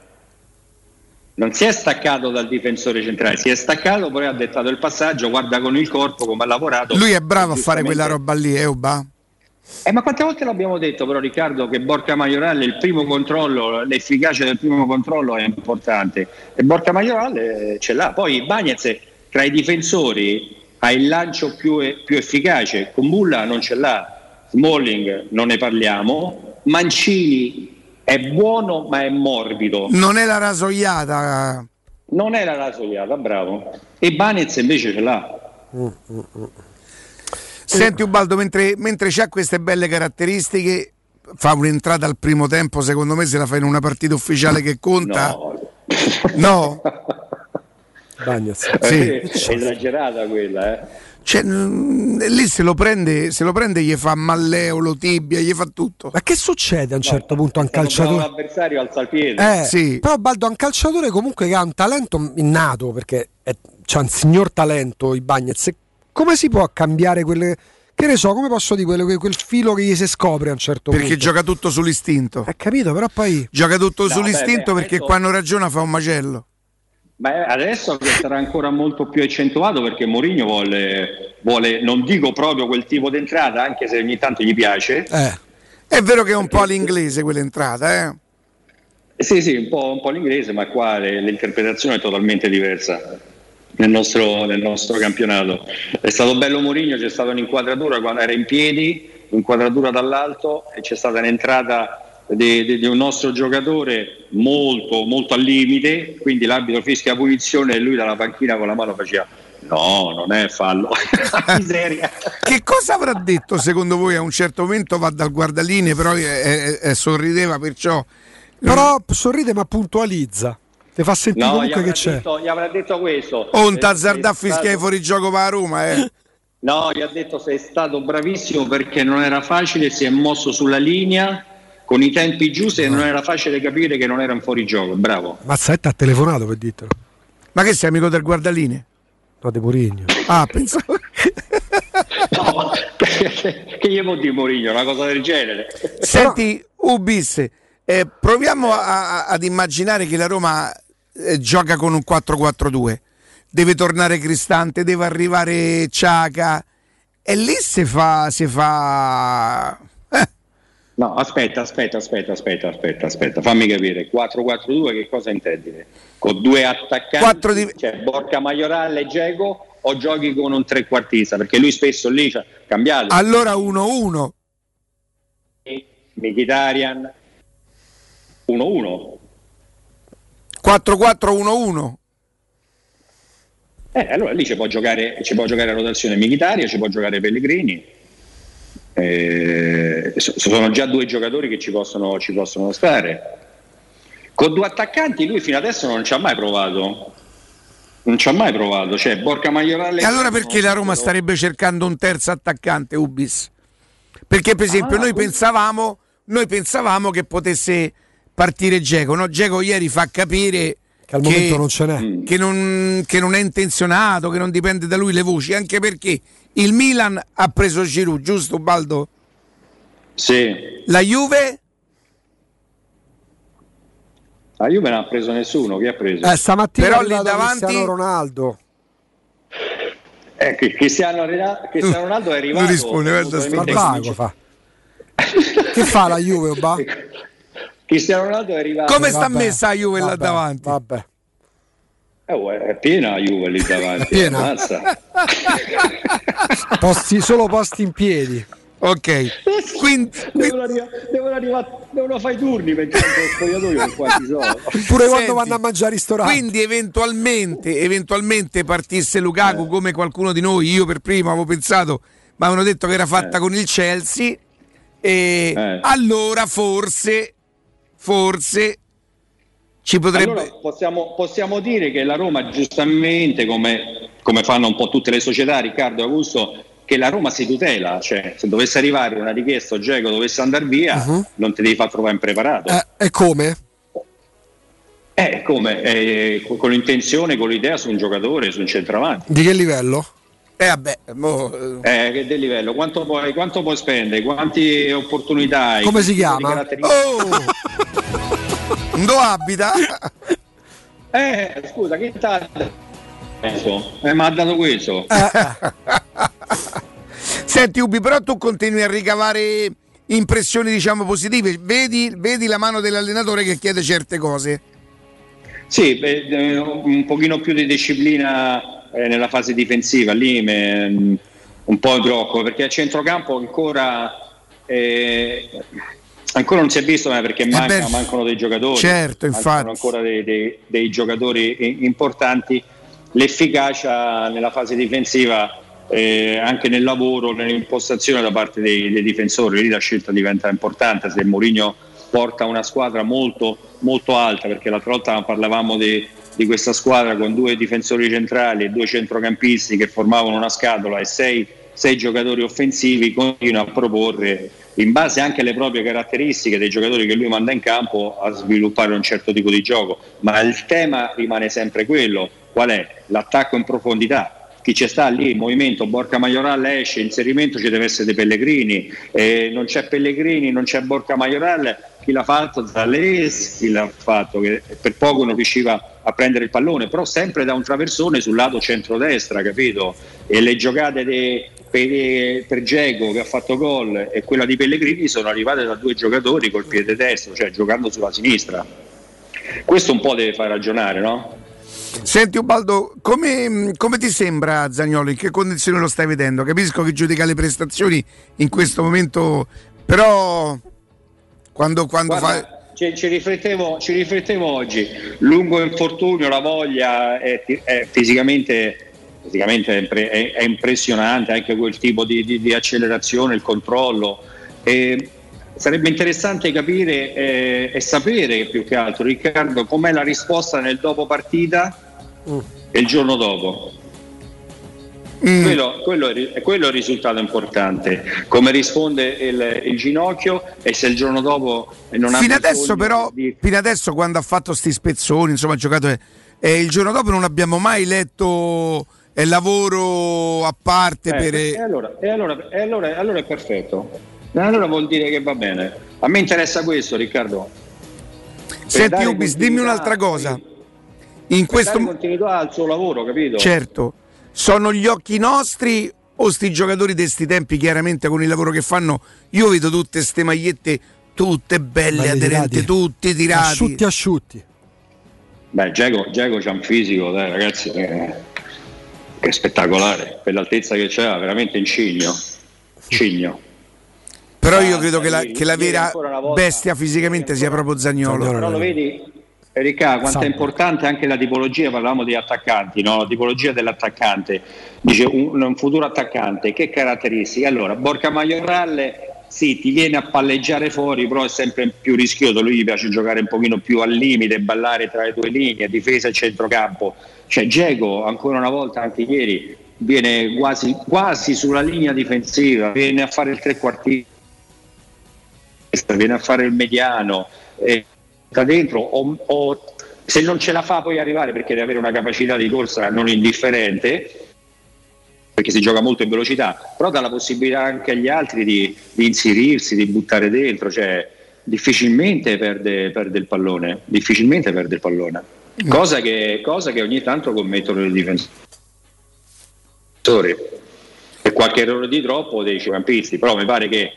Non si è staccato dal difensore centrale, si è staccato, poi ha dettato il passaggio, guarda con il corpo come ha lavorato. Lui è bravo a fare quella roba lì, eh, Uba? Eh, ma quante volte l'abbiamo detto però Riccardo che Borca Majoral il primo controllo, l'efficacia del primo controllo è importante e Borca Majoral eh, ce l'ha. Poi Bagnez tra i difensori ha il lancio più, più efficace, con Bulla non ce l'ha, Smalling non ne parliamo, Mancini è buono ma è morbido. Non è la rasoiata. Non è la rasoiata, bravo. E Bagnez invece ce l'ha. Senti Ubaldo, mentre, mentre c'ha queste belle caratteristiche, fa un'entrata al primo tempo, secondo me se la fa in una partita ufficiale che conta. No. <laughs> Bagnez. Sì. Eh, è esagerata quella, eh. Cioè, mm, lì se lo prende, se lo prende gli fa malleolo, tibia, gli fa tutto. Ma che succede a un certo punto a un calciatore? L'avversario alza il piede. Eh, Però Baldo è un calciatore comunque che ha un talento innato perché è- c'ha un signor talento i Bagnez. Come si può cambiare quelle che ne so, come posso dire quelle- quel filo che gli si scopre a un certo Perché punto? gioca tutto sull'istinto. Hai capito, però poi Gioca tutto No, sull'istinto beh, beh, perché adesso- quando ragiona fa un macello. Ma adesso sarà ancora molto più accentuato perché Mourinho vuole, vuole, non dico proprio quel tipo di entrata, anche se ogni tanto gli piace. È vero che è un po' all'inglese quell'entrata, eh? Sì, sì, un po', un po' l'inglese, ma qua l'interpretazione è totalmente diversa nel nostro, nel nostro campionato. È stato bello Mourinho, c'è stata un'inquadratura quando era in piedi, un'inquadratura dall'alto e c'è stata un'entrata di, di- di un nostro giocatore molto, molto al limite, quindi l'arbitro fischia punizione e lui dalla panchina con la mano faceva no, non è fallo. <laughs> Miseria. Che cosa avrà detto secondo voi a un certo momento va dal guardaline però eh, eh, eh, sorrideva perciò Però sorride ma puntualizza. Ti fa sentire No, comunque che c'è. detto, gli avrà detto questo. o un Eh, tazzardà è stato- fischia fuori gioco per la Roma eh. <laughs> No, gli ha detto sei stato bravissimo perché non era facile, si è mosso sulla linea con i tempi giusti e non era facile capire che non era un fuorigioco. Bravo. Mazzetta ha telefonato per dirtelo. ma che sei amico del guardaline? No, De Mourinho. ah <laughs> pensavo che <laughs> gli può dire Mourinho una cosa del genere? senti Ubis Eh, proviamo a- ad immaginare che la Roma eh, gioca con un 4-4-2. Deve tornare Cristante, deve arrivare Ciaca. E lì si fa. Si fa... No, aspetta, aspetta, aspetta, aspetta, aspetta, aspetta, fammi capire. 4-4-2 che cosa intendi? Con due attaccanti, cioè Borca Maiorale e Geco o giochi con un trequartista? Perché lui spesso lì c'ha cambiato. Allora 1-1. Mkhitaryan 1-1. 4-4-1-1. Eh, allora lì ci può giocare, ci può giocare a rotazione Mkhitaryan, ci può giocare Pellegrini. Eh, so- sono già due giocatori che ci possono, ci possono stare. Con due attaccanti lui fino adesso non ci ha mai provato. Non ci ha mai provato. Cioè, Borca Maiorale. E allora perché la Roma starebbe cercando un terzo attaccante, Ubis? Perché per esempio Ah, noi, pensavamo, noi pensavamo che potesse partire Geco. No? Geco ieri fa capire Che al momento non ce n'è. Che non, che non è intenzionato, che non dipende da lui le voci, anche perché il Milan ha preso Giroud, giusto Baldo? Sì. La Juve? La Juve non ha preso nessuno. Chi ha preso? Eh, stamattina Però lì davanti- Cristiano Ronaldo. Eh, che- Cristiano, Rena- Cristiano Ronaldo è <laughs> arrivato. Non risponde, guarda, vago, fa. che fa la Juve, Oba? <laughs> Cristiano Ronaldo è arrivato. Come sta Vabbè, messa la Juve là vabbè, davanti? Vabbè. Eh, è piena la Juve lì davanti. <laughs> È piena? <laughs> Posti, solo posti in piedi. Ok, quindi Devono, arrivare, devono, arrivare, devono fare i turni perché spogliatoio non quanti sono. <laughs> Pure quando Senti, vanno a mangiare ristoranti. Quindi eventualmente, eventualmente partisse Lukaku come qualcuno di noi, io per primo avevo pensato, ma avevano detto che era fatta Eh. con il Chelsea e Eh. allora forse, forse ci potrebbe... Allora possiamo, possiamo dire che la Roma giustamente, come, come fanno un po' tutte le società, Riccardo e Augusto, che la Roma si tutela, cioè se dovesse arrivare una richiesta o Geco dovesse andare via, Mhm. non ti devi far trovare impreparato. Eh, e come? Eh, come? Eh, con, l'intenzione, con l'idea su un giocatore, su un centravanti. Di che livello? Eh vabbè, mo, eh, Eh, che del livello? Quanto puoi, quanto puoi spendere? Quante opportunità hai? Come si chiama? Oh! <laughs> Dove abita? <laughs> Eh, scusa, che Penso. Eh, ma ha dato questo. <laughs> Senti Ubi, però tu continui a ricavare impressioni diciamo positive, vedi, vedi la mano dell'allenatore che chiede certe cose. Sì, beh, eh, un pochino più di disciplina eh, nella fase difensiva, lì me- un po' mi preoccupo perché a centrocampo ancora, eh, ancora non si è visto ma perché manca- Eh beh, mancano dei giocatori, certo, mancano ancora dei, dei- dei giocatori importanti. L'efficacia nella fase difensiva, eh, anche nel lavoro, nell'impostazione da parte dei, dei difensori, lì la scelta diventa importante. Se Mourinho porta una squadra molto, molto alta, perché l'altra volta parlavamo di, di questa squadra con due difensori centrali e due centrocampisti che formavano una scatola e sei, sei giocatori offensivi, continua a proporre, in base anche alle proprie caratteristiche dei giocatori che lui manda in campo, a sviluppare un certo tipo di gioco. Ma il tema rimane sempre quello, qual è? L'attacco in profondità chi ci sta lì, il movimento Borca Maioral esce, inserimento ci deve essere dei Pellegrini, eh, non c'è Pellegrini, non c'è Borca Maioral, chi l'ha fatto? Zaleschi l'ha fatto, che per poco non riusciva a prendere il pallone, però sempre da un traversone sul lato centrodestra, capito? E le giocate de- per, per Geco che ha fatto gol e quella di Pellegrini sono arrivate da due giocatori col piede destro, cioè giocando sulla sinistra. Questo un po' deve far ragionare, no? Senti Ubaldo, come, come ti sembra Zagnolo? In che condizioni lo stai vedendo? Capisco che giudica le prestazioni in questo momento, però quando, quando fa... Guarda, ci, ci riflettevo, ci riflettevo oggi, lungo infortunio, la voglia è, è fisicamente, fisicamente è, impre- è- impressionante, anche quel tipo di, di- di accelerazione, il controllo. E sarebbe interessante capire eh, e sapere più che altro, Riccardo, com'è la risposta nel dopo partita e il giorno dopo. Mm. Quello, quello è, quello è il risultato importante, come risponde il, il ginocchio e se il giorno dopo non ha Fino bisogno adesso però, di- fino adesso quando ha fatto sti spezzoni, insomma ha giocato... eh, il giorno dopo non abbiamo mai letto eh, lavoro a parte Eh, per... e, allora, e allora- e allora- allora è perfetto. E allora vuol dire che va bene. A me interessa questo, Riccardo. Senti Ubis, dimmi un'altra cosa. In questo continuità al suo lavoro, capito? Certo, sono gli occhi nostri o sti giocatori di sti tempi, chiaramente con il lavoro che fanno, io vedo tutte ste magliette tutte belle, Belli aderenti, tirati. tutti tirati. Asciutti asciutti. Beh, Giacomo c'ha un fisico, dai, ragazzi, eh, che è spettacolare. Per l'altezza che c'ha, veramente un cigno. Cigno. Però io credo che la, che la vera bestia fisicamente sia proprio Zagnolo. Però lo vedi, Erika, quanto è importante anche la tipologia, parlavamo di attaccanti, no? la tipologia dell'attaccante. Dice un, un futuro attaccante, che caratteristiche? Allora, Borca Maioralle sì, ti viene a palleggiare fuori, però è sempre più rischioso, lui gli piace giocare un pochino più al limite, ballare tra le due linee, difesa e centrocampo. Cioè Geco, ancora una volta, anche ieri, viene quasi, quasi sulla linea difensiva, viene a fare il trequartista, viene a fare il mediano, eh, da dentro o, o se non ce la fa poi arrivare perché deve avere una capacità di corsa non indifferente perché si gioca molto in velocità però dà la possibilità anche agli altri di, di inserirsi, di buttare dentro cioè difficilmente perde, perde il pallone difficilmente perde il pallone. Cosa che, cosa che ogni tanto commettono i difensori. E qualche errore di troppo dei centrocampisti però mi pare che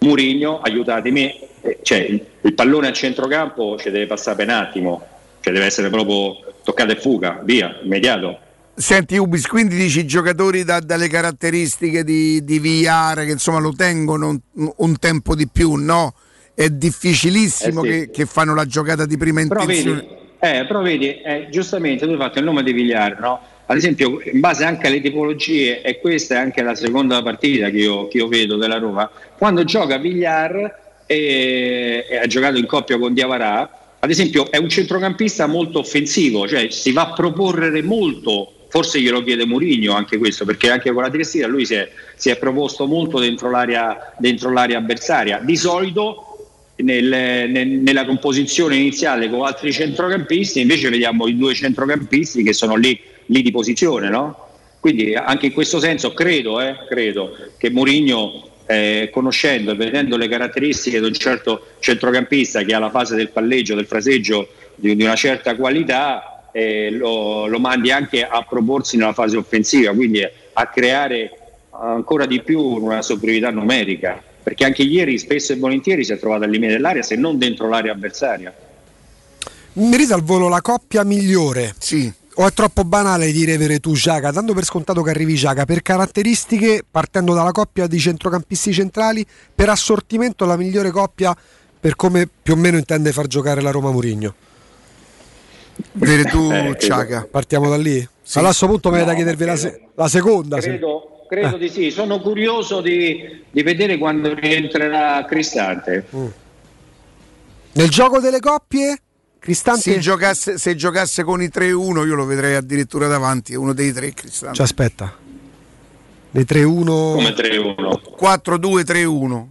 Murigno, aiutatemi, eh, cioè il, il pallone a centrocampo ci deve passare per un attimo, cioè deve essere proprio toccata e fuga, via, immediato. Senti Ubis, quindi dici giocatori da- dalle caratteristiche di, di VR che insomma lo tengono un, un tempo di più, no? È difficilissimo Eh sì. che, che fanno la giocata di prima Però intenzione. vedi, eh, però vedi eh, giustamente tu hai fatto il nome di Vigliar, no? Ad esempio, in base anche alle tipologie, e questa è anche la seconda partita che io, che io vedo della Roma, quando gioca Vigliar e, e ha giocato in coppia con Diavarà, ad esempio è un centrocampista molto offensivo, cioè si va a proporre molto, forse glielo chiede Murigno anche questo, perché anche con la Triestina lui si è, si è proposto molto dentro l'area, dentro l'area avversaria. Di solito nel- nel- nella composizione iniziale con altri centrocampisti, invece vediamo i due centrocampisti che sono lì, lì di posizione, no? Quindi anche in questo senso credo, eh, credo che Mourinho, eh, conoscendo e vedendo le caratteristiche di un certo centrocampista che ha la fase del palleggio, del fraseggio di, di una certa qualità, eh, lo, lo mandi anche a proporsi nella fase offensiva, quindi a creare ancora di più una superiorità numerica, perché anche ieri spesso e volentieri si è trovato al limite dell'area, se non dentro l'area avversaria. Mi risa al volo la coppia migliore. Sì. O è troppo banale dire Veretù Giaca, dando per scontato che arrivi Giaca, per caratteristiche, partendo dalla coppia di centrocampisti centrali, per assortimento la migliore coppia per come più o meno intende far giocare la Roma Murigno. Veretù Eh, credo. Ciaca. Partiamo da lì? Allora a questo punto mi viene da No, chiedervi la, credo- se- la seconda. se- Credo, credo di sì, sono curioso di, di vedere quando rientrerà Cristante. Nel gioco delle coppie, Cristante... Se giocasse, se giocasse con i 3-1 io lo vedrei addirittura davanti, uno dei tre Cristante. Ci aspetta. Le 3-1... Come 3-1. 4-2-3-1.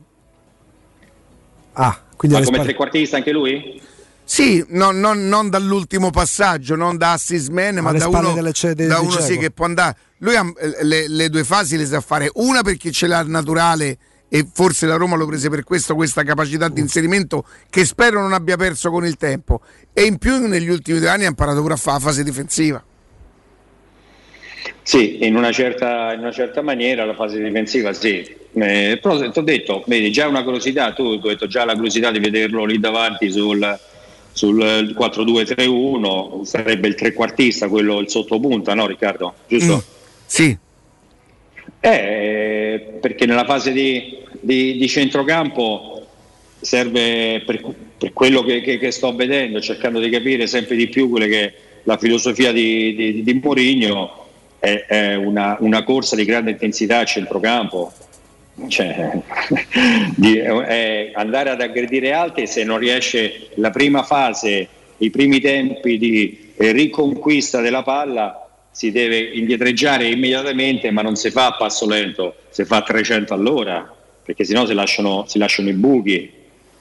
Ah, quindi Ma come spalle- trequartista anche lui? Sì, no- non, non dall'ultimo passaggio, non da assist man, ma da uno, delle- cioè, de- da uno sì che può andare. Lui ha eh, le, le due fasi le sa fare, una perché ce l'ha naturale e forse la Roma lo prese per questo, questa capacità di inserimento che spero non abbia perso con il tempo. E in più negli ultimi due anni ha imparato pure a fare la fase difensiva. Sì, in una certa, in una certa maniera la fase difensiva sì. Eh, però ti ho detto, vedi, già una curiosità, tu tu hai detto già la curiosità di vederlo lì davanti sul, sul 4-2-3-1, sarebbe il trequartista, quello il sottopunta, no Riccardo? Giusto? Sì. Eh, perché nella fase di, di- di centrocampo serve per, per quello che, che- che sto vedendo, cercando di capire sempre di più quella che la filosofia di, di, di Mourinho, è, è una, una corsa di grande intensità a centrocampo. Cioè, <laughs> è andare ad aggredire altri se non riesce la prima fase, i primi tempi di eh, riconquista della palla, si deve indietreggiare immediatamente, ma non si fa a passo lento, si fa a 300 all'ora, perché sennò si lasciano, si lasciano i buchi,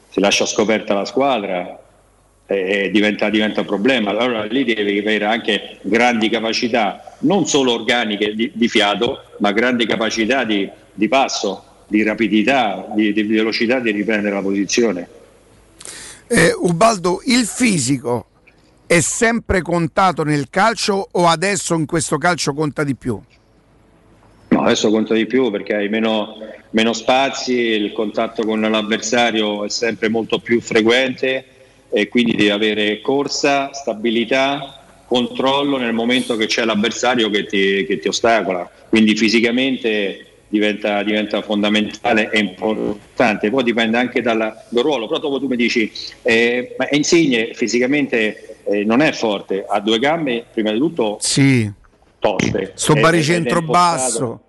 si lascia scoperta la squadra e diventa, diventa un problema. Allora lì devi avere anche grandi capacità, non solo organiche di, di fiato, ma grandi capacità di, di passo, di rapidità, di, di velocità di riprendere la posizione. Eh, Ubaldo, il fisico è sempre contato nel calcio o adesso in questo calcio conta di più? No, adesso conta di più perché hai meno, meno spazi, il contatto con l'avversario è sempre molto più frequente e quindi devi avere corsa, stabilità, controllo nel momento che c'è l'avversario che ti, che ti ostacola. Quindi fisicamente diventa, diventa fondamentale e importante. Poi dipende anche dal, dal ruolo. Però dopo tu mi dici, eh, ma Insigne fisicamente eh, non è forte, ha due gambe, prima di tutto Sì. toste. Sto baricentro impostato basso.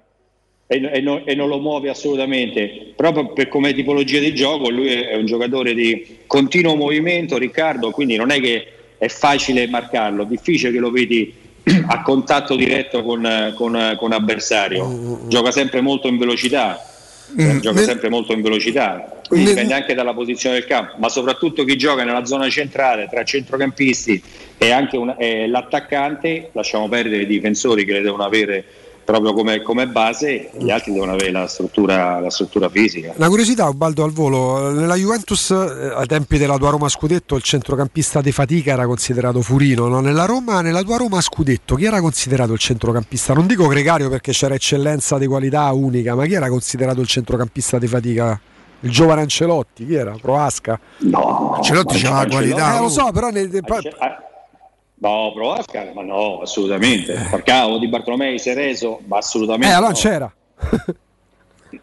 e, e non, e non lo muove assolutamente. Proprio per come tipologia di gioco, lui è, un giocatore di continuo movimento, Riccardo, quindi non è che è facile marcarlo, difficile che lo vedi a contatto diretto con, con, con avversario. Gioca sempre molto in velocità. Mm, Gioca sempre molto in velocità, quindi dipende anche dalla posizione del campo, ma soprattutto chi gioca nella zona centrale tra centrocampisti e anche un- l'attaccante, lasciamo perdere i difensori che le devono avere proprio come, come base, gli altri devono avere la struttura, la struttura fisica. Una curiosità, Ubaldo al volo, nella Juventus eh, ai tempi della tua Roma Scudetto il centrocampista di fatica era considerato Furino, no? nella, Roma, nella tua Roma Scudetto chi era considerato il centrocampista? Non dico gregario perché c'era eccellenza di qualità unica, ma chi era considerato il centrocampista di fatica? Il giovane Ancelotti, chi era? Proasca? No, Ancelotti c'aveva la qualità. Eh, lo so, però nel- No, Provasca, ma no, assolutamente. Falcao di Bartolomei, Sereso, ma assolutamente. eh, allora no. c'era.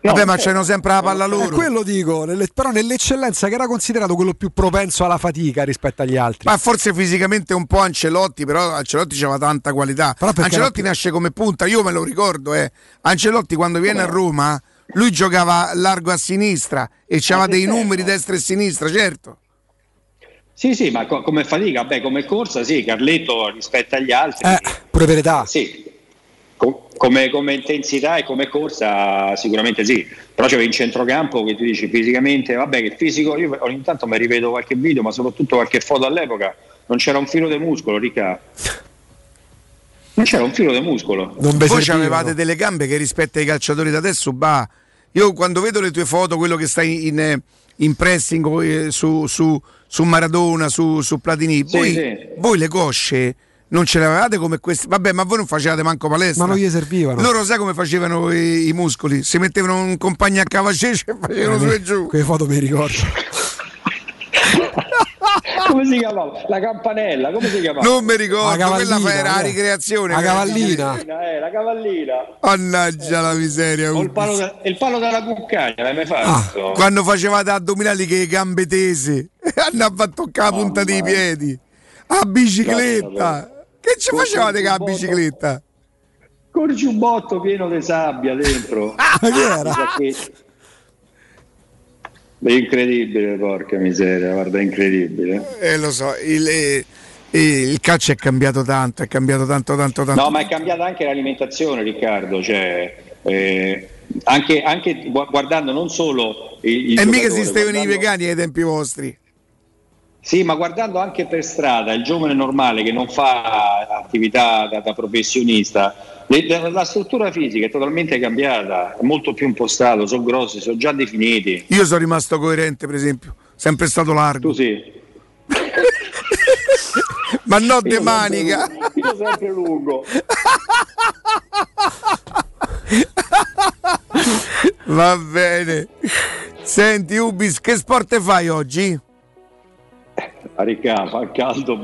Vabbè, ma c'hanno sempre la palla È loro. quello dico, nelle- però nell'eccellenza che era considerato quello più propenso alla fatica rispetto agli altri. Ma forse fisicamente un po' Ancelotti, però Ancelotti aveva tanta qualità. Ancelotti era- nasce come punta, io me lo ricordo, eh. Ancelotti quando viene a Roma, lui giocava largo a sinistra e c'aveva dei numeri destra e sinistra, certo. Sì, sì, ma co- come fatica, beh, come corsa, sì, Carletto rispetto agli altri. Eh, pure verità. Sì. Co- come, come intensità e come corsa sicuramente sì, però c'è in centrocampo che ti dici fisicamente, vabbè che fisico, io ogni tanto mi rivedo qualche video, ma soprattutto qualche foto all'epoca, non c'era un filo di muscolo, Ricca. Non c'era un filo di muscolo. Voi avevate delle gambe che rispetto ai calciatori da adesso, bah, io quando vedo le tue foto, quello che stai in, eh, in pressing eh, su, su- su Maradona, su, su Platini, Sì, voi, sì. voi le cosce non ce le avevate come queste? Vabbè, ma voi non facevate manco palestra. Ma non gli servivano. Loro sai come facevano i, i muscoli? Si mettevano un compagno a cavacece e facevano su e giù. Quelle foto mi ricordo. <laughs> come si chiamava? La campanella, come si chiamava? Non mi ricordo, La quella era la eh. ricreazione. La cavallina. Eh, la cavallina. Mannaggia la miseria. O il palo, da- il palo della cuccagna, l'hai mai fatto? Ah, Quando facevate addominali che gambe tese andava a toccare la punta dei piedi. A bicicletta. Che ci Con- facevate con la con- bicicletta? Col giubbotto pieno di sabbia dentro. Ma che era? È incredibile, porca miseria, guarda, è incredibile. Eh, lo so, il, eh, eh, il calcio è cambiato tanto, è cambiato tanto, tanto, tanto. No, ma è cambiata anche l'alimentazione, Riccardo. Cioè, eh, anche, anche gu- guardando non solo il, il e mica esistevano i guardando- vegani ai tempi vostri. Sì, ma guardando anche per strada il giovane normale che non fa attività da, da professionista, le- la, la struttura fisica è totalmente cambiata, è molto più impostato, sono grossi, sono già definiti. Io sono rimasto coerente, per esempio, sempre stato largo. Tu sì. <laughs> ma no de sempre manica. lungo, Io sempre lungo. <laughs> Va bene. Senti, Ubis, che sport fai oggi? A Riccardo, fa caldo.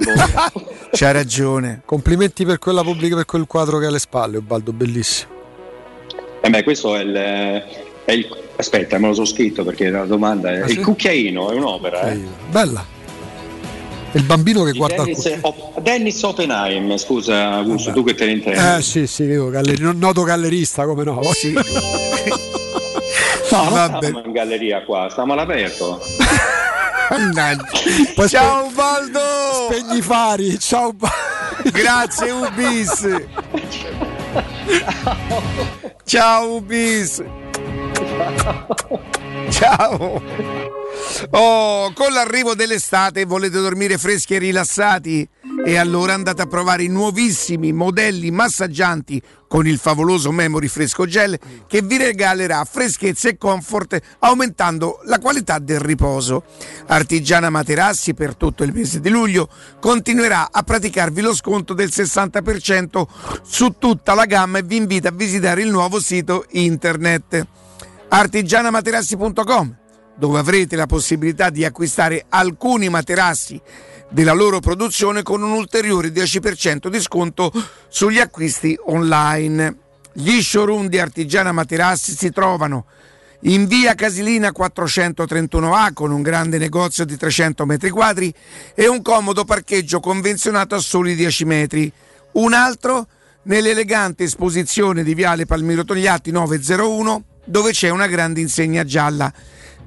<laughs> C'hai ragione. Complimenti per quella pubblica, per quel quadro che ha alle spalle, Ubaldo, bellissimo. Eh beh, questo è il, è il- Aspetta, me lo so scritto perché la domanda è Ah, il sì? cucchiaino, è un'opera. Eh? Bella. E il bambino che Di guarda Dennis, Op- Dennis Oppenheim, scusa Augusto, tu che te ne intendi. Eh sì, sì, io non noto gallerista come no. Sì. No, <laughs> non Vabbè. in galleria qua, stavamo all'aperto. <laughs> Poi Ciao Baldo! Spegni i fari, ciao. Ba- Grazie Ubis. Ciao Ubis. Ciao. Oh, con l'arrivo dell'estate volete dormire freschi e rilassati? E allora andate a provare i nuovissimi modelli massaggianti con il favoloso Memory Fresco Gel che vi regalerà freschezza e comfort aumentando la qualità del riposo. Artigiana Materassi per tutto il mese di luglio continuerà a praticarvi lo sconto del 60% su tutta la gamma e vi invita a visitare il nuovo sito internet artigianamaterassi.com dove avrete la possibilità di acquistare alcuni materassi della loro produzione con un ulteriore 10% di sconto sugli acquisti online. Gli showroom di Artigiana Materassi si trovano in via Casilina 431A con un grande negozio di 300 metri quadri e un comodo parcheggio convenzionato a soli 10 metri. Un altro nell'elegante esposizione di Viale Palmiro Togliatti 901 dove c'è una grande insegna gialla.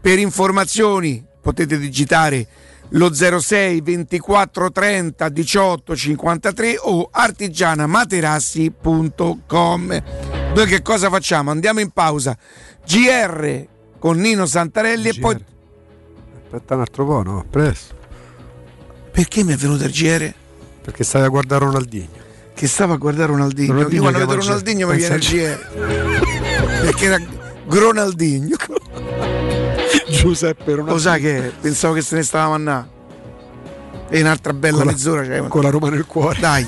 Per informazioni potete digitare lo 06 24 30 18 53 o artigianamaterassi.com. Noi che cosa facciamo? Andiamo in pausa. GR con Nino Santarelli e poi Aspetta un altro po', no? Presto. Perché mi è venuto il GR? Perché stavi a guardare Ronaldinho. Che stava a guardare Ronaldinho. Ronaldinho Io quando vedo Ronaldinho mi viene il GR. Perché era Gronaldinho. <laughs> Giuseppe. Lo sai che pensavo che se ne stavamo a andare. E un'altra bella Con mezz'ora c'è. con la Roma nel cuore. Dai.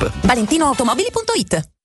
ValentinoAutomobili.it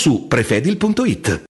su prefedil.it.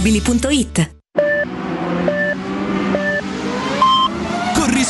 Corri sicuro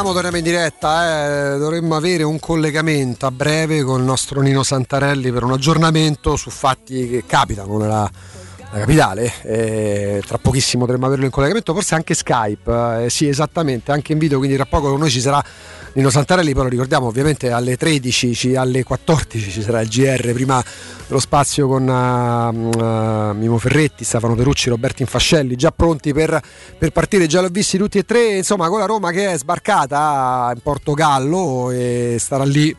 Torniamo, torniamo in diretta, eh. dovremmo avere un collegamento a breve con il nostro Nino Santarelli per un aggiornamento su fatti che capitano nella, nella capitale. Eh, tra pochissimo dovremmo averlo in collegamento, forse anche Skype, eh, sì esattamente, anche in video, quindi tra poco con noi ci sarà Nino Santarelli, lo ricordiamo ovviamente alle 13, ci- alle 14 ci sarà il GR, prima lo spazio con eh, eh, Mimo Ferretti, Stefano Perucci, Roberto Infascelli, già pronti per, per partire, già l'ho visti tutti e tre, insomma con la Roma che è sbarcata in Portogallo e starà lì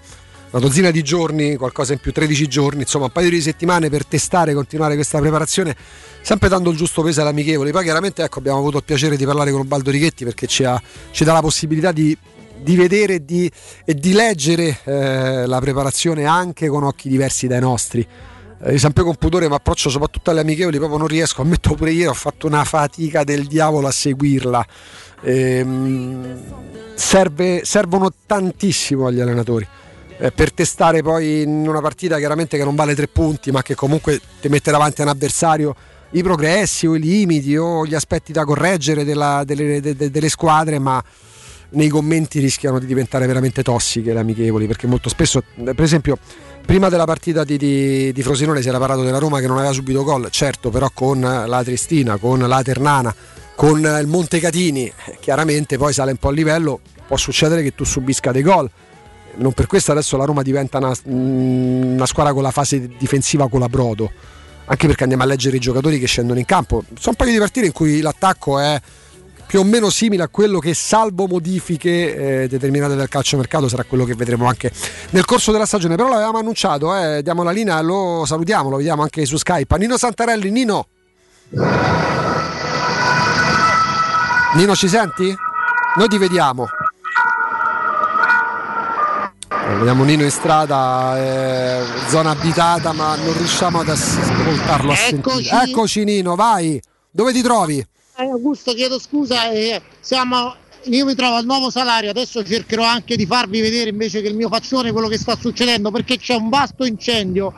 una dozzina di giorni, qualcosa in più, 13 giorni, insomma un paio di settimane per testare e continuare questa preparazione, sempre dando il giusto peso all'amichevole. Poi chiaramente ecco, abbiamo avuto il piacere di parlare con Ubaldo Righetti perché ci, ha- ci dà la possibilità di, di vedere e di, e di leggere eh, la preparazione anche con occhi diversi dai nostri. Eh, sempre con pudore mi approccio soprattutto alle amichevoli, proprio non riesco, ammetto pure ieri ho fatto una fatica del diavolo a seguirla. Ehm, serve- servono tantissimo agli allenatori eh, per testare poi in una partita chiaramente che non vale tre punti ma che comunque ti mette davanti un avversario i progressi o i limiti o gli aspetti da correggere della- delle, de- de- delle squadre ma nei commenti rischiano di diventare veramente tossiche le amichevoli perché molto spesso per esempio prima della partita di, di- di Frosinone si era parlato della Roma che non aveva subito gol certo però con la Tristina con la Ternana con il Montecatini eh, chiaramente poi sale un po' a livello può succedere che tu subisca dei gol. Non per questo adesso la Roma diventa una, mm, una squadra con la fase difensiva con la brodo anche perché andiamo a leggere i giocatori che scendono in campo. Sono un paio di partite in cui l'attacco è più o meno simile a quello che salvo modifiche eh, determinate del calciomercato sarà quello che vedremo anche nel corso della stagione però l'avevamo annunciato eh, diamo la linea lo salutiamo lo vediamo anche su Skype Nino Santarelli Nino Nino ci senti? noi ti vediamo Vediamo Nino in strada, eh, zona abitata, ma non riusciamo ad ascoltarlo. A Eccoci. sentire. Eccoci Nino, vai. Dove ti trovi? Augusto, chiedo scusa, eh, siamo- io mi trovo al nuovo salario, adesso cercherò anche di farvi vedere invece che il mio faccione quello che sta succedendo, perché c'è un vasto incendio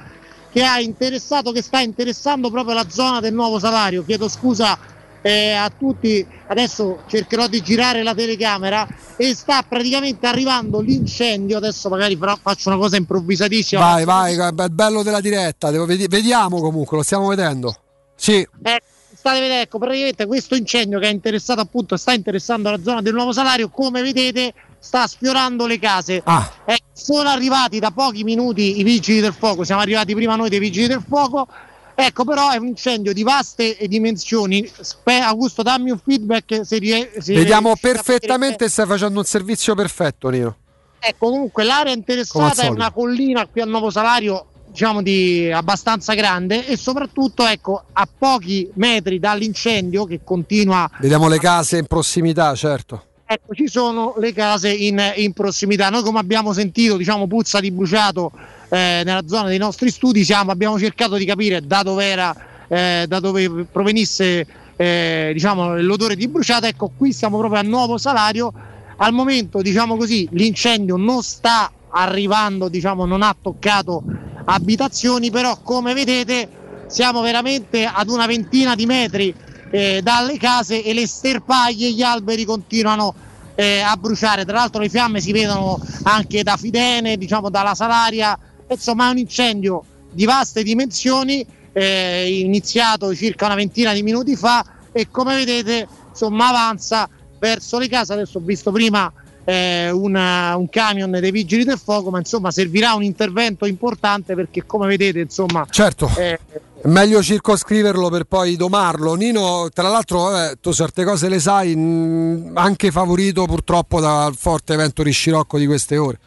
che ha interessato, che sta interessando proprio la zona del nuovo salario. Chiedo scusa eh, a tutti, adesso cercherò di girare la telecamera e sta praticamente arrivando l'incendio, adesso magari però faccio una cosa improvvisatissima. Vai, vai, è bello della diretta. vediamo comunque, lo stiamo vedendo. Sì. Eh, state vedendo, ecco, praticamente questo incendio che è interessato appunto, sta interessando la zona del nuovo salario, come vedete sta sfiorando le case. Eh, sono arrivati da pochi minuti i vigili del fuoco, siamo arrivati prima noi dei vigili del fuoco. Ecco, però è un incendio di vaste dimensioni. Spe- Augusto, dammi un feedback se, rie- se Vediamo perfettamente, stai facendo un servizio perfetto, Nino. Ecco, comunque l'area interessata è una collina qui al nuovo salario, diciamo di abbastanza grande e soprattutto ecco a pochi metri dall'incendio che continua Vediamo le case in prossimità, certo. Ecco, ci sono le case in, in prossimità. Noi come abbiamo sentito, diciamo, puzza di bruciato eh, nella zona dei nostri studi, siamo, abbiamo cercato di capire da dove era, eh, da dove provenisse eh, diciamo, l'odore di bruciato. Ecco, qui siamo proprio a nuovo salario. Al momento, diciamo così, l'incendio non sta arrivando, diciamo, non ha toccato abitazioni, però come vedete siamo veramente ad una ventina di metri eh, dalle case e le sterpaglie e gli alberi continuano eh, a bruciare. Tra l'altro le fiamme si vedono anche da Fidene, diciamo dalla Salaria, insomma è un incendio di vaste dimensioni, eh, iniziato circa una ventina di minuti fa e come vedete insomma avanza verso le case. Adesso ho visto prima eh, una- un camion dei vigili del fuoco, ma insomma servirà un intervento importante perché come vedete insomma Certo. eh, È meglio circoscriverlo per poi domarlo. Nino, tra l'altro, vabbè, tu certe cose le sai, mh, anche favorito purtroppo dal forte evento di Scirocco di queste ore.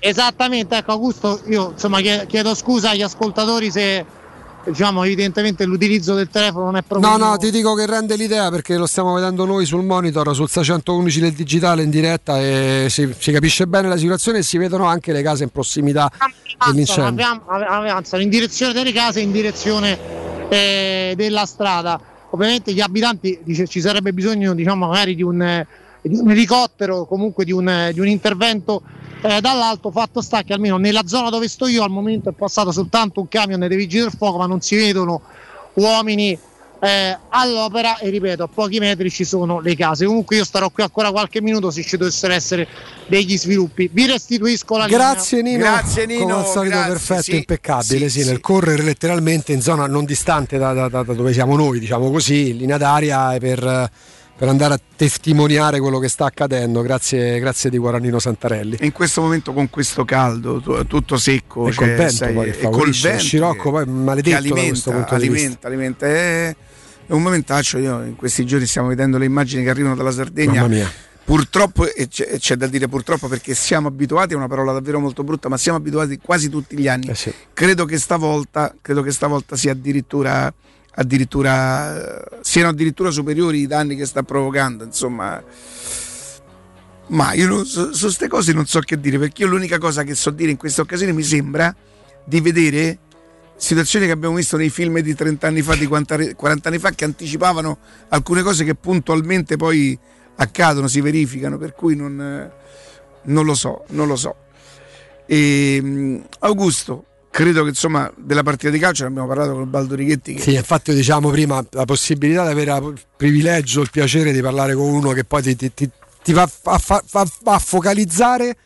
Esattamente, ecco Augusto, io insomma chie- chiedo scusa agli ascoltatori se diciamo evidentemente l'utilizzo del telefono non è proprio No, no, ti dico che rende l'idea perché lo stiamo vedendo noi sul monitor, sul 611 del digitale in diretta e si, si capisce bene la situazione e si vedono anche le case in prossimità avanzano, dell'incendio. avanzano in direzione delle case, in direzione eh, della strada. Ovviamente gli abitanti dice, ci sarebbe bisogno diciamo magari di un, eh, di un elicottero, comunque di un, eh, di un intervento eh, dall'alto. Fatto sta che almeno nella zona dove sto io al momento è passato soltanto un camion dei vigili del fuoco, ma non si vedono uomini eh, all'opera e ripeto a pochi metri ci sono le case. Comunque io starò qui ancora qualche minuto se ci dovessero essere degli sviluppi. Vi restituisco la Grazie Nino, linea come al solito perfetto, impeccabile, sì, nel correre letteralmente in zona non distante da, da- da- da dove siamo noi, diciamo così, in linea d'aria e per, per andare a testimoniare quello che sta accadendo. Grazie, grazie di cuore a Nino Santarelli. E in questo momento con questo caldo, tu- tutto secco, E cioè, col vento sai, poi e col vento Scirocco poi maledetto alimenta, questo punto di alimenta, alimenta. È, è un momentaccio, io in questi giorni stiamo vedendo le immagini che arrivano dalla Sardegna. Mamma mia. Purtroppo, e c'è, c'è da dire purtroppo perché siamo abituati, è una parola davvero molto brutta, ma siamo abituati quasi tutti gli Eh anni. Credo che stavolta, credo che stavolta sia addirittura, addirittura siano addirittura superiori i danni che sta provocando. Insomma, ma io su queste cose non so che dire, perché io l'unica cosa che so dire in questa occasione mi sembra di vedere situazioni che abbiamo visto nei film di 30 anni fa, di 40 40 anni fa, che anticipavano alcune cose che puntualmente poi accadono, si verificano, per cui non, non lo so, non lo so. E, mh, Augusto, credo che insomma della partita di calcio ne abbiamo parlato con Baldo Righetti. Che Sì, infatti diciamo prima la possibilità di avere il privilegio, il piacere di parlare con uno che poi ti, ti- ti- ti va a, fa- fa- a focalizzare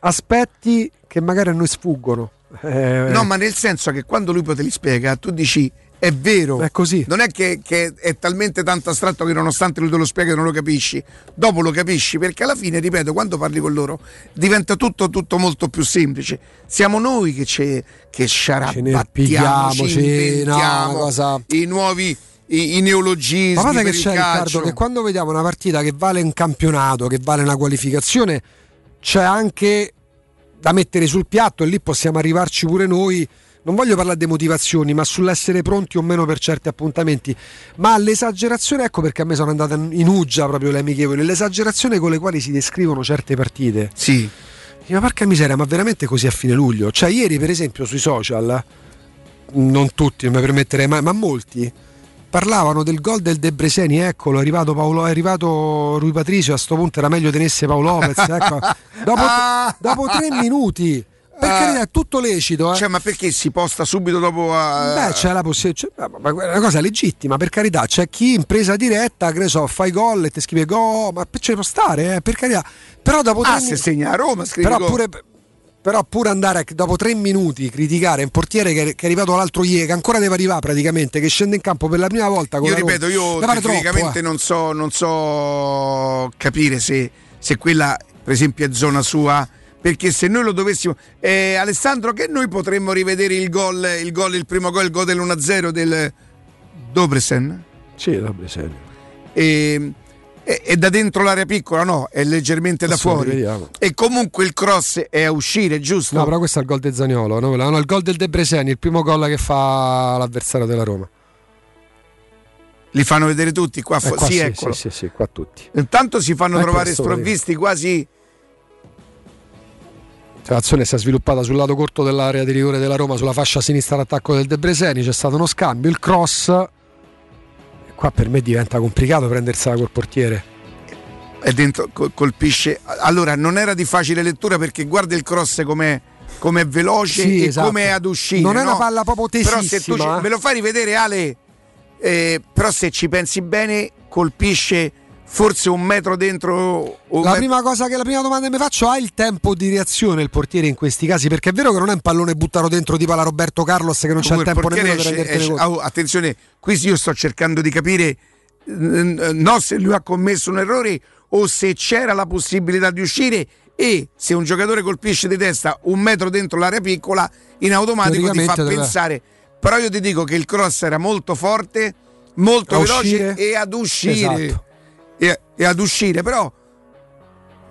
aspetti che magari a noi sfuggono. Eh, No, ma nel senso che quando lui poi te li spiega, tu dici è vero. È così. Non è che, che è talmente tanto astratto che nonostante lui te lo spiega non lo capisci. Dopo lo capisci perché alla fine, ripeto, quando parli con loro diventa tutto, tutto molto più semplice. Siamo noi che, ce, che ci sì, inventiamo no, cosa- i nuovi i, i neologismi. Ma guarda che c'è. Riccardo che quando vediamo una partita che vale un campionato, che vale una qualificazione, c'è anche da mettere sul piatto e lì possiamo arrivarci pure noi. Non voglio parlare di motivazioni, ma sull'essere pronti o meno per certi appuntamenti. Ma l'esagerazione, ecco perché a me sono andate in uggia proprio le amichevoli, l'esagerazione con le quali si descrivono certe partite. Sì. Ma porca miseria, ma veramente così a fine luglio? Cioè, ieri, per esempio, sui social, non tutti, non mi permetterei mai, ma molti parlavano del gol del Debreseni, eccolo, è arrivato, Paolo, è arrivato Rui Patricio, a sto punto era meglio tenesse Paolo Lopez, <laughs> ecco. dopo, dopo tre minuti, per Ah. carità è tutto lecito, eh. Cioè, ma perché si posta subito dopo a... Beh, c'è la possibilità, ma è una cosa legittima, per carità, c'è chi in presa diretta, che ne so, fa i gol e ti scrive gol, ma ci può stare, eh, per carità. Però dopo Ah, tre se segna a Roma, scrivi però pure, però pure andare a- dopo tre minuti criticare un portiere che, che è arrivato l'altro ieri, che ancora deve arrivare praticamente, che scende in campo per la prima volta con Io ripeto, io tecnicamente eh. non, so, non so capire se, se quella, per esempio, è zona sua. Perché se noi lo dovessimo. Eh, Alessandro, che noi potremmo rivedere il gol, il gol, il primo gol, il gol dell'1-0 del Dobresen? Sì, Dobresen. E, è, è da dentro l'area piccola, no? È leggermente da fuori. rivediamo. E comunque il cross è a uscire, giusto? No, però questo è il gol del Zaniolo, no? No, il gol del Debreseni, il primo gol che fa l'avversario della Roma. Li fanno vedere tutti qua. Eh, qua sì, sì, eccolo. sì, sì, qua tutti. Intanto si fanno Ecco trovare sprovvisti quasi. L'azione si è sviluppata sul lato corto dell'area di rigore della Roma, sulla fascia sinistra d'attacco del Debreseni, c'è stato uno scambio, il cross. E Qua per me diventa complicato prendersela col portiere. è dentro, col- colpisce. Allora, non era di facile lettura perché guarda il cross com'è, com'è veloce Sì, e esatto. com'è ad uscire. Non è no? una palla proprio Però se tu tesissima, eh. me lo fai rivedere, Ale, eh, però se ci pensi bene, colpisce forse un metro dentro. un La met- prima cosa che la prima domanda che mi faccio ha il tempo di reazione il portiere in questi casi perché è vero che non è un pallone buttato dentro tipo la Roberto Carlos che non c'è il tempo nemmeno per esce- rendertene esce- oh, attenzione, qui io sto cercando di capire no se lui ha commesso un errore o se c'era la possibilità di uscire e se un giocatore colpisce di testa un metro dentro l'area piccola in automatico ti fa pensare però io ti dico che il cross era molto forte molto A veloce uscire? e ad uscire Esatto. E, ad uscire però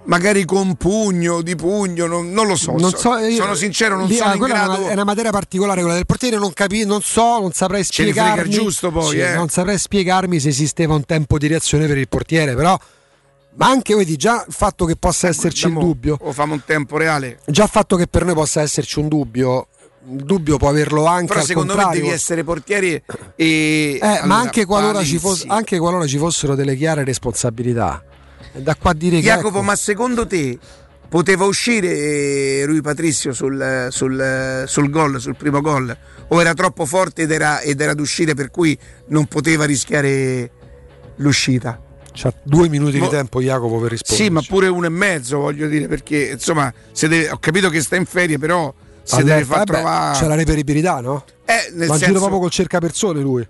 magari con pugno di pugno non, non lo so, Non so- io- sono sincero non lì- sono in quella è una- grado è una materia particolare quella del portiere non capi, non so non saprei spiegarmi giusto poi, Sì, eh. non saprei spiegarmi se esisteva un tempo di reazione per il portiere però ma anche vedi già il fatto che possa esserci il Guardiamo- dubbio o famo un tempo reale già il fatto che per noi possa esserci un dubbio il dubbio può averlo anche Però al secondo me contrario. devi essere portiere e... Eh, ma allora, anche qualora, fosse, anche qualora ci fossero delle chiare responsabilità. Da qua a dire che Jacopo, ecco, ma secondo te poteva uscire eh, Rui Patrizio sul, sul, sul gol, sul primo gol? O era troppo forte ed era, ed era ad uscire per cui non poteva rischiare l'uscita? c'ha due minuti Mo- di tempo Jacopo per rispondere Sì, ma pure uno e mezzo, voglio dire, perché insomma, se deve- ho capito che sta in ferie, però Allora, deve far trovare... c'è la reperibilità no? Eh, nel in senso- giro proprio col cercapersone lui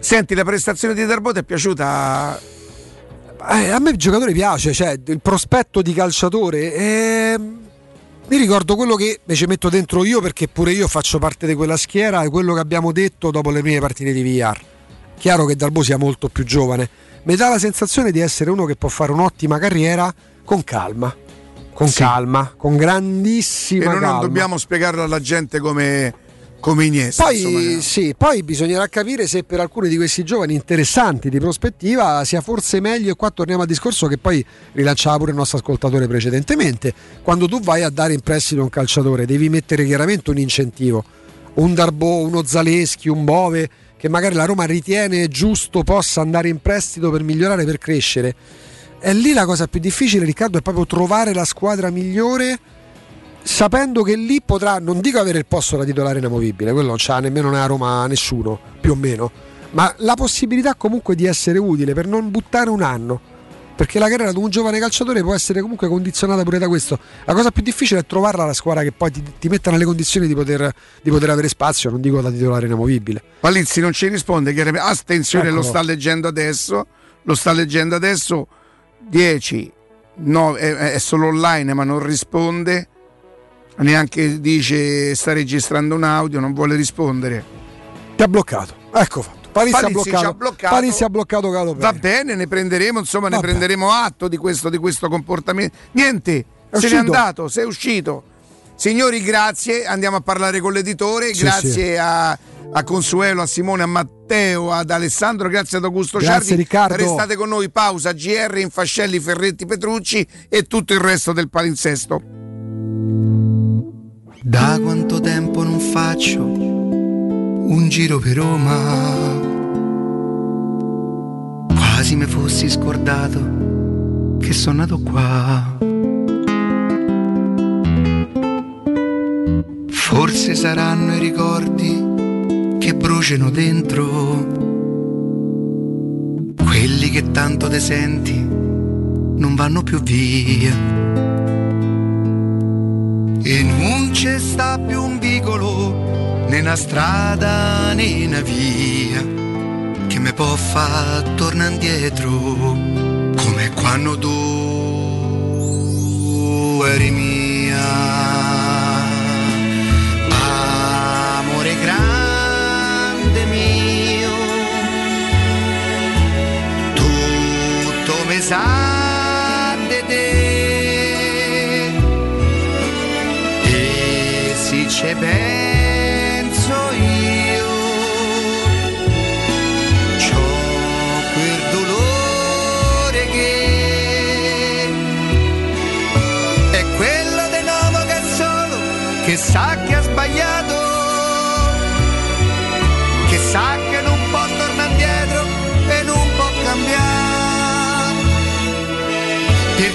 Senti, la prestazione di Darbo ti è piaciuta? Eh, a me il giocatore piace, cioè il prospetto di calciatore. ehm, mi ricordo quello che mi ci metto dentro io perché pure io faccio parte di quella schiera e quello che abbiamo detto dopo le prime partite di VR. Chiaro che Darbo sia molto più giovane, mi dà la sensazione di essere uno che può fare un'ottima carriera con calma. Con Sì. calma, con E grandissima noi calma. non dobbiamo spiegarlo alla gente come, come Iniesta. Poi, insomma. sì, poi bisognerà capire se per alcuni di questi giovani interessanti di prospettiva sia forse meglio, e qua torniamo al discorso che poi rilanciava pure il nostro ascoltatore precedentemente, quando tu vai a dare in prestito un calciatore devi mettere chiaramente un incentivo, un Darbo, uno Zaleschi, un Bove, che magari la Roma ritiene giusto possa andare in prestito per migliorare, per crescere. E lì la cosa più difficile, Riccardo, è proprio trovare la squadra migliore sapendo che lì potrà, non dico avere il posto da titolare inamovibile, quello non c'ha nemmeno nella Roma nessuno, più o meno, ma la possibilità comunque di essere utile per non buttare un anno. Perché la carriera di un giovane calciatore può essere comunque condizionata pure da questo. La cosa più difficile è trovarla la squadra che poi ti, ti metta nelle condizioni di poter, di poter avere spazio, non dico da titolare inamovibile. Palizzi non ci risponde, chiaramente. Attenzione, lo Eccolo. sta leggendo adesso. Lo sta leggendo adesso. 10, 9, è, è solo online, ma non risponde. Neanche dice sta registrando un audio, non vuole rispondere. Ti ha bloccato. Ecco fatto. Palizzi, ha bloccato. bloccato. Palizzi ha bloccato Galo Va bene, ne prenderemo, insomma, ne Vabbè. prenderemo atto di questo, di questo comportamento. Niente, È se n'è andato, sei uscito. Signori, grazie. Andiamo a parlare con l'editore. Sì, grazie sì. A, a Consuelo, a Simone, a Matteo, ad Alessandro. Grazie ad Augusto Grazie, Ciardi. Riccardo. Restate con noi. Pausa. GR, Infascelli, Ferretti, Petrucci e tutto il resto del palinsesto. Da quanto tempo non faccio un giro per Roma. Quasi mi fossi scordato che sono nato qua. Forse saranno i ricordi che bruciano dentro. Quelli che tanto te senti non vanno più via. E non c'è sta più un vicolo, né una strada né una via, che mi può far tornare indietro, come quando tu eri mia. Tutto mi sa di te. E se ci penso io, c'ho quel dolore che è quello di nuovo che solo, che sa che ha sbagliato,